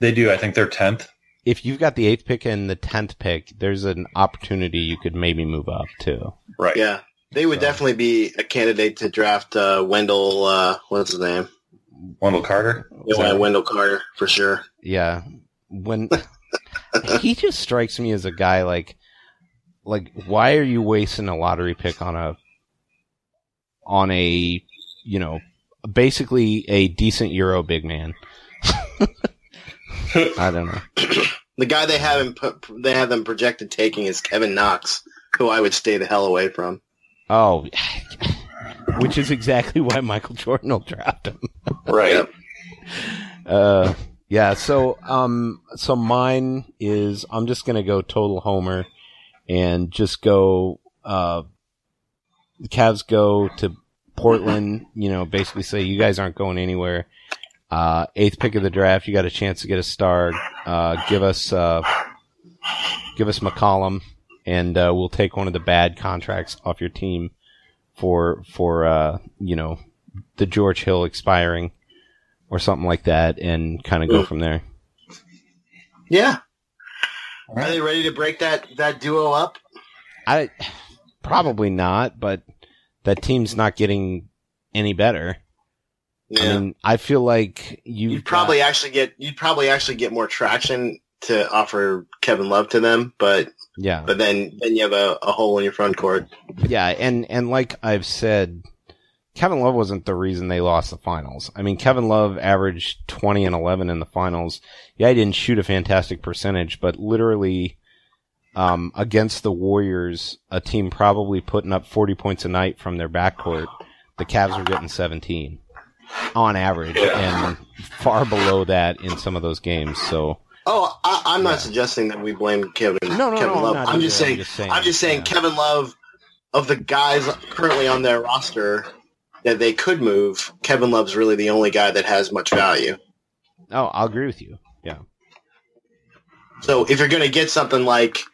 They do. I think they're tenth. If you've got the eighth pick and the tenth pick, there's an opportunity you could maybe move up too. Right. Yeah. They would So- definitely be a candidate to draft uh, Wendell. Uh, what's his name? Wendell Carter. Yeah, that- Wendell Carter for sure. Yeah, when <laughs> he just strikes me as a guy like, like why are you wasting a lottery pick on a, on a, you know, basically a decent Euro big man? <laughs> I don't know. The guy they have him put, they have them projected taking is Kevin Knox, who I would stay the hell away from. Oh, <laughs> which is exactly why Michael Jordan will draft him. right. Yep. Uh, yeah. So, um, so mine is I'm just gonna go total homer, and just go. Uh, the Cavs go to Portland. You know, basically say you guys aren't going anywhere. Uh, eighth pick of the draft, you got a chance to get a star. Uh, give us, uh, give us McCollum, and uh, we'll take one of the bad contracts off your team for for uh, you know the George Hill expiring or something like that, and kind of go from there. Yeah. All Are they ready to break that that duo up? I probably not, but that team's not getting any better. Yeah. I mean, I feel like you you'd probably actually get you'd probably actually get more traction to offer Kevin Love to them, but yeah, but then then you have a, a hole in your front court. yeah, and and like I've said, Kevin Love wasn't the reason they lost the finals. I mean, Kevin Love averaged twenty and eleven in the finals. Yeah, he didn't shoot a fantastic percentage, but literally. Um, against the Warriors, a team probably putting up 40 points a night from their backcourt, the Cavs were getting 17 on average and far below that in some of those games. So, Oh, I, I'm not Yeah. suggesting that we blame Kevin. No, no, Kevin no, I'm Love. I'm, just saying, I'm just saying, I'm just saying. yeah. Kevin Love, of the guys currently on their roster that they could move, Kevin Love's really the only guy that has much value. oh, I'll agree with you. Yeah. So if you're going to get something like, I-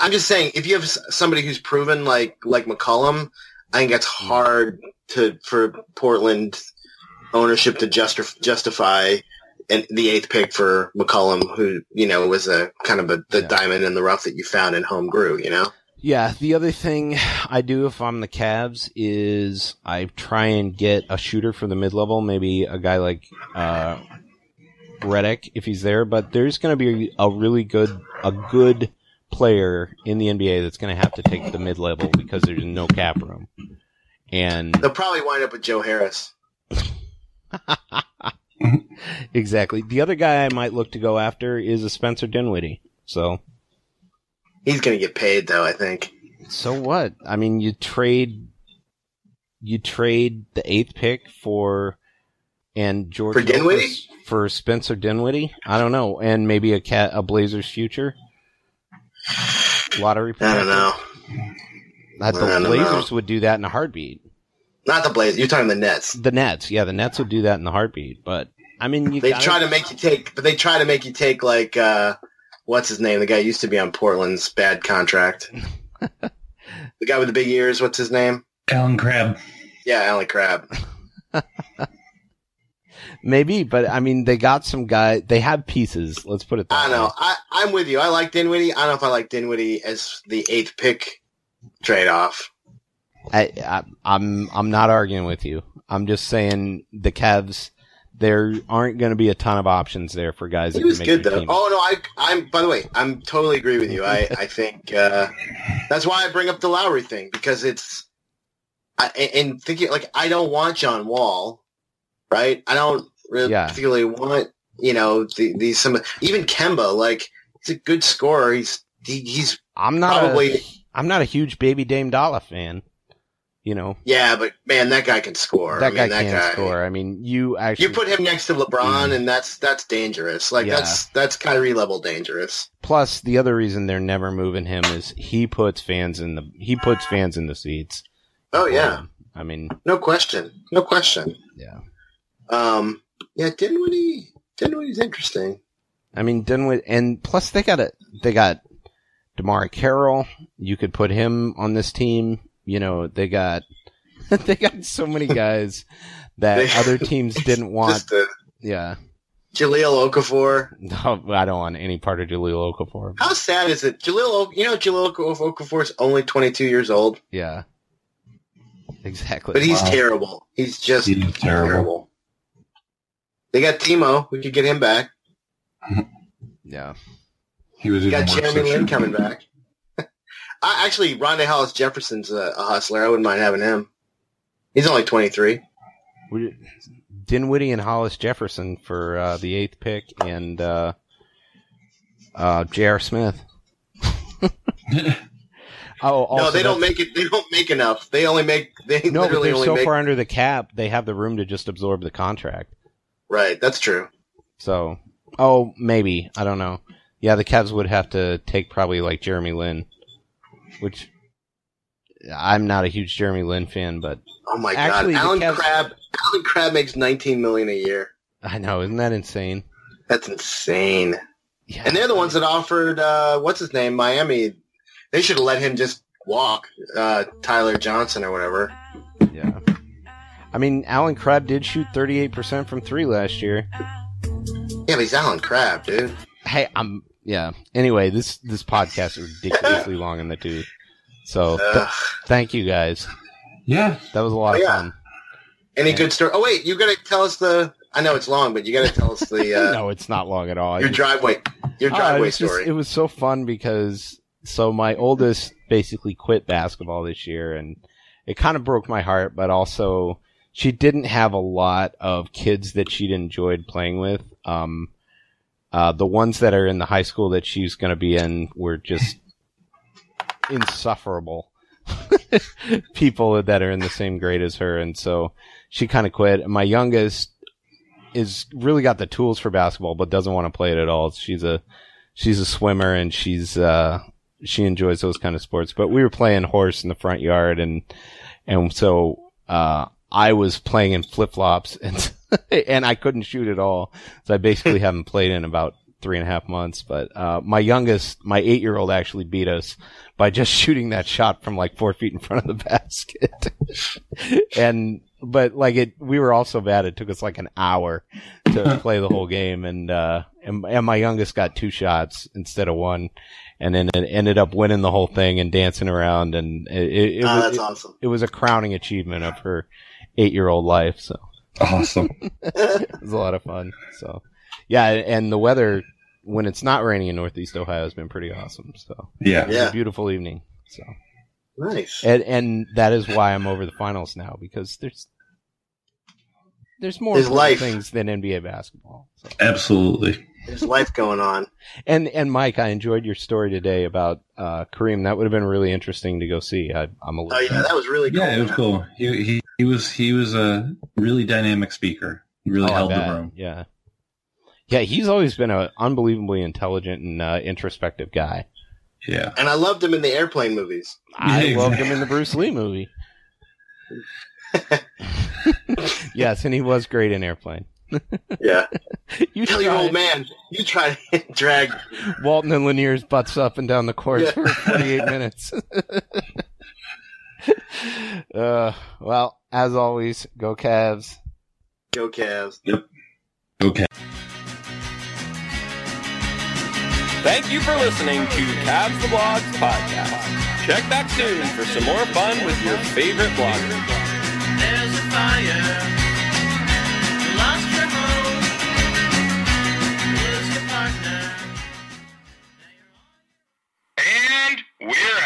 I'm just saying, if you have somebody who's proven like like McCollum, I think it's Hmm. hard to for Portland ownership to justif- justify and the eighth pick for McCollum, who you know was a kind of a, the Yeah. diamond in the rough that you found in home grew. You know, Yeah, the other thing I do if I'm the Cavs is I try and get a shooter for the mid level, maybe a guy like uh Redick if he's there, but there's going to be a really good a good player in the NBA that's going to have to take the mid level because there's no cap room. And they'll probably wind up with Joe Harris. <laughs> exactly. The other guy I might look to go after is a Spencer Dinwiddie. So He's going to get paid though. I think. So what? I mean, you trade, you trade the eighth pick for and George For Dinwiddie? For Spencer Dinwiddie. I don't know, and maybe a cat a Blazers future lottery. I don't know. I the don't Blazers would do that in a heartbeat. Not the Blazers. You're talking the Nets. The Nets, yeah, the Nets would do that in the heartbeat. But I mean, you They gotta- try to make you take, but they try to make you take like uh what's his name? The guy used to be on Portland's bad contract. <laughs> the guy with the big ears. What's his name? Allen Crabbe. Yeah, Allen Crabbe. <laughs> maybe, but I mean, they got some guy. They have pieces. Let's put it. That I know. I I'm with you. I like Dinwiddie. I don't know if I like Dinwiddie as the eighth pick trade off. I, I I'm I'm not arguing with you. I'm just saying the Cavs. There aren't going to be a ton of options there for guys that He was make good though. team. Oh no, I I'm by the way, I'm totally agree with you. I I think uh, that's why I bring up the Lowry thing because it's I, and thinking like I don't want John Wall, right? I don't really Yeah. particularly want you know the, these some even Kemba like he's a good scorer. He's he, he's I'm not probably a I'm not a huge Baby Dame Dollar fan. You know yeah, but man, that guy can score. that I mean, guy can guy, score. I mean, you actually You put him next to LeBron, mm. and that's that's dangerous. Like Yeah. that's that's Kyrie level dangerous. Plus, the other reason they're never moving him is he puts fans in the he puts fans in the seats. Oh yeah, um, I mean, no question, no question. yeah. Um, yeah, Dinwiddie, Dinwiddie's interesting. I mean, Dinwiddie, and plus they got a they got DeMarre Carroll. You could put him on this team. You know, they got <laughs> they got so many guys <laughs> that They- other teams <laughs> didn't want. Just uh, Yeah, Jahlil Okafor. no, I don't want any part of Jahlil Okafor. How sad is it? Jahlil, O- you know, Jahlil Okafor is only 22 years old, Yeah, exactly. but he's Wow. terrible. He's just He's terrible. terrible. They got Timo. We could get him back. <laughs> yeah, He was got worse Jeremy Lin coming back. <laughs> I, actually, Rondae Hollis Jefferson's a, a hustler. I wouldn't mind having him. He's only 23. We- Dinwiddie and Hollis Jefferson for uh, the eighth pick, and uh, uh, J.R. Smith. <laughs> oh, also no, they don't make it. They don't make enough. They only make. They No, but they're only so make. far under the cap, they have the room to just absorb the contract. Right, that's true. So, oh, maybe I don't know. Yeah, the Cavs would have to take probably like Jeremy Lin, which I'm not a huge Jeremy Lin fan, but Oh my Actually, god, Alan Cavs- Crab. Allen Crabbe makes 19 million a year. I know isn't that insane? That's insane. Yeah, And they're the ones that offered uh, what's his name, Miami. They should have let him just walk, uh, Tyler Johnson or whatever. Yeah. I mean, Allen Crabbe did shoot 38% from three last year. Yeah, but he's Allen Crabbe, dude. Hey, I'm yeah. Anyway, this this podcast is ridiculously <laughs> long in the tooth. So th- thank you guys. Yeah. That was a lot Oh, of yeah. fun. Any Yeah. good story? Oh wait, you gotta tell us the. I know it's long, but you gotta tell us the <laughs> uh, no, it's not long at all. Your just- driveway, your it driveway was just- story. it was so fun because so my oldest basically quit basketball this year, and it kind of broke my heart. But also, she didn't have a lot of kids that she'd enjoyed playing with. Um, uh, the ones that are in the high school that she's going to be in were just <laughs> insufferable <laughs> people that are in the same grade as her, and so she kind of quit. My youngest is really got the tools for basketball, but doesn't want to play it at all. She's a she's a swimmer and she's uh she enjoys those kind of sports. But we were playing horse in the front yard and and so uh I was playing in flip flops and <laughs> and I couldn't shoot at all. So I basically <laughs> haven't played in about three and a half months. But uh my youngest, my eight year old actually beat us by just <laughs> shooting that shot from like four feet in front of the basket. and but like it we were all so bad it took us like an hour to play the whole game and uh and, and my youngest got two shots instead of one and then it ended up winning the whole thing and dancing around and it, it, it, Ah, was, it, awesome. it was a crowning achievement of her eight year old life so Awesome. <laughs> it was a lot of fun so yeah and the weather when it's not raining in northeast ohio has been pretty awesome so Yeah. it was Yeah. a beautiful evening so nice. and and that is why I'm over the finals now because there's there's more There's life. things than NBA basketball. So. Absolutely. There's life going on. And and Mike, I enjoyed your story today about uh, Kareem. That would have been really interesting to go see. I, I'm a little. Oh yeah, that was really cool. Yeah, it was cool. He, he he was he was a really dynamic speaker. He really Oh, held the room. Yeah. Yeah, he's always been an unbelievably intelligent and uh, introspective guy. Yeah. And I loved him in the airplane movies. I Yeah, loved him in the Bruce Lee movie. <laughs> yes, and he was great in Airplane. Yeah. <laughs> You Tell your old man, you try to <laughs> drag. Walton and Lanier's butts up and down the course Yeah. for 48 minutes. Uh, well, as always, go Cavs. Go Cavs. Yep. Okay. Thank you for listening to Cavs the Blogs podcast. Check back soon for some more fun with your favorite bloggers. There's a fire. You lost your home. Who's your partner? And we're out.